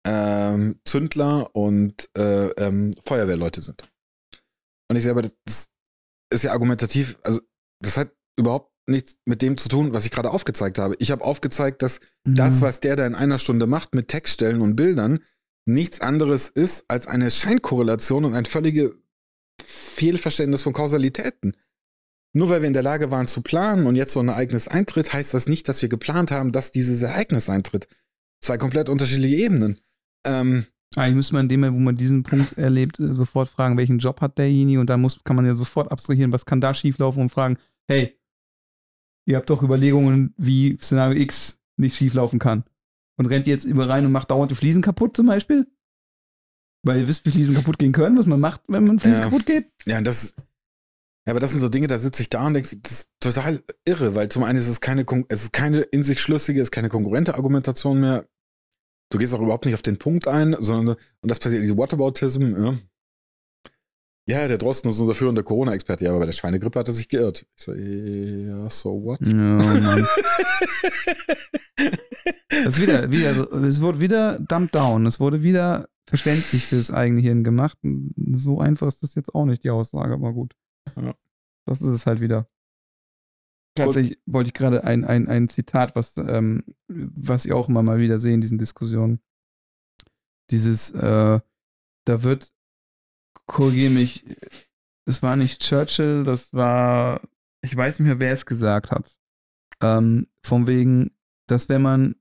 ähm, Zündler und äh, ähm, Feuerwehrleute sind. Und ich sehe aber, das ist ja argumentativ, also das hat überhaupt nichts mit dem zu tun, was ich gerade aufgezeigt habe. Ich habe aufgezeigt, dass mhm. das, was der da in einer Stunde macht mit Textstellen und Bildern, nichts anderes ist als eine Scheinkorrelation und ein völliges Fehlverständnis von Kausalitäten. Nur weil wir in der Lage waren zu planen und jetzt so ein Ereignis eintritt, heißt das nicht, dass wir geplant haben, dass dieses Ereignis eintritt. Zwei komplett unterschiedliche Ebenen. Ähm, Eigentlich müsste man in dem, wo man diesen Punkt (laughs) erlebt, äh, sofort fragen, welchen Job hat derjenige und dann muss, kann man ja sofort abstrahieren, was kann da schieflaufen und fragen, hey, ihr habt doch Überlegungen, wie Szenario X nicht schieflaufen kann. Und rennt jetzt über rein und macht dauernd die Fliesen kaputt zum Beispiel? Weil ihr wisst, wie Fliesen kaputt gehen können, was man macht, wenn man Fliesen ja. kaputt geht? Ja, das ja, aber das sind so Dinge, da sitze ich da und denke, das ist total irre, weil zum einen ist es keine, es ist keine in sich schlüssige, es ist keine konkurrente Argumentation mehr. Du gehst auch überhaupt nicht auf den Punkt ein, sondern, und das passiert, diese Whataboutism, ja. Ja, der Drosten ist unser führender Corona-Experte. Ja, aber bei der Schweinegrippe hat er sich geirrt. Ich so, ja, so what? Ja, Mann. (laughs) das wieder, wieder, es wurde wieder dumped down. Es wurde wieder verständlich fürs eigene Hirn gemacht. So einfach ist das jetzt auch nicht, die Aussage, aber gut. Ja. Das ist es halt wieder. Tatsächlich wollte ich gerade ein, ein, ein Zitat, was, ähm, was ich auch immer mal wieder sehe in diesen Diskussionen. Dieses, äh, da wird, korrigiere mich, es war nicht Churchill, das war, ich weiß nicht mehr, wer es gesagt hat. Ähm, von wegen, dass wenn man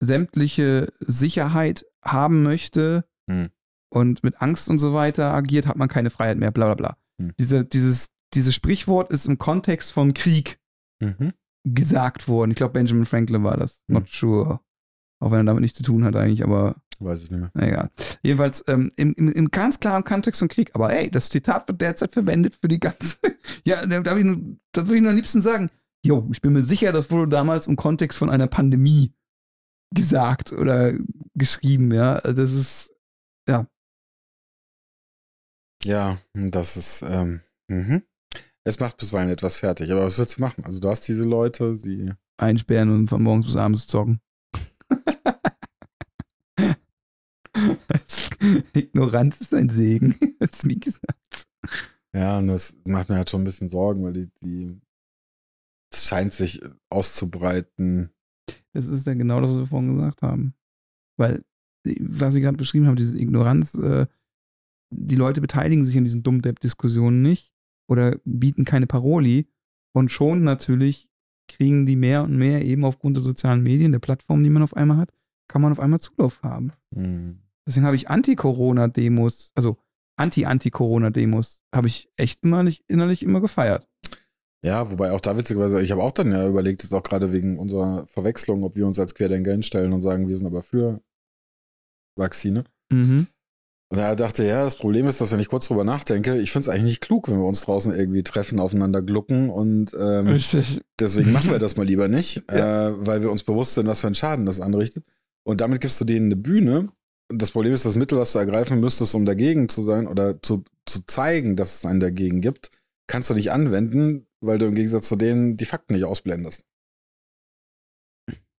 sämtliche Sicherheit haben möchte hm. und mit Angst und so weiter agiert, hat man keine Freiheit mehr, bla bla bla. Hm. Diese, dieses, dieses Sprichwort ist im Kontext von Krieg mhm. gesagt worden. Ich glaube, Benjamin Franklin war das. Hm. Not sure. Auch wenn er damit nichts zu tun hat eigentlich, aber. Weiß es nicht mehr. Egal. Jedenfalls ähm, im, im, im, ganz klaren Kontext von Krieg. Aber ey, das Zitat wird derzeit verwendet für die ganze. (laughs) ja, da, da, würde ich nur am liebsten sagen: Jo, ich bin mir sicher, das wurde damals im Kontext von einer Pandemie gesagt oder geschrieben, ja. Also das ist, ja, das ist, ähm, mhm. es macht bisweilen etwas fertig, aber was willst du machen? Also du hast diese Leute, sie einsperren und von morgens bis abends zocken. (laughs) Ignoranz ist ein Segen, (laughs) hast du mir gesagt. Ja, und das macht mir halt schon ein bisschen Sorgen, weil die, die es scheint sich auszubreiten. Das ist ja genau das, was wir vorhin gesagt haben. Weil, was ich gerade beschrieben habe, diese Ignoranz, äh, die Leute beteiligen sich an diesen Dummdepp-Diskussionen nicht oder bieten keine Paroli und schon natürlich kriegen die mehr und mehr eben aufgrund der sozialen Medien, der Plattform, die man auf einmal hat, kann man auf einmal Zulauf haben. Hm. Deswegen habe ich Anti-Corona-Demos, also Anti-Anti-Corona-Demos, habe ich echt innerlich, innerlich immer gefeiert. Ja, wobei auch da witzigerweise, ich habe auch dann ja überlegt, jetzt auch gerade wegen unserer Verwechslung, ob wir uns als Querdenker hinstellen und sagen, wir sind aber für Vakzine. Mhm. Und da dachte ja, das Problem ist, dass wenn ich kurz drüber nachdenke, ich finde es eigentlich nicht klug, wenn wir uns draußen irgendwie treffen, aufeinander glucken und ähm, deswegen machen wir das mal lieber nicht, (laughs) Ja. äh, weil wir uns bewusst sind, was für einen Schaden das anrichtet. Und damit gibst du denen eine Bühne. Und das Problem ist, das Mittel, was du ergreifen müsstest, um dagegen zu sein oder zu, zu zeigen, dass es einen dagegen gibt, kannst du nicht anwenden, weil du im Gegensatz zu denen die Fakten nicht ausblendest.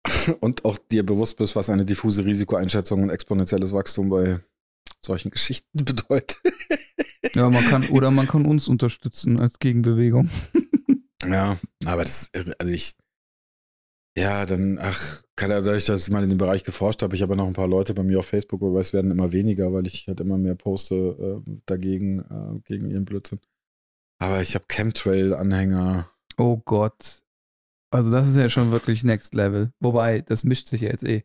(laughs) Und auch dir bewusst bist, was eine diffuse Risikoeinschätzung und exponentielles Wachstum bei solchen Geschichten (laughs) bedeutet. Ja, man kann, oder man kann uns unterstützen als Gegenbewegung. (laughs) Ja, aber das, also ich, ja, dann, ach, kann er, dadurch, dass ich mal in dem Bereich geforscht habe, ich habe ja noch ein paar Leute bei mir auf Facebook, aber es werden immer weniger, weil ich halt immer mehr poste äh, dagegen, äh, gegen ihren Blödsinn. Aber ich habe Chemtrail-Anhänger. Oh Gott. Also das ist ja schon wirklich Next Level. Wobei, das mischt sich ja jetzt eh.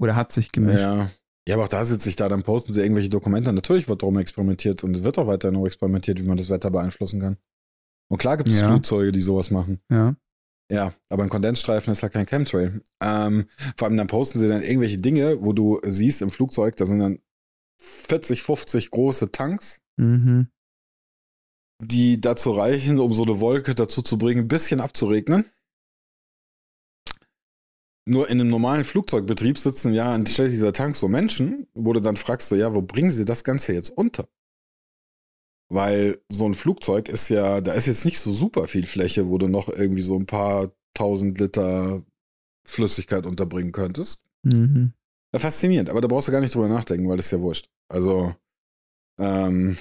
Oder hat sich gemischt. Ja. Ja, aber auch da sitze ich da, dann posten sie irgendwelche Dokumente. Natürlich wird darum experimentiert und wird auch weiterhin noch experimentiert, wie man das Wetter beeinflussen kann. Und klar gibt es Ja. Flugzeuge, die sowas machen. Ja. Ja, aber ein Kondensstreifen ist halt kein Chemtrail. Ähm, vor allem dann posten sie dann irgendwelche Dinge, wo du siehst im Flugzeug, da sind dann 40, 50 große Tanks, Mhm. die dazu reichen, um so eine Wolke dazu zu bringen, ein bisschen abzuregnen. Nur in einem normalen Flugzeugbetrieb sitzen ja anstelle dieser Tanks so Menschen, wo du dann fragst, so, ja, wo bringen sie das Ganze jetzt unter? Weil so ein Flugzeug ist ja, da ist jetzt nicht so super viel Fläche, wo du noch irgendwie so ein paar tausend Liter Flüssigkeit unterbringen könntest. Mhm. Ja, faszinierend, aber da brauchst du gar nicht drüber nachdenken, weil das ist ja wurscht. Also, ähm,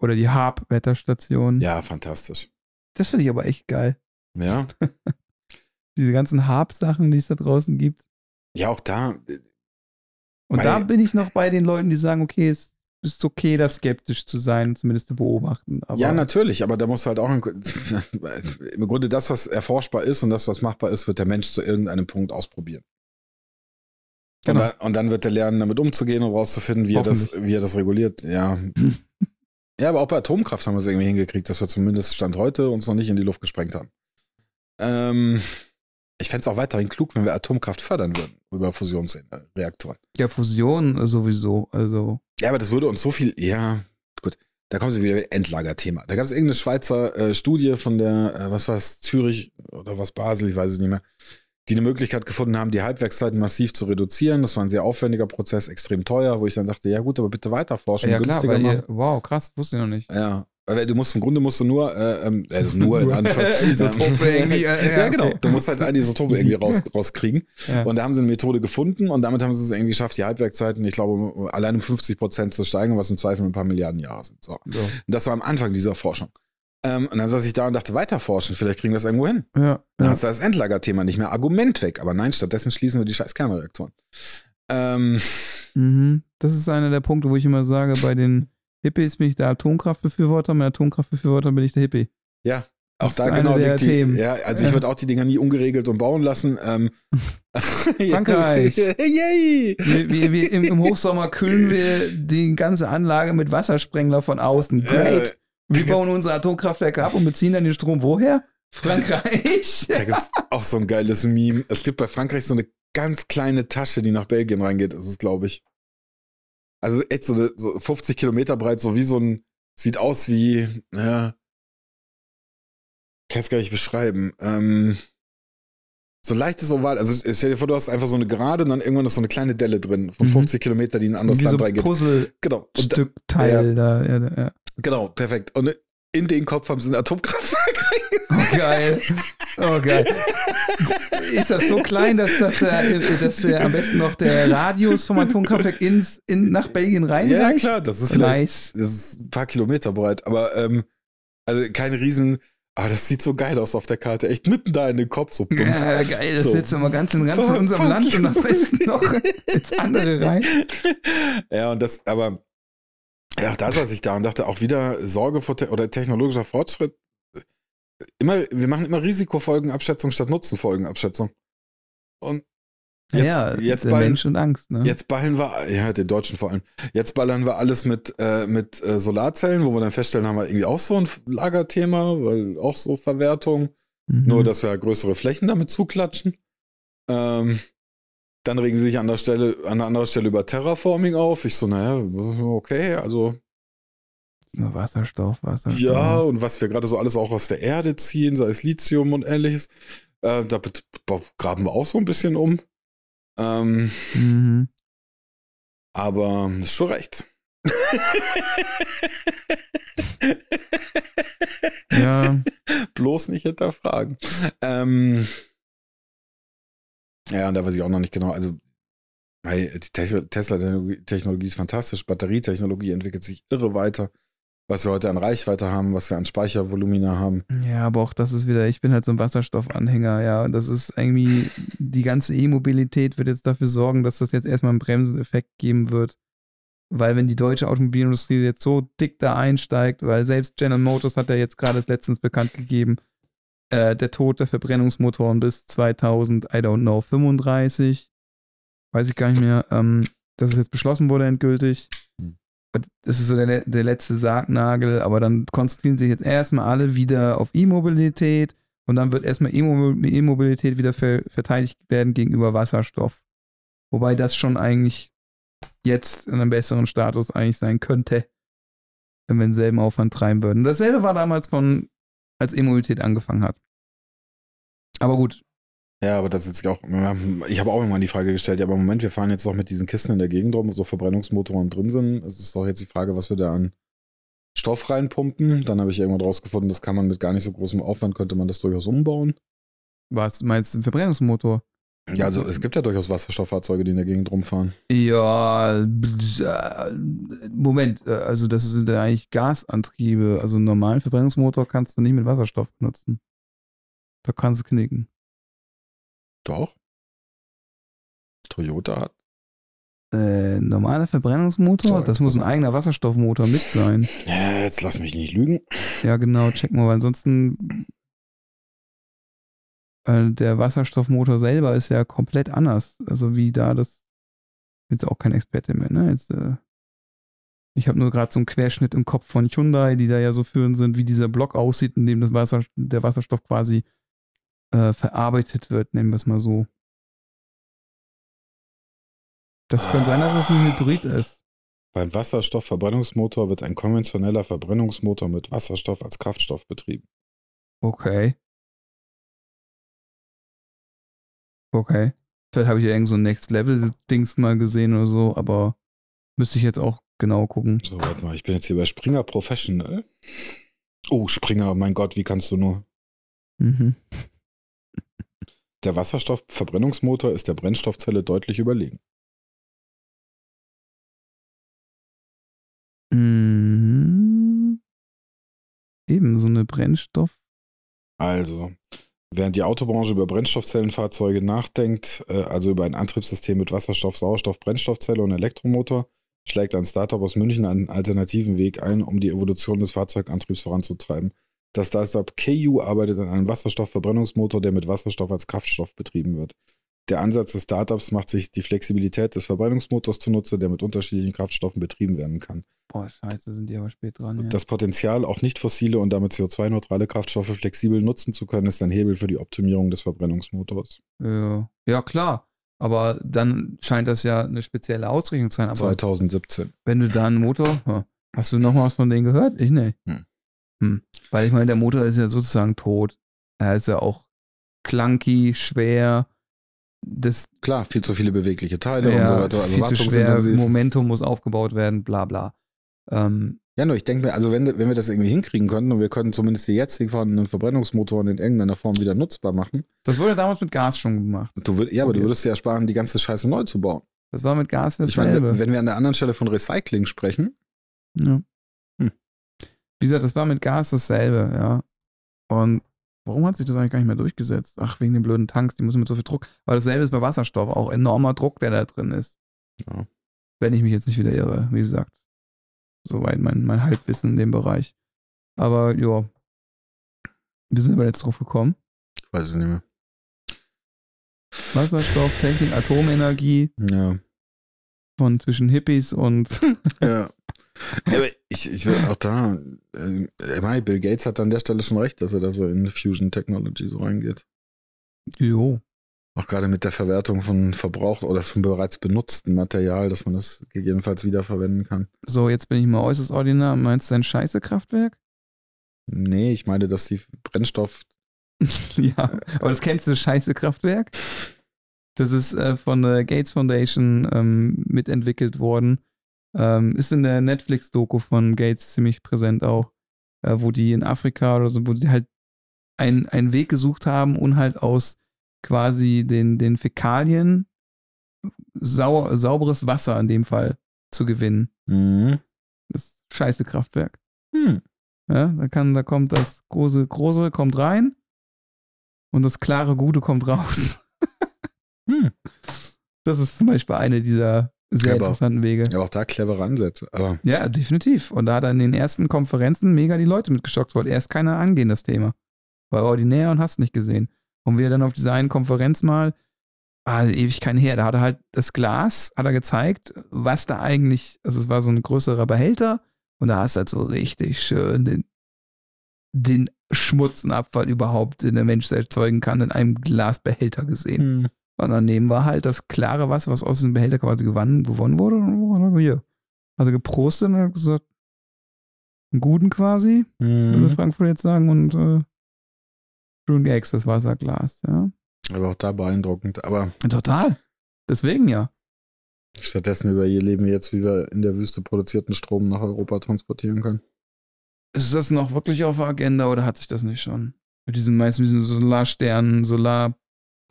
Oder die Harp-Wetterstation. ja, fantastisch. Das finde ich aber echt geil. Ja, (laughs) Diese ganzen Harp-Sachen, die es da draußen gibt. ja, auch da, Und Weil- da bin ich noch bei den Leuten, die sagen, okay, es ist okay, da skeptisch zu sein, zumindest zu beobachten. Aber ja, natürlich, aber da musst du halt auch, (laughs) im Grunde das, was erforschbar ist und das, was machbar ist, wird der Mensch zu irgendeinem Punkt ausprobieren. Und, Genau. dann, und dann wird er lernen, damit umzugehen und rauszufinden, wie er, das, wie er das reguliert. Ja. (laughs) ja, aber auch bei Atomkraft haben wir es irgendwie hingekriegt, dass wir zumindest Stand heute uns noch nicht in die Luft gesprengt haben. Ähm, ich fände es auch weiterhin klug, wenn wir Atomkraft fördern würden über Fusionsreaktoren. ja, Fusion sowieso. Also, Ja, aber das würde uns so viel, ja, gut. Da kommen sie wieder Endlagerthema. Da gab es irgendeine Schweizer äh, Studie von der, äh, was war es, Zürich oder was Basel, ich weiß es nicht mehr, die eine Möglichkeit gefunden haben, die Halbwerkszeiten massiv zu reduzieren. Das war ein sehr aufwendiger Prozess, extrem teuer, wo ich dann dachte, ja gut, aber bitte weiter forschen, ja klar, günstiger weil machen. ihr, wow, krass, wusste ich noch nicht. Ja, weil du musst im Grunde musst du nur, äh, ähm, also nur in (laughs) Anführungszeichen. (laughs) Irgendwie, äh, ja, ja, genau. okay. Du musst halt eine Isotope irgendwie raus, rauskriegen. (laughs) Ja. Und da haben sie eine Methode gefunden und damit haben sie es irgendwie geschafft, die Halbwerkszeiten, ich glaube, allein um 50 Prozent zu steigern, was im Zweifel ein paar Milliarden Jahre sind. So. So. Und das war am Anfang dieser Forschung. Ähm, und dann saß ich da und dachte, weiter forschen, vielleicht kriegen wir es irgendwo hin. Ja, Dann ja. hast du das Endlagerthema nicht mehr Argument weg. Aber nein, stattdessen schließen wir die scheiß Kernreaktoren. Ähm, Mhm. Das ist einer der Punkte, wo ich immer sage, bei den Hippies bin ich der Atomkraftbefürworter, mit Atomkraftbefürworter bin ich der Hippie. ja, Das auch ist da genau der liegt die, Themen. Ja, also ich würde auch die Dinger nie ungeregelt und bauen lassen. Ähm, (laughs) (laughs) Frankreich. (laughs) Yay! Wir, wir, wir im, Im Hochsommer kühlen wir die ganze Anlage mit Wassersprengler von außen. Great. Äh, Wir bauen unsere Atomkraftwerke ab und beziehen dann den Strom woher? Frankreich. Da gibt es auch so ein geiles Meme. Es gibt bei Frankreich so eine ganz kleine Tasche, die nach Belgien reingeht, ist es, glaube ich. Also echt so, eine, so 50 Kilometer breit, so wie so ein, sieht aus wie, ja, kann es gar nicht beschreiben. Ähm, so ein leichtes Oval, also stell dir vor, du hast einfach so eine Gerade und dann irgendwann ist so eine kleine Delle drin von Mhm. 50 Kilometer, die in ein anderes Land ein reingeht. Puzzlestückteil Genau. Und da, da. Ja, da ja. genau, perfekt. Und in den Kopf haben sie ein Atomkraftwerk (laughs) Oh, geil. Oh, geil. Ist das so klein, dass, das, äh, dass äh, am besten noch der Radius vom Atomkraftwerk ins, in, nach Belgien Ja, reinreicht? klar, das ist vielleicht Nice. Das ist ein paar Kilometer breit, aber ähm, also kein Riesen. Aber das sieht so geil aus auf der Karte. Echt mitten da in den Kopf, so bumpf. Ja, geil, das So. setzen wir mal ganz in den Rand von unserem Land und am besten noch ins andere rein. Ja, und das, aber ja, auch da saß ich da und dachte auch wieder Sorge vor te oder technologischer Fortschritt. Immer, wir machen immer Risikofolgenabschätzung statt Nutzenfolgenabschätzung. Und Jetzt, ja, jetzt ballen, Mensch und Angst, ne? Jetzt ballen wir, ja, den Deutschen vor allem. Jetzt ballern wir alles mit, äh, mit äh, Solarzellen, wo wir dann feststellen, haben wir irgendwie auch so ein Lagerthema, weil auch so Verwertung. Mhm. Nur, dass wir größere Flächen damit zuklatschen. Ähm, dann regen sie sich an der Stelle, an einer anderen Stelle über Terraforming auf. Ich so, naja, okay, also. Nur Wasserstoff, Wasserstoff. Ja, und was wir gerade so alles auch aus der Erde ziehen, sei es Lithium und ähnliches, äh, da graben wir auch so ein bisschen um. Ähm, Mhm. aber ist schon recht. Ja, Bloß nicht hinterfragen. Ähm, ja, und da weiß ich auch noch nicht genau. Also, die Tes- Tesla-Technologie ist fantastisch. Batterietechnologie entwickelt sich irre weiter. Was wir heute an Reichweite haben, was wir an Speichervolumina haben. ja, aber auch das ist wieder, ich bin halt so ein Wasserstoffanhänger, ja. Und das ist irgendwie, die ganze E-Mobilität wird jetzt dafür sorgen, dass das jetzt erstmal einen Bremseneffekt geben wird. Weil wenn die deutsche Automobilindustrie jetzt so dick da einsteigt, weil selbst General Motors hat ja jetzt gerade letztens bekannt gegeben, äh, der Tod der Verbrennungsmotoren bis 2000, I don't know, 35, weiß ich gar nicht mehr, ähm, dass es jetzt beschlossen wurde endgültig. Das ist so der, der letzte Sargnagel, aber dann konzentrieren sich jetzt erstmal alle wieder auf E-Mobilität und dann wird erstmal E-Mo- E-Mobilität wieder ver verteidigt werden gegenüber Wasserstoff. Wobei das schon eigentlich jetzt in einem besseren Status eigentlich sein könnte, wenn wir denselben Aufwand treiben würden. Dasselbe war damals von, als E-Mobilität angefangen hat. Aber gut, Ja, aber das ist jetzt auch, ich habe auch irgendwann die Frage gestellt, ja, aber im Moment, wir fahren jetzt noch mit diesen Kisten in der Gegend rum, wo so Verbrennungsmotoren drin sind. Es ist doch jetzt die Frage, was wir da an Stoff reinpumpen. Dann habe ich irgendwann rausgefunden, das kann man mit gar nicht so großem Aufwand, könnte man das durchaus umbauen. was meinst du, ein Verbrennungsmotor? Ja, also es gibt ja durchaus Wasserstofffahrzeuge, die in der Gegend rumfahren. Ja, äh, Moment, äh, also das sind ja eigentlich Gasantriebe. Also einen normalen Verbrennungsmotor kannst du nicht mit Wasserstoff benutzen. Da kannst du knicken. Doch. Toyota hat. Äh, normaler Verbrennungsmotor, das muss ein eigener Wasserstoffmotor mit sein. (laughs) Ja, jetzt lass mich nicht lügen. Ja, genau, check mal, weil ansonsten äh, der Wasserstoffmotor selber ist ja komplett anders. Also wie da das jetzt auch kein Experte mehr, ne? Jetzt, äh, ich habe nur gerade so einen Querschnitt im Kopf von Hyundai, die da ja so führend sind, wie dieser Block aussieht, in dem das Wasser, der Wasserstoff quasi äh, verarbeitet wird, nennen wir es mal so. Das könnte sein, dass es ein Hybrid ist. Beim Wasserstoffverbrennungsmotor wird ein konventioneller Verbrennungsmotor mit Wasserstoff als Kraftstoff betrieben. Okay. Okay. Vielleicht habe ich ja irgend so ein Next-Level-Dings mal gesehen oder so, aber müsste ich jetzt auch genau gucken. So, warte mal, ich bin jetzt hier bei Springer Professional. Oh, Springer, mein Gott, wie kannst du nur? Mhm. Der Wasserstoffverbrennungsmotor ist der Brennstoffzelle deutlich überlegen. Mhm. Eben, so eine Brennstoff. Also, während die Autobranche über Brennstoffzellenfahrzeuge nachdenkt, äh, also über ein Antriebssystem mit Wasserstoff, Sauerstoff, Brennstoffzelle und Elektromotor, schlägt ein Startup aus München einen alternativen Weg ein, um die Evolution des Fahrzeugantriebs voranzutreiben. Das Startup KU arbeitet an einem Wasserstoffverbrennungsmotor, der mit Wasserstoff als Kraftstoff betrieben wird. Der Ansatz des Startups macht sich die Flexibilität des Verbrennungsmotors zunutze, der mit unterschiedlichen Kraftstoffen betrieben werden kann. Boah, scheiße, sind die aber spät dran. Ja. Das Potenzial, auch nicht fossile und damit CO2-neutrale Kraftstoffe flexibel nutzen zu können, ist ein Hebel für die Optimierung des Verbrennungsmotors. ja. ja, klar. Aber dann scheint das ja eine spezielle Ausrichtung zu sein. Aber 2017. wenn du da einen Motor, hast du noch mal was von denen gehört? Ich nicht. Hm. Hm. Weil ich meine, der Motor ist ja sozusagen tot. Er ist ja auch clunky, schwer. Das Klar, viel zu viele bewegliche Teile und ja, so weiter. Also viel zu schwer. Momentum muss aufgebaut werden, bla bla. Ähm, Ja, nur ich denke mir, also wenn, wenn wir das irgendwie hinkriegen könnten und wir können zumindest die jetzigen vorhandenen Verbrennungsmotoren in irgendeiner Form wieder nutzbar machen, das wurde damals mit Gas schon gemacht. du würd, ja, aber du würdest dir ersparen, die ganze Scheiße neu zu bauen. Das war mit Gas Ich meine, dasselbe. wenn wir an der anderen Stelle von Recycling sprechen, ja. Wie gesagt, das war mit Gas dasselbe, ja. Und warum hat sich das eigentlich gar nicht mehr durchgesetzt? Ach, wegen den blöden Tanks, die müssen mit so viel Druck. Weil dasselbe ist bei Wasserstoff, auch enormer Druck, der da drin ist. Ja. Wenn ich mich jetzt nicht wieder irre, wie gesagt. Soweit mein, mein Halbwissen in dem Bereich. Aber ja. Wie sind wir jetzt drauf gekommen? ich weiß es nicht mehr. Wasserstofftechnik, Atomenergie. Ja. Von zwischen Hippies und. (laughs) ja. (laughs) Ich, ich will auch da, äh, Bill Gates hat an der Stelle schon recht, dass er da so in Fusion Technology so reingeht. Jo. Auch gerade mit der Verwertung von Verbrauch oder von bereits benutztem Material, dass man das gegebenenfalls wiederverwenden kann. So, jetzt bin ich mal äußerst ordinär. Meinst du ein Scheiße-Kraftwerk? Nee, ich meine, dass die Brennstoff. (laughs) ja, aber das kennst du, Scheiße-Kraftwerk? Das ist äh, von der Gates Foundation ähm, mitentwickelt worden. Ähm, ist in der Netflix-Doku von Gates ziemlich präsent auch, äh, wo die in Afrika oder so, wo die halt einen Weg gesucht haben und halt aus quasi den, den Fäkalien sau, sauberes Wasser in dem Fall zu gewinnen. Mhm. Das scheiße Kraftwerk. Hm. Ja, da kann, da kommt das große, große kommt rein und das klare Gute kommt raus. hm. (laughs) Das ist zum Beispiel eine dieser sehr Clever. interessanten Wege. Ja, auch da clevere Ansätze. Aber Ja, definitiv. Und da hat er in den ersten Konferenzen mega die Leute mitgeschockt, wollte erst keiner angehen, das Thema. War ordinär und hast nicht gesehen. Und wie er dann auf dieser einen Konferenz mal, ah, Ewigkeiten her, da hat er halt das Glas, hat er gezeigt, was da eigentlich, also es war so ein größerer Behälter und da hast du halt so richtig schön den, den Schmutz und Abfall überhaupt, den der Mensch erzeugen kann, in einem Glasbehälter gesehen. hm. Und daneben war halt das klare Wasser, was aus dem Behälter quasi gewonnen, gewonnen wurde. Und er hier. Er geprostet und hat gesagt, einen guten quasi, würde Mhm. Frankfurt jetzt sagen, und äh, Grün Gags, das Wasserglas, ja. Aber auch da beeindruckend. Aber Total. Deswegen ja. stattdessen überleben wir jetzt, wie wir in der Wüste produzierten Strom nach Europa transportieren können. Ist das noch wirklich auf der Agenda oder hat sich das nicht schon? Mit diesen meisten diesen Solarsternen,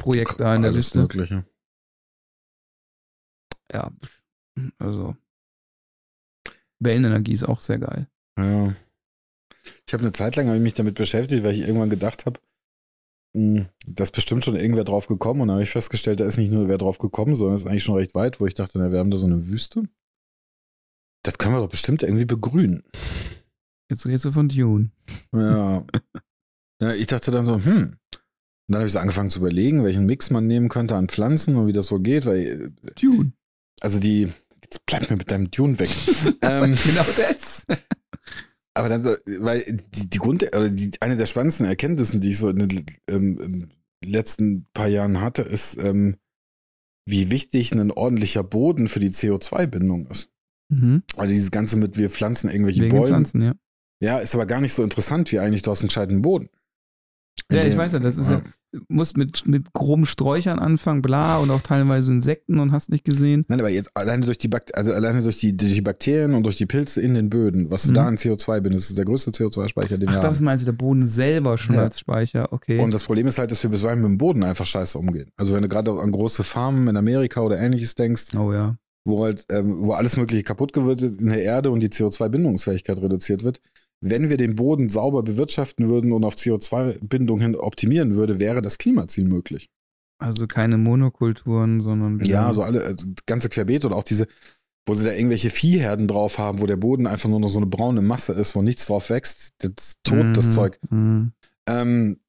Solarprojekt da in der Alles Liste. Mögliche. Ja, also. Wellenenergie ist auch sehr geil. Ja. Ich habe eine Zeit lang hab ich mich damit beschäftigt, weil ich irgendwann gedacht habe, da ist bestimmt schon irgendwer drauf gekommen und dann habe ich festgestellt, da ist nicht nur wer drauf gekommen, sondern es ist eigentlich schon recht weit, wo ich dachte, na, wir haben da so eine Wüste. Das können wir doch bestimmt irgendwie begrünen. Jetzt redest du von Dune. Ja. (laughs) ja ich dachte dann so, hm. Und dann habe ich so angefangen zu überlegen, welchen Mix man nehmen könnte an Pflanzen und wie das so geht, weil, Dune. also die, jetzt bleib mir mit deinem Dune weg. (laughs) ähm, genau das. (laughs) Aber dann so, weil die, die Grund, oder die, eine der spannendsten Erkenntnissen, die ich so in den ähm, letzten paar Jahren hatte, ist, ähm, wie wichtig ein ordentlicher Boden für die CO2-Bindung ist. Mhm. Also dieses Ganze mit, wir pflanzen irgendwelche Wegen Bäume. Pflanzen, ja. Ja, ist aber gar nicht so interessant wie eigentlich, du hast einen gescheiten Boden. Ja, ich weiß ja, das ist ja, musst mit, mit groben Sträuchern anfangen, bla, und auch teilweise Insekten und hast nicht gesehen. Nein, aber jetzt alleine durch die Bakt also alleine durch die, durch die Bakterien und durch die Pilze in den Böden, was du Mhm. da an CO2 bindest, ist der größte CO2-Speicher, den Ach, wir das haben. meinst du, der Boden selber schon Ja. als Speicher, okay. Und das Problem ist halt, dass wir bisweilen mit dem Boden einfach scheiße umgehen. Also wenn du gerade an große Farmen in Amerika oder ähnliches denkst, oh ja. wo halt, ähm, wo alles Mögliche kaputt wird in der Erde und die CO2-Bindungsfähigkeit reduziert wird. Wenn wir den Boden sauber bewirtschaften würden und auf CO2-Bindung hin optimieren würde, wäre das Klimaziel möglich. Also keine Monokulturen, sondern Ja, so alle, also ganze Querbeet oder auch diese, wo sie da irgendwelche Viehherden drauf haben, wo der Boden einfach nur noch so eine braune Masse ist, wo nichts drauf wächst. Das tot, das Mhm, Zeug. mhm. Ähm,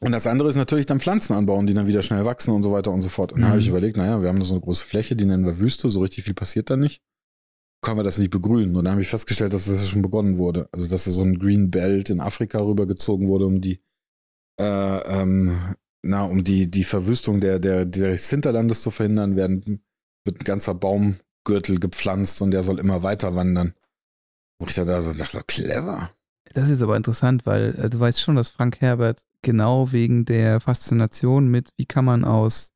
und das andere ist natürlich dann Pflanzen anbauen, die dann wieder schnell wachsen und so weiter und so fort. Und da Mhm. habe ich überlegt, naja, wir haben da so eine große Fläche, die nennen wir Wüste, so richtig viel passiert da nicht. Können wir das nicht begrünen? Und dann habe ich festgestellt, dass das schon begonnen wurde. Also, dass da so ein Green Belt in Afrika rübergezogen wurde, um die, äh, ähm, na, um die, die Verwüstung der, der, des Hinterlandes zu verhindern, werden, wird ein ganzer Baumgürtel gepflanzt und der soll immer weiter wandern. Wo ich da, da so dachte, clever. Das ist aber interessant, weil äh, du weißt schon, dass Frank Herbert genau wegen der Faszination mit, wie kann man aus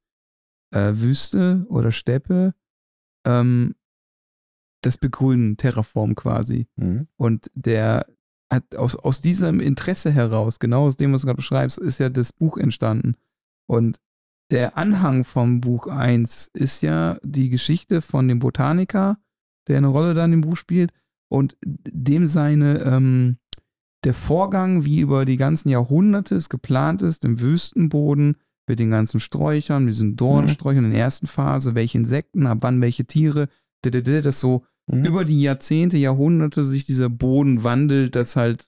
äh, Wüste oder Steppe ähm, das begrünen, Terraform quasi. Mhm. Und der hat aus, aus diesem Interesse heraus, genau aus dem, was du gerade beschreibst, ist ja das Buch entstanden. Und der Anhang vom Buch 1 ist ja die Geschichte von dem Botaniker, der eine Rolle da in dem Buch spielt, und dem seine, ähm, der Vorgang, wie über die ganzen Jahrhunderte es geplant ist, im Wüstenboden, mit den ganzen Sträuchern, mit diesen Dornsträuchern in der ersten Phase, welche Insekten, ab wann welche Tiere, das so Mhm. über die Jahrzehnte, Jahrhunderte sich dieser Boden wandelt, dass halt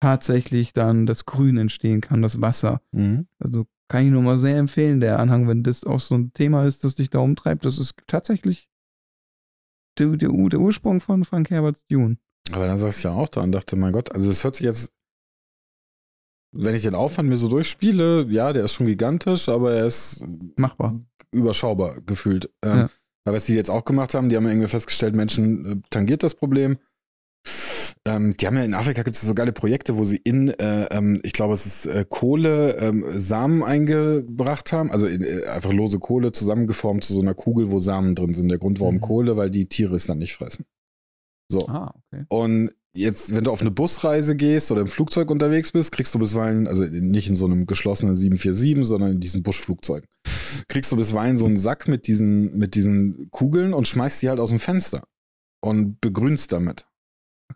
tatsächlich dann das Grün entstehen kann, das Wasser. Mhm. Also kann ich nur mal sehr empfehlen, der Anhang, wenn das auch so ein Thema ist, das dich da umtreibt. Das ist tatsächlich der, der, der Ursprung von Frank Herberts Dune. Aber dann saß ich ja auch da und dachte, mein Gott, also es hört sich jetzt, wenn ich den Aufwand mir so durchspiele, ja, der ist schon gigantisch, aber er ist Machbar. überschaubar gefühlt. Ähm, Ja. Aber was die jetzt auch gemacht haben, die haben ja irgendwie festgestellt, Menschen äh, tangiert das Problem. Ähm, die haben ja in Afrika gibt es so geile Projekte, wo sie in, äh, ähm, ich glaube, es ist äh, Kohle, ähm, Samen eingebracht haben, also in, äh, einfach lose Kohle zusammengeformt zu so einer Kugel, wo Samen drin sind. Der Grund, warum Mhm. Kohle, weil die Tiere es dann nicht fressen. So. Ah, okay. Und jetzt, wenn du auf eine Busreise gehst oder im Flugzeug unterwegs bist, kriegst du bisweilen, also nicht in so einem geschlossenen 747, sondern in diesen Buschflugzeugen, kriegst du bisweilen so einen Sack mit diesen, mit diesen Kugeln und schmeißt die halt aus dem Fenster und begrünst damit.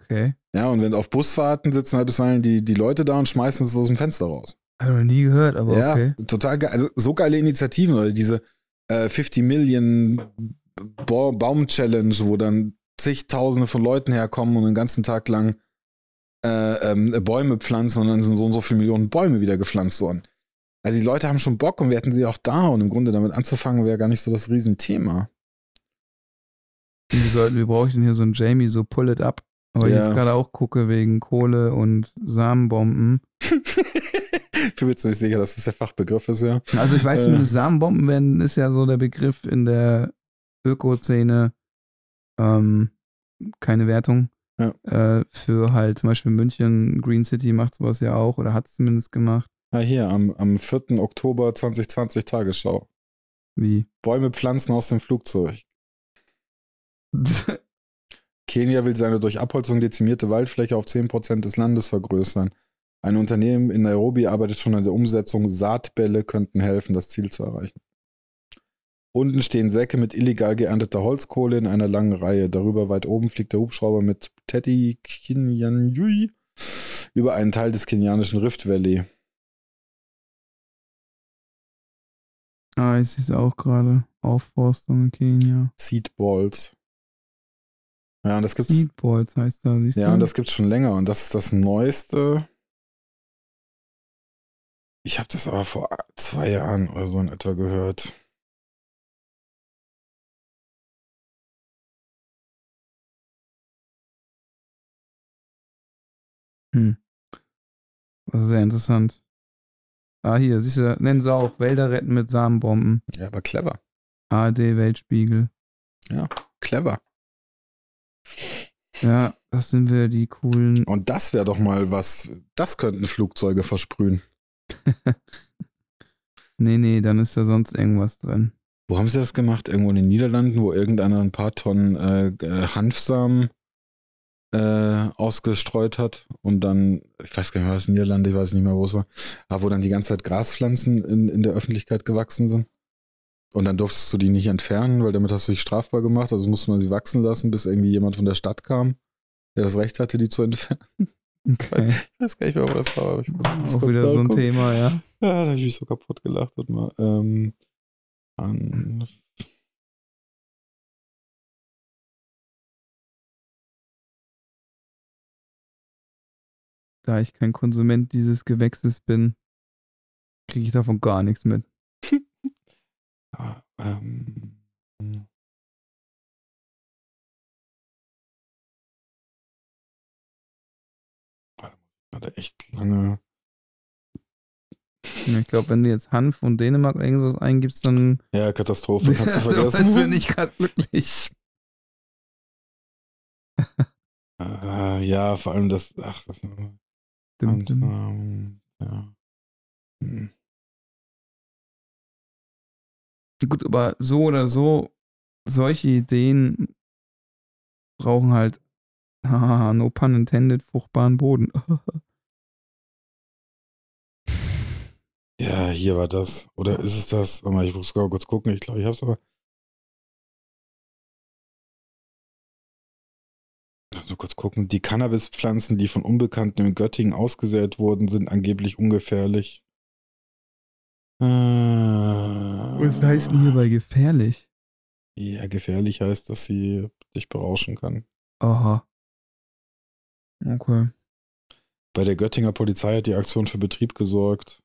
Okay. Ja, und wenn auf Busfahrten sitzen halt bisweilen die, die Leute da und schmeißen es aus dem Fenster raus. Habe ich noch nie gehört, aber ja, okay. total geil. Also so geile Initiativen oder diese äh, 50 Million Ba- Baum-Challenge, wo dann zigtausende von Leuten herkommen und den ganzen Tag lang äh, ähm, Bäume pflanzen und dann sind so und so viele Millionen Bäume wieder gepflanzt worden. Also die Leute haben schon Bock und wir hätten sie auch da und im Grunde damit anzufangen wäre gar nicht so das Riesenthema. Wir sollten, wir bräuchten hier so einen Jamie, so pull it up. Aber ich Ja. jetzt gerade auch gucke wegen Kohle und Samenbomben. (laughs) ich bin mir ziemlich sicher, dass das der Fachbegriff ist, ja. Also ich weiß Äh. Samenbomben werden, ist ja so der Begriff in der Öko-Szene, ähm, keine Wertung, Ja. äh, für halt zum Beispiel München, Green City macht sowas ja auch oder hat es zumindest gemacht. Ah, hier, am, am 4. Oktober 2020 Tagesschau. Wie? Bäume pflanzen aus dem Flugzeug. (laughs) Kenia will seine durch Abholzung dezimierte Waldfläche auf 10% des Landes vergrößern. Ein Unternehmen in Nairobi arbeitet schon an der Umsetzung. Saatbälle könnten helfen, das Ziel zu erreichen. Unten stehen Säcke mit illegal geernteter Holzkohle in einer langen Reihe. Darüber weit oben fliegt der Hubschrauber mit Teddy Kinyanjui über einen Teil des kenianischen Rift Valley. ah, ich sehe es auch gerade. Aufforstung in Kenia. Seedballs. Ja, und das gibt's. Seedballs heißt da, siehst Ja, du? und das gibt's schon länger und das ist das Neueste. Ich habe das aber vor zwei Jahren oder so in etwa gehört. Hm. Sehr interessant. Ah, hier, siehst du, nennen sie auch Wälder retten mit Samenbomben. Ja, aber clever. ARD Weltspiegel. Clever. Ja, das sind wir, die coolen. Und das wäre doch mal was, das könnten Flugzeuge versprühen. (laughs) nee, nee, dann ist da sonst irgendwas drin. Wo haben sie das gemacht? Irgendwo in den Niederlanden, wo irgendeiner ein paar Tonnen äh, äh, Hanfsamen äh, ausgestreut hat und dann, ich weiß gar nicht, war das Niederlande, ich weiß nicht mehr, wo es war, aber wo dann die ganze Zeit Graspflanzen in, in der Öffentlichkeit gewachsen sind. Und dann durftest du die nicht entfernen, weil damit hast du dich strafbar gemacht, also musste man sie wachsen lassen, bis irgendwie jemand von der Stadt kam, der das Recht hatte, die zu entfernen. (laughs) Okay. Ich weiß gar nicht mehr, wo das war. Aber ich muss Auch wieder so ein. Thema, ja. Ja, da habe ich mich so kaputt gelacht. Warte mal. Ähm, an, Da ich kein Konsument dieses Gewächses bin, kriege ich davon gar nichts mit. (laughs) ah, ähm, Warte, echt lange. Ja, Ich glaube, wenn du jetzt Hanf und Dänemark oder irgendwas eingibst, dann Ja, Katastrophe, (laughs) kannst du dann bist du vergessen. nicht gerade glücklich. äh, (laughs) ja, vor allem das. Ach, das. Dum, dum. ähm, ja. Hm. Gut, aber so oder so, solche Ideen brauchen halt, (laughs) haha, no pun intended, fruchtbaren Boden. (laughs) Ja, hier war das. Oder ist es das? Warte mal, ich muss kurz gucken. Ich glaube, ich habe es aber. Kurz gucken. Die Cannabispflanzen, die von Unbekannten in Göttingen ausgesät wurden, sind angeblich ungefährlich. Äh, Was heißt denn hierbei gefährlich? Ja, gefährlich heißt, dass sie dich berauschen kann. Aha. Okay. Bei der Göttinger Polizei hat die Aktion für Betrieb gesorgt.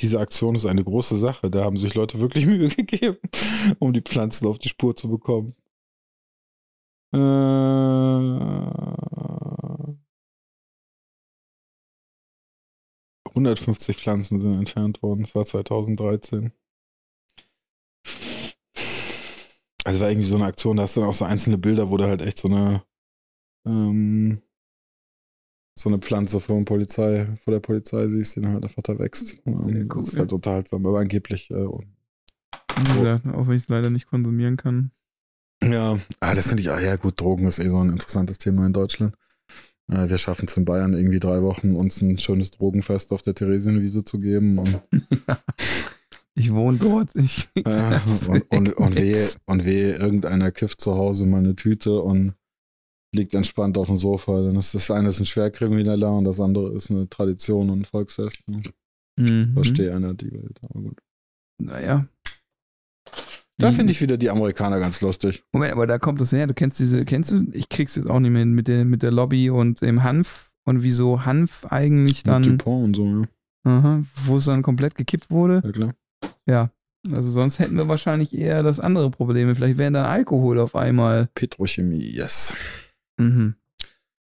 Diese Aktion ist eine große Sache. Da haben sich Leute wirklich (laughs) Mühe gegeben, um die Pflanzen auf die Spur zu bekommen. Äh, 150 Pflanzen sind entfernt worden. Das war 2013. Also war irgendwie so eine Aktion, da hast du dann auch so einzelne Bilder, wo du halt echt so eine ähm, so eine Pflanze vor, Polizei, vor der Polizei siehst, die dann halt einfach da wächst. Cool, das ist halt unterhaltsam, aber angeblich. Äh, ja, auch wenn ich es leider nicht konsumieren kann. Ja, ah, das finde ich, ah, ja gut, Drogen ist eh so ein interessantes Thema in Deutschland. Äh, wir schaffen es in Bayern irgendwie drei Wochen, uns ein schönes Drogenfest auf der Theresienwiese zu geben. Und (laughs) ich wohne dort. Ich (laughs) ja, und, und, und, wehe, und wehe, irgendeiner kifft zu Hause mal eine Tüte und liegt entspannt auf dem Sofa. Dann ist das eine ist ein Schwerkrimineller und das andere ist eine Tradition und ein Volksfest. Ne? Mhm. Verstehe einer die Welt, aber gut. Naja. Da mhm. finde ich wieder die Amerikaner ganz lustig. Moment, aber da kommt es her. Du kennst diese, kennst du? Ich krieg's jetzt auch nicht mehr mit der, mit der Lobby und dem Hanf und wieso Hanf eigentlich dann. Mit Dupont und so, ja. Aha, wo es dann komplett gekippt wurde. Ja, klar. Ja. Also sonst hätten wir wahrscheinlich eher das andere Problem. Vielleicht wären dann Alkohol auf einmal. Petrochemie, yes. Mhm.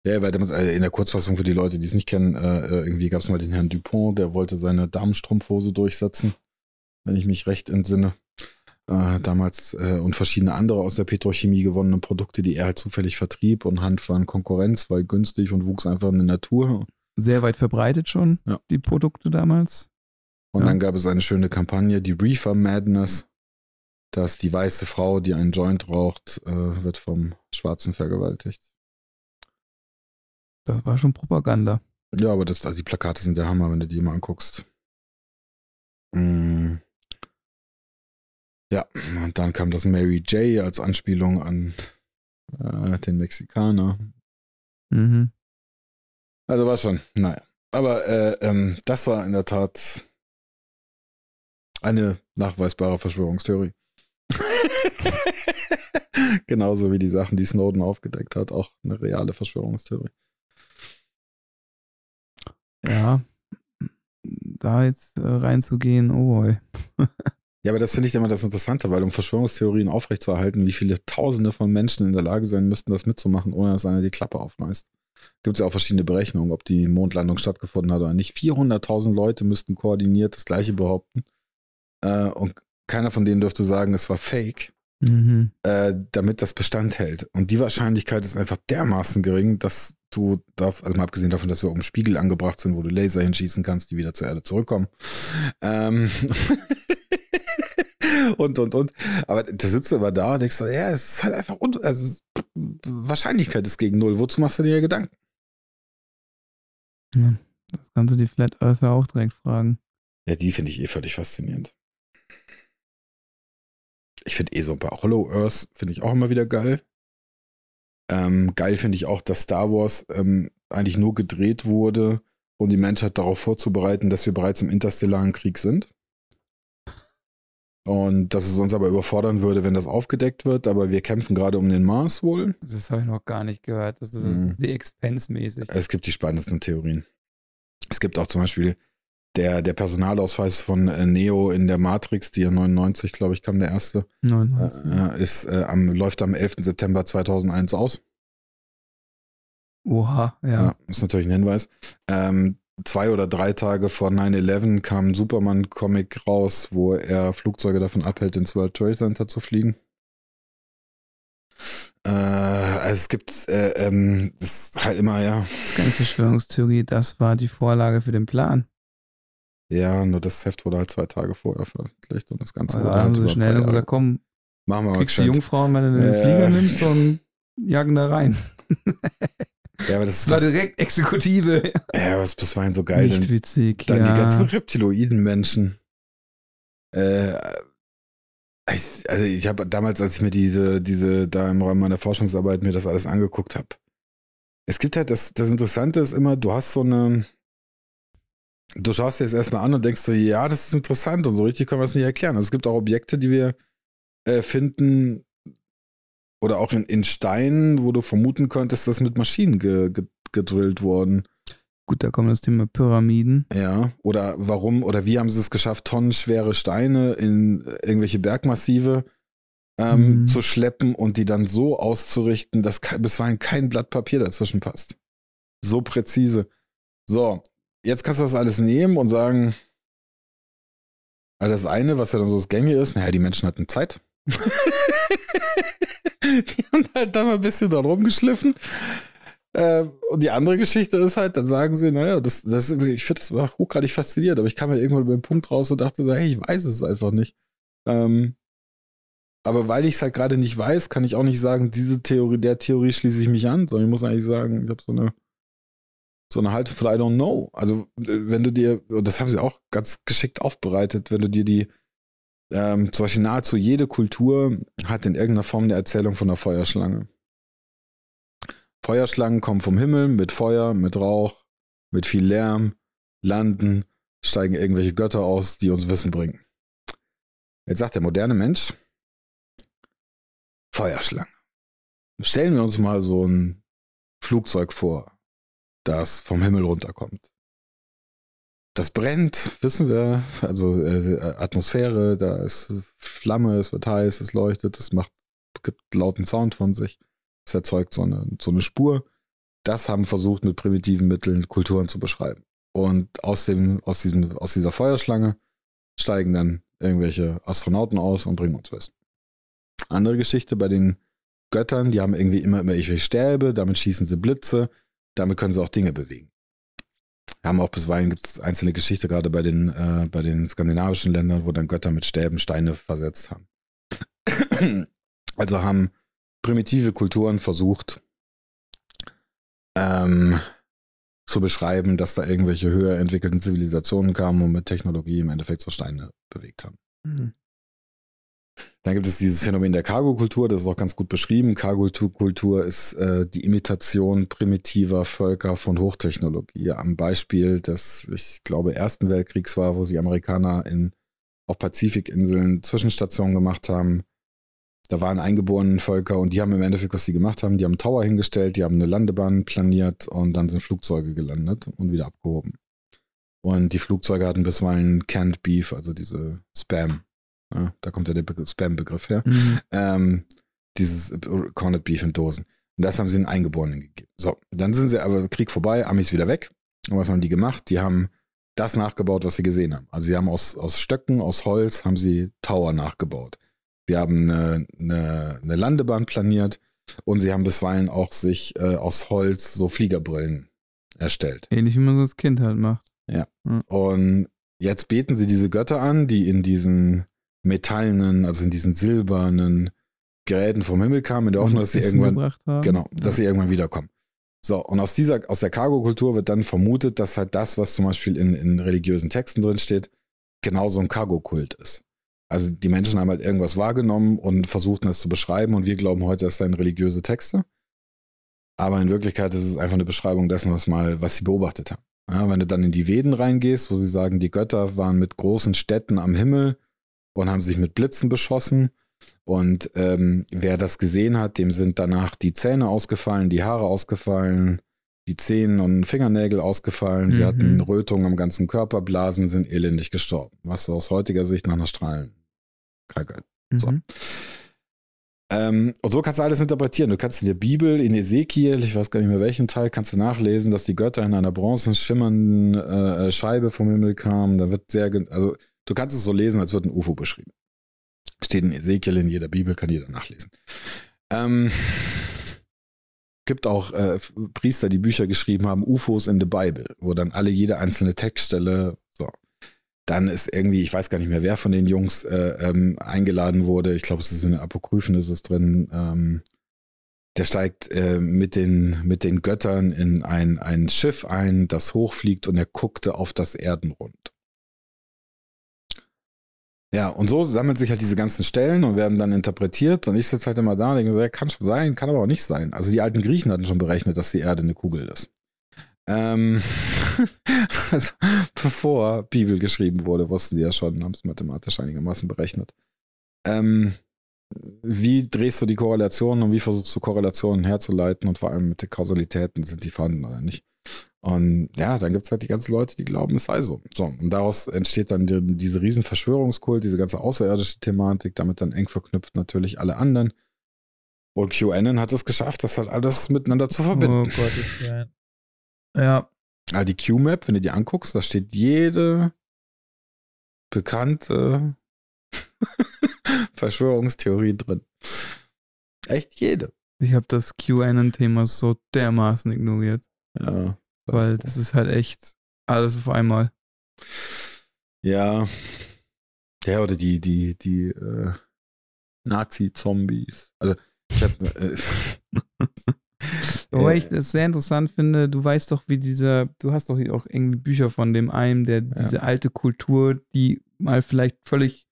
Ja, weil äh, in der Kurzfassung für die Leute, die es nicht kennen, äh, äh irgendwie gab es mal den Herrn Dupont, der wollte seine Damenstrumpfhose durchsetzen, wenn ich mich recht entsinne. Äh, damals äh, und verschiedene andere aus der Petrochemie gewonnene Produkte, die er halt zufällig vertrieb und Hand waren Konkurrenz, weil günstig und wuchs einfach in der Natur. Sehr weit verbreitet schon, ja. die Produkte damals. Und ja. dann gab es eine schöne Kampagne, die Reefer Madness, dass die weiße Frau, die einen Joint raucht, äh, wird vom Schwarzen vergewaltigt. Das war schon Propaganda. Ja, aber das, also die Plakate sind der Hammer, wenn du die mal anguckst. Mm. Ja, und dann kam das Mary J als Anspielung an äh, den Mexikaner. Mhm. Also war schon, naja. Aber äh, ähm, das war in der Tat eine nachweisbare Verschwörungstheorie. (laughs) Genauso wie die Sachen, die Snowden aufgedeckt hat, auch eine reale Verschwörungstheorie. Ja, da jetzt äh, reinzugehen, oh boy. (laughs) ja, aber das finde ich immer das Interessante, weil um Verschwörungstheorien aufrechtzuerhalten, wie viele Tausende von Menschen in der Lage sein müssten, das mitzumachen, ohne dass einer die Klappe aufreißt. Gibt es ja auch verschiedene Berechnungen, ob die Mondlandung stattgefunden hat oder nicht. 400.000 Leute müssten koordiniert das Gleiche behaupten. Äh, und keiner von denen dürfte sagen, es war fake mhm. äh, damit das Bestand hält. Und die Wahrscheinlichkeit ist einfach dermaßen gering, dass du, darf, also mal abgesehen davon, dass wir um Spiegel angebracht sind, wo du Laser hinschießen kannst, die wieder zur Erde zurückkommen. Ähm (laughs) und, und, und. Aber da sitzt du aber da und denkst so, ja, es ist halt einfach, also Wahrscheinlichkeit ist gegen null. Wozu machst du dir Gedanken? Ja, das kannst du die Flat Earther auch direkt fragen. Ja, die finde ich eh völlig faszinierend. Ich finde eh so bei Hollow Earth finde ich auch immer wieder geil. Ähm, geil finde ich auch, dass Star Wars ähm, eigentlich nur gedreht wurde, um die Menschheit darauf vorzubereiten, dass wir bereits im interstellaren Krieg sind. Und dass es uns aber überfordern würde, wenn das aufgedeckt wird, aber wir kämpfen gerade um den Mars wohl. Das habe ich noch gar nicht gehört. Das ist mhm. The Expense-mäßig. Es gibt die spannendsten Theorien. Es gibt auch zum Beispiel der, der Personalausweis von äh, Neo in der Matrix, die ja 99, glaube ich, kam der erste, 99. Äh, ist, äh, am, läuft am 11. September 2001 aus. Oha, ja. ja ist natürlich ein Hinweis. Ähm, zwei oder drei Tage vor 9-11 kam ein Superman-Comic raus, wo er Flugzeuge davon abhält, ins World Trade Center zu fliegen. Äh, also es gibt, äh, ähm, das ist halt immer, ja. Das ist keine Verschwörungstheorie, das war die Vorlage für den Plan. Ja, nur das Heft wurde halt zwei Tage vorher veröffentlicht und das Ganze also wurde halt haben sie schnell gesagt, komm, machen wir kriegst die Jungfrauen, wenn du den äh, Flieger nimmst und jagen da rein. (laughs) Ja, aber das, das war direkt Exekutive. Ja, das war so geil. Nicht witzig, Dann ja. die ganzen Reptiloiden-Menschen. Äh, also ich habe damals, als ich mir diese, diese, da im Rahmen meiner Forschungsarbeit mir das alles angeguckt habe, es gibt halt, das, das Interessante ist immer, du hast so eine, du schaust dir das erstmal an und denkst so, ja, das ist interessant und so richtig können wir es nicht erklären. Also es gibt auch Objekte, die wir äh, finden oder auch in, in Steinen, wo du vermuten könntest, dass mit Maschinen ge, ge, gedrillt worden. Gut, da kommt das Thema Pyramiden. Ja, oder warum oder wie haben sie es geschafft, tonnenschwere Steine in irgendwelche Bergmassive ähm, mhm. zu schleppen und die dann so auszurichten, dass bisweilen kein Blatt Papier dazwischen passt. So präzise. So, jetzt kannst du das alles nehmen und sagen, also das eine, was ja dann so das Gänge ist, naja, die Menschen hatten Zeit. (laughs) die haben halt da mal ein bisschen dran rumgeschliffen. Äh, und die andere Geschichte ist halt, dann sagen sie, naja, das, das, ich finde das hochgradig fasziniert, aber ich kam ja irgendwann über den Punkt raus und dachte, hey, ich weiß es einfach nicht. Ähm, aber weil ich es halt gerade nicht weiß, kann ich auch nicht sagen, diese Theorie, der Theorie schließe ich mich an, sondern ich muss eigentlich sagen, ich habe so eine, so eine Haltung von I don't know. Also, wenn du dir, und das haben sie auch ganz geschickt aufbereitet, wenn du dir die, ähm, zum Beispiel nahezu jede Kultur hat in irgendeiner Form eine Erzählung von einer Feuerschlange. Feuerschlangen kommen vom Himmel mit Feuer, mit Rauch, mit viel Lärm, landen, steigen irgendwelche Götter aus, die uns Wissen bringen. Jetzt sagt der moderne Mensch, Feuerschlange. Stellen wir uns mal so ein Flugzeug vor, das vom Himmel runterkommt. Das brennt, wissen wir, also äh, Atmosphäre, da ist Flamme, es wird heiß, es leuchtet, es macht, gibt lauten Sound von sich, es erzeugt so eine, so eine Spur. Das haben versucht mit primitiven Mitteln Kulturen zu beschreiben. Und aus, dem, aus, diesem, aus dieser Feuerschlange steigen dann irgendwelche Astronauten aus und bringen uns Wissen. Andere Geschichte bei den Göttern, die haben irgendwie immer, immer irgendwelche Stäbe, damit schießen sie Blitze, damit können sie auch Dinge bewegen. Haben auch bisweilen gibt es einzelne Geschichte, gerade bei den, äh, bei den skandinavischen Ländern, wo dann Götter mit Stäben Steine versetzt haben. (clears throat) also haben primitive Kulturen versucht, ähm, zu beschreiben, dass da irgendwelche höher entwickelten Zivilisationen kamen und mit Technologie im Endeffekt so Steine bewegt haben. Mhm. Dann gibt es dieses Phänomen der Cargo-Kultur, das ist auch ganz gut beschrieben. Cargo-Kultur ist äh, die Imitation primitiver Völker von Hochtechnologie. Am Beispiel des, ich glaube, Ersten Weltkriegs war, wo die Amerikaner in, auf Pazifikinseln Zwischenstationen gemacht haben. Da waren eingeborene Völker und die haben im Endeffekt, was sie gemacht haben, die haben einen Tower hingestellt, die haben eine Landebahn planiert und dann sind Flugzeuge gelandet und wieder abgehoben. Und die Flugzeuge hatten bisweilen Canned Beef, also diese Spam ja, da kommt ja der Spam-Begriff her. Mhm. Ähm, dieses Corned Beef in Dosen. Und das haben sie den Eingeborenen gegeben. So, dann sind sie aber Krieg vorbei, Amis wieder weg. Und was haben die gemacht? Die haben das nachgebaut, was sie gesehen haben. Also sie haben aus, aus Stöcken, aus Holz, haben sie Tower nachgebaut. Sie haben eine, eine, eine Landebahn planiert und sie haben bisweilen auch sich äh, aus Holz so Fliegerbrillen erstellt. Ähnlich wie man so als Kind halt macht. Ja. Mhm. Und jetzt beten sie diese Götter an, die in diesen metallenen, also in diesen silbernen Geräten vom Himmel kamen, in der Hoffnung, dass sie irgendwann, genau, dass sie irgendwann wiederkommen. So, und aus dieser, aus der Cargo-Kultur wird dann vermutet, dass halt das, was zum Beispiel in, in religiösen Texten drin steht, genauso ein Cargo-Kult ist. Also die Menschen haben halt irgendwas wahrgenommen und versuchten es zu beschreiben und wir glauben heute, das seien religiöse Texte. Aber in Wirklichkeit ist es einfach eine Beschreibung dessen, was mal, was sie beobachtet haben. Ja, wenn du dann in die Veden reingehst, wo sie sagen, die Götter waren mit großen Städten am Himmel und haben sich mit Blitzen beschossen. Und ähm, wer das gesehen hat, dem sind danach die Zähne ausgefallen, die Haare ausgefallen, die Zehen und Fingernägel ausgefallen. Mhm. Sie hatten Rötungen am ganzen Körper, Blasen sind elendig gestorben. Was aus heutiger Sicht nach einer Strahlenkrankheit. Mhm. So. Ähm, und so kannst du alles interpretieren. Du kannst in der Bibel, in Ezekiel, ich weiß gar nicht mehr welchen Teil, kannst du nachlesen, dass die Götter in einer bronzen schimmernden äh, Scheibe vom Himmel kamen. Da wird sehr, also Du kannst es so lesen, als wird ein UFO beschrieben. Steht in Ezekiel, in jeder Bibel, kann jeder nachlesen. Ähm, gibt auch äh, Priester, die Bücher geschrieben haben, UFOs in the Bible, wo dann alle jede einzelne Textstelle, so. Dann ist irgendwie, ich weiß gar nicht mehr, wer von den Jungs äh, ähm, eingeladen wurde. Ich glaube, es ist in den Apokryphen, ist es drin. Ähm, der steigt äh, mit, den, mit den Göttern in ein, ein Schiff ein, das hochfliegt und er guckte auf das Erdenrund. Ja, und so sammeln sich halt diese ganzen Stellen und werden dann interpretiert. Und ich sitze halt immer da und denke, kann schon sein, kann aber auch nicht sein. Also die alten Griechen hatten schon berechnet, dass die Erde eine Kugel ist. Ähm, (laughs) also, bevor Bibel geschrieben wurde, wussten die ja schon, haben es mathematisch einigermaßen berechnet. Ähm, wie drehst du die Korrelationen und wie versuchst du Korrelationen herzuleiten und vor allem mit den Kausalitäten, sind die vorhanden oder nicht? Und ja, dann gibt es halt die ganzen Leute, die glauben, es sei so. So, und daraus entsteht dann die, diese riesen Verschwörungskult, diese ganze außerirdische Thematik, damit dann eng verknüpft natürlich alle anderen. Und QAnon hat es geschafft, das halt alles miteinander zu verbinden. Oh Gott, ist ja. Ja. Ah, die Q-Map, wenn du die anguckst, da steht jede bekannte (laughs) Verschwörungstheorie drin. Echt jede. Ich habe das QAnon-Thema so dermaßen ignoriert. Ja. Weil das ist halt echt alles auf einmal. Ja. Ja, oder die, die, die äh, Nazi-Zombies. Also, ich hab. Äh, (laughs) Wobei ich das sehr interessant finde, du weißt doch, wie dieser, du hast doch auch irgendwie Bücher von dem einen, der diese ja. alte Kultur, die mal vielleicht völlig.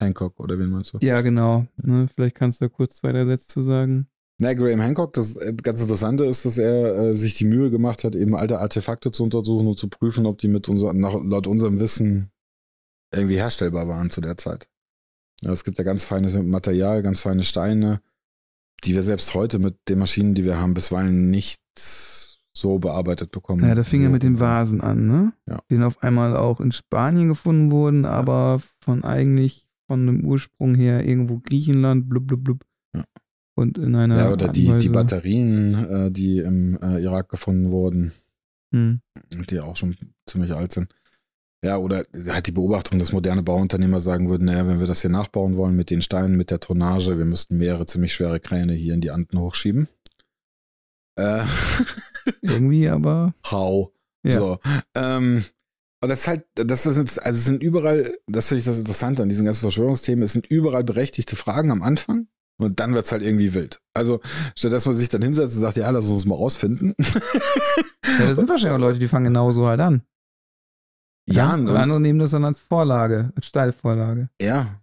Hancock oder wen meinst du? Ja, genau. Ne, vielleicht kannst du da kurz zwei, drei Sätze zu sagen. Na, Graham Hancock, das äh, ganz Interessante ist, dass er äh, sich die Mühe gemacht hat, eben alte Artefakte zu untersuchen und zu prüfen, ob die mit unser, nach, laut unserem Wissen irgendwie herstellbar waren zu der Zeit. Ja, es gibt ja ganz feines Material, ganz feine Steine, die wir selbst heute mit den Maschinen, die wir haben, bisweilen nicht so bearbeitet bekommen. Ja, da fing er mit den Vasen an, ne? Ja. Die auf einmal auch in Spanien gefunden wurden, aber von eigentlich von einem Ursprung her irgendwo Griechenland, blub, blub, blub. Ja. Und in einer. Ja, oder die, die Batterien, äh, die im äh, Irak gefunden wurden, hm. die auch schon ziemlich alt sind. Ja, oder halt die Beobachtung, dass moderne Bauunternehmer sagen würden, naja, wenn wir das hier nachbauen wollen mit den Steinen, mit der Tonnage, wir müssten mehrere ziemlich schwere Kräne hier in die Anden hochschieben. Äh. (laughs) Irgendwie aber. How. Ja. So. Ähm, und das ist halt, das ist, also es sind überall, das finde ich das Interessante an diesen ganzen Verschwörungsthemen, es sind überall berechtigte Fragen am Anfang und dann wird es halt irgendwie wild. Also, statt dass man sich dann hinsetzt und sagt, ja, lass uns mal rausfinden. ja, das sind wahrscheinlich auch Leute, die fangen genauso halt an. Ja, ja ne? andere nehmen das dann als Vorlage, als Steilvorlage. Ja.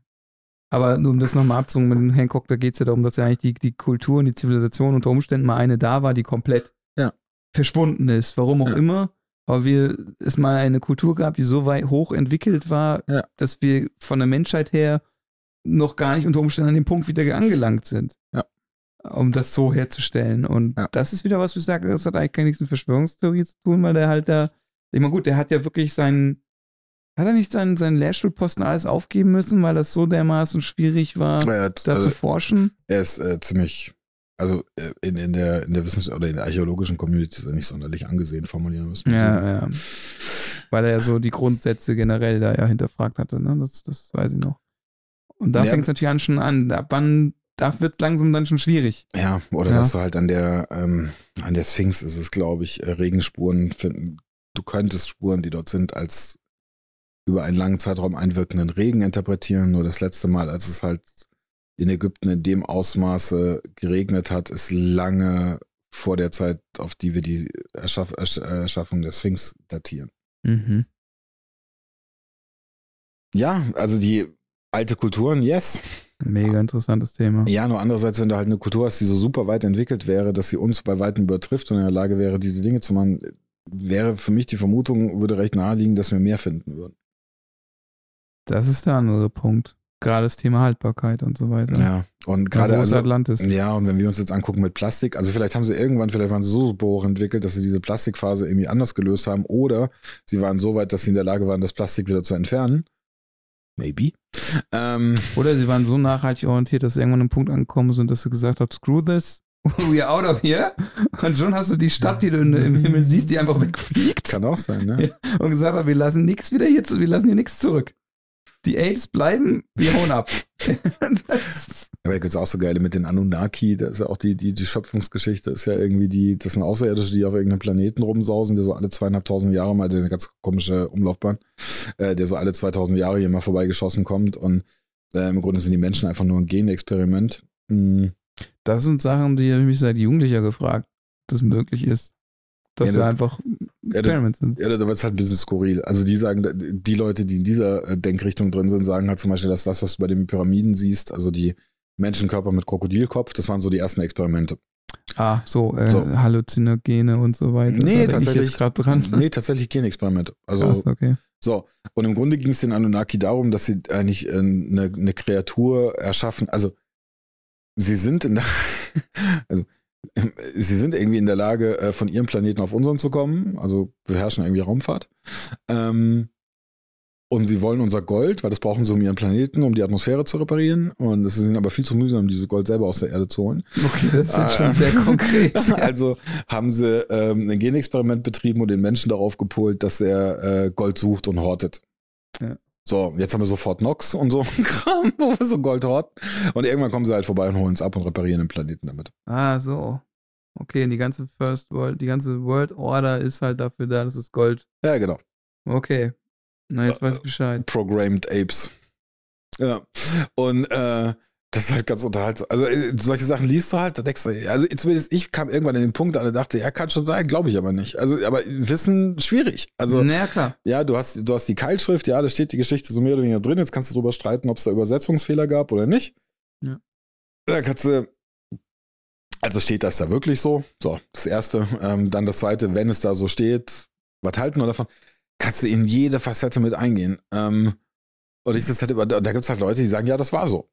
Aber nur um das nochmal abzungen mit dem Hancock, da geht es ja darum, dass ja eigentlich die, die Kultur und die Zivilisation unter Umständen mal eine da war, die komplett ja. verschwunden ist. Warum auch ja. immer. Aber wir, es mal eine Kultur gab, die so weit hoch entwickelt war, ja. dass wir von der Menschheit her noch gar nicht unter Umständen an den Punkt wieder angelangt sind. Ja. Um das so herzustellen. Und das ist wieder was, wo ich sage, das hat eigentlich gar nichts mit Verschwörungstheorie zu tun, weil der halt da ich meine, gut, der hat ja wirklich seinen. Hat er nicht seinen, seinen Lehrstuhlposten alles aufgeben müssen, weil das so dermaßen schwierig war, hat, da also, zu forschen? Er ist äh, ziemlich, also äh, in, in, der, in der Wissenschaft oder in der archäologischen Community ist er nicht sonderlich angesehen, formulieren müssen. Ja, ja. Weil er ja so die Grundsätze generell da ja hinterfragt hatte, ne? Das, das weiß ich noch. Und da ja, fängt es natürlich an schon an. Ab wann da wird es langsam dann schon schwierig. Ja, oder ja. dass du halt an der, ähm, an der Sphinx ist es, glaube ich, äh, Regenspuren finden du könntest Spuren, die dort sind, als über einen langen Zeitraum einwirkenden Regen interpretieren. Nur das letzte Mal, als es halt in Ägypten in dem Ausmaße geregnet hat, ist lange vor der Zeit, auf die wir die Erschaff Erschaffung der Sphinx datieren. Mhm. Ja, also die alte Kulturen, yes. Mega interessantes Thema. Ja, nur andererseits, wenn du halt eine Kultur hast, die so super weit entwickelt wäre, dass sie uns bei weitem übertrifft und in der Lage wäre, diese Dinge zu machen, wäre für mich die Vermutung, würde recht naheliegen, dass wir mehr finden würden. Das ist der andere Punkt. Gerade das Thema Haltbarkeit und so weiter. Ja, und gerade. Also, Atlantis. Ja, und wenn wir uns jetzt angucken mit Plastik, also vielleicht haben sie irgendwann, vielleicht waren sie so super hoch entwickelt, dass sie diese Plastikphase irgendwie anders gelöst haben, oder sie waren so weit, dass sie in der Lage waren, das Plastik wieder zu entfernen. Maybe. Ähm, oder sie waren so nachhaltig orientiert, dass sie irgendwann an einen Punkt angekommen sind, dass sie gesagt haben, screw this, (laughs) we out of here. Und schon hast du die Stadt, die du im Himmel siehst, die einfach wegfliegt. Kann auch sein, ne? Und gesagt hat, wir lassen nichts wieder hier, wir lassen hier nichts zurück. Die Apes bleiben, wir hauen ab. (laughs) Aber gibt es auch so geile mit den Anunnaki, das ist ja auch die, die, die Schöpfungsgeschichte, ist ja irgendwie die, das sind Außerirdische, die auf irgendeinem Planeten rumsausen, der so alle zweieinhalbtausend Jahre mal, der eine ganz komische Umlaufbahn, äh, der so alle 2000 Jahre hier mal vorbeigeschossen kommt und äh, im Grunde sind die Menschen einfach nur ein Genexperiment. Mhm das sind Sachen, die habe ich mich seit Jugendlicher gefragt, dass möglich ist. Dass ja, wir einfach Experiment sind. Ja, da wird es halt ein bisschen skurril. Also die sagen, die Leute, die in dieser äh, Denkrichtung drin sind, sagen halt zum Beispiel, dass das, was du bei den Pyramiden siehst, also die Menschenkörper mit Krokodilkopf, das waren so die ersten Experimente. Ah, so, äh, so. Halluzinogene und so weiter. Nee, tatsächlich. dran. (laughs) Nee, tatsächlich Genexperimente. Also, Krass, okay. So, und im Grunde ging es den Anunnaki darum, dass sie eigentlich äh, eine, eine Kreatur erschaffen, also sie sind in der, (laughs) also sie sind irgendwie in der Lage, äh, von ihrem Planeten auf unseren zu kommen, also beherrschen irgendwie Raumfahrt. Ähm, und sie wollen unser Gold, weil das brauchen sie um ihren Planeten, um die Atmosphäre zu reparieren. Und es ist ihnen aber viel zu mühsam, dieses Gold selber aus der Erde zu holen. Okay, das ist jetzt schon äh, sehr konkret. (laughs) also haben sie ähm, ein Genexperiment betrieben und den Menschen darauf gepolt, dass er äh, Gold sucht und hortet. Ja. So, jetzt haben wir sofort Nox und so (laughs) ein Kram, wo wir so Gold horten. Und irgendwann kommen sie halt vorbei und holen es ab und reparieren den Planeten damit. Ah, so. Okay, und die ganze First World, die ganze World Order ist halt dafür da, dass es Gold. Ja, genau. Okay. Na, jetzt weiß ich Bescheid. Programmed Apes. Ja. Und äh, das ist halt ganz unterhaltsam. Also äh, solche Sachen liest du halt, da denkst du, also zumindest ich kam irgendwann in den Punkt und dachte, ja, kann schon sein, glaube ich aber nicht. Also, aber Wissen schwierig. Also, naja, klar. Ja, du hast, du hast die Keilschrift, ja, da steht die Geschichte so mehr oder weniger drin. Jetzt kannst du darüber streiten, ob es da Übersetzungsfehler gab oder nicht. Ja. Da kannst du, also steht das da wirklich so? So, das erste. Ähm, dann das zweite, wenn es da so steht, was halten wir davon? Kannst du in jede Facette mit eingehen. Ähm, und ich halt über, da gibt es halt Leute, die sagen, ja, das war so.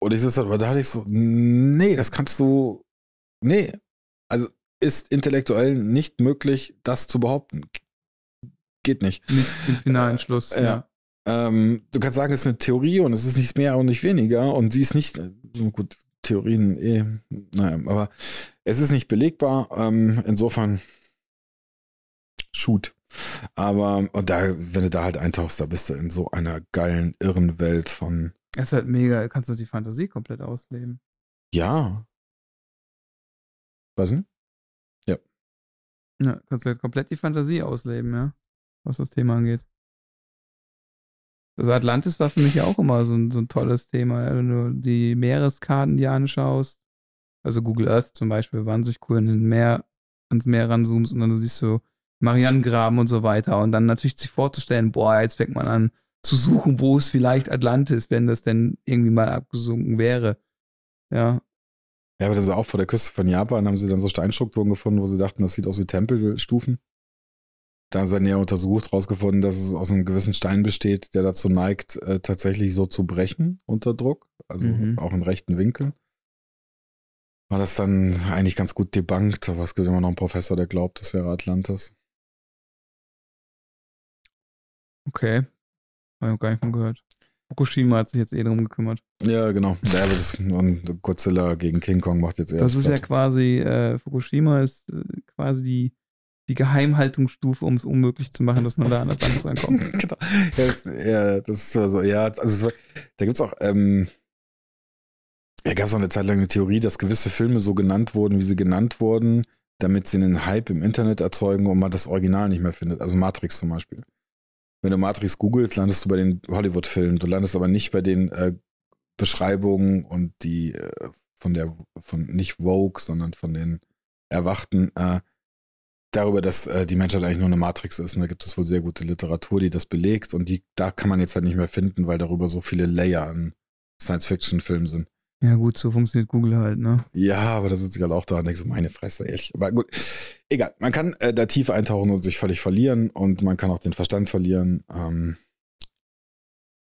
Und ich sitze aber da hatte ich so, nee, das kannst du, nee. Also ist intellektuell nicht möglich, das zu behaupten. Geht nicht. Nicht den finalen Schluss, ja. ja. Ähm, du kannst sagen, es ist eine Theorie und es ist nicht mehr und nicht weniger und sie ist nicht, äh, gut, Theorien eh, naja, aber es ist nicht belegbar. Ähm, insofern, shoot. Aber und da, wenn du da halt eintauchst, da bist du in so einer geilen, irren Welt von es ist halt mega, kannst du die Fantasie komplett ausleben. Ja. Was denn? Ja. Ja, kannst du halt komplett die Fantasie ausleben, ja. Was das Thema angeht. Also Atlantis war für mich ja auch immer so ein, so ein tolles Thema, wenn du die Meereskarten dir anschaust. Also Google Earth zum Beispiel, wahnsinnig cool, in den Meer, ans Meer ranzoomst und dann siehst du Marianengraben und so weiter. Und dann natürlich sich vorzustellen, boah, jetzt fängt man an, zu suchen, wo es vielleicht Atlantis, wenn das denn irgendwie mal abgesunken wäre. Ja. Ja, aber das ist auch vor der Küste von Japan, haben sie dann so Steinstrukturen gefunden, wo sie dachten, das sieht aus wie Tempelstufen. Da haben sie dann näher untersucht, rausgefunden, dass es aus einem gewissen Stein besteht, der dazu neigt, äh, tatsächlich so zu brechen unter Druck, also mhm. auch in rechten Winkeln. War das dann eigentlich ganz gut debunked, aber es gibt immer noch einen Professor, der glaubt, das wäre Atlantis. Okay, habe ich gar nicht von gehört. Fukushima hat sich jetzt eh darum gekümmert. Ja, genau. Ja, das, und Godzilla gegen King Kong macht jetzt eher. Das ist ja quasi, äh, Fukushima ist äh, quasi die, die Geheimhaltungsstufe, um es unmöglich zu machen, dass man da an das Land reinkommt. (laughs) genau. Ja das, ja, das ist so, ja, also da gibt es auch, ähm, ja, gab es auch eine Zeit lang eine Theorie, dass gewisse Filme so genannt wurden, wie sie genannt wurden, damit sie einen Hype im Internet erzeugen und man das Original nicht mehr findet. Also Matrix zum Beispiel. Wenn du Matrix googelst, landest du bei den Hollywood-Filmen. Du landest aber nicht bei den äh, Beschreibungen und die äh, von der, von nicht Vogue, sondern von den Erwachten, äh, darüber, dass äh, die Menschheit eigentlich nur eine Matrix ist. Und da gibt es wohl sehr gute Literatur, die das belegt. Und die, da kann man jetzt halt nicht mehr finden, weil darüber so viele Layer an Science-Fiction-Filmen sind. Ja, gut, so funktioniert Google halt, ne? Ja, aber da sitze ich halt auch da und denke so, meine Fresse, ehrlich. Aber gut, egal. Man kann äh, da tief eintauchen und sich völlig verlieren und man kann auch den Verstand verlieren. Ähm,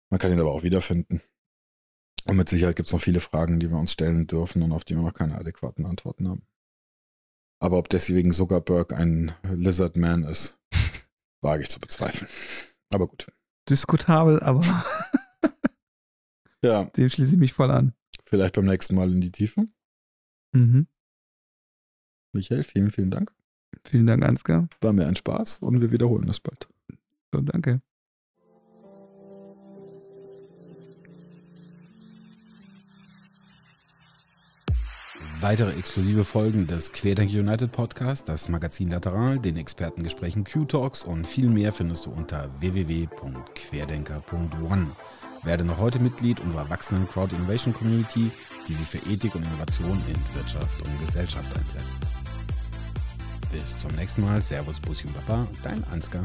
man kann ihn aber auch wiederfinden. Und mit Sicherheit gibt es noch viele Fragen, die wir uns stellen dürfen und auf die wir noch keine adäquaten Antworten haben. Aber ob deswegen Zuckerberg ein Lizard Man ist, (laughs) wage ich zu bezweifeln. Aber gut. Diskutabel, aber. ja. (laughs) Dem schließe ich mich voll an. Vielleicht beim nächsten Mal in die Tiefe. Mhm. Michael, vielen, vielen Dank. Vielen Dank, Ansgar. War mir ein Spaß und wir wiederholen das bald. So, danke. Weitere exklusive Folgen des Querdenker United Podcast, das Magazin Lateral, den Expertengesprächen Q-Talks und viel mehr findest du unter www.querdenker.one. Werde noch heute Mitglied unserer wachsenden Crowd Innovation Community, die sich für Ethik und Innovation in Wirtschaft und Gesellschaft einsetzt. Bis zum nächsten Mal. Servus, Bussi und Papa, dein Ansgar.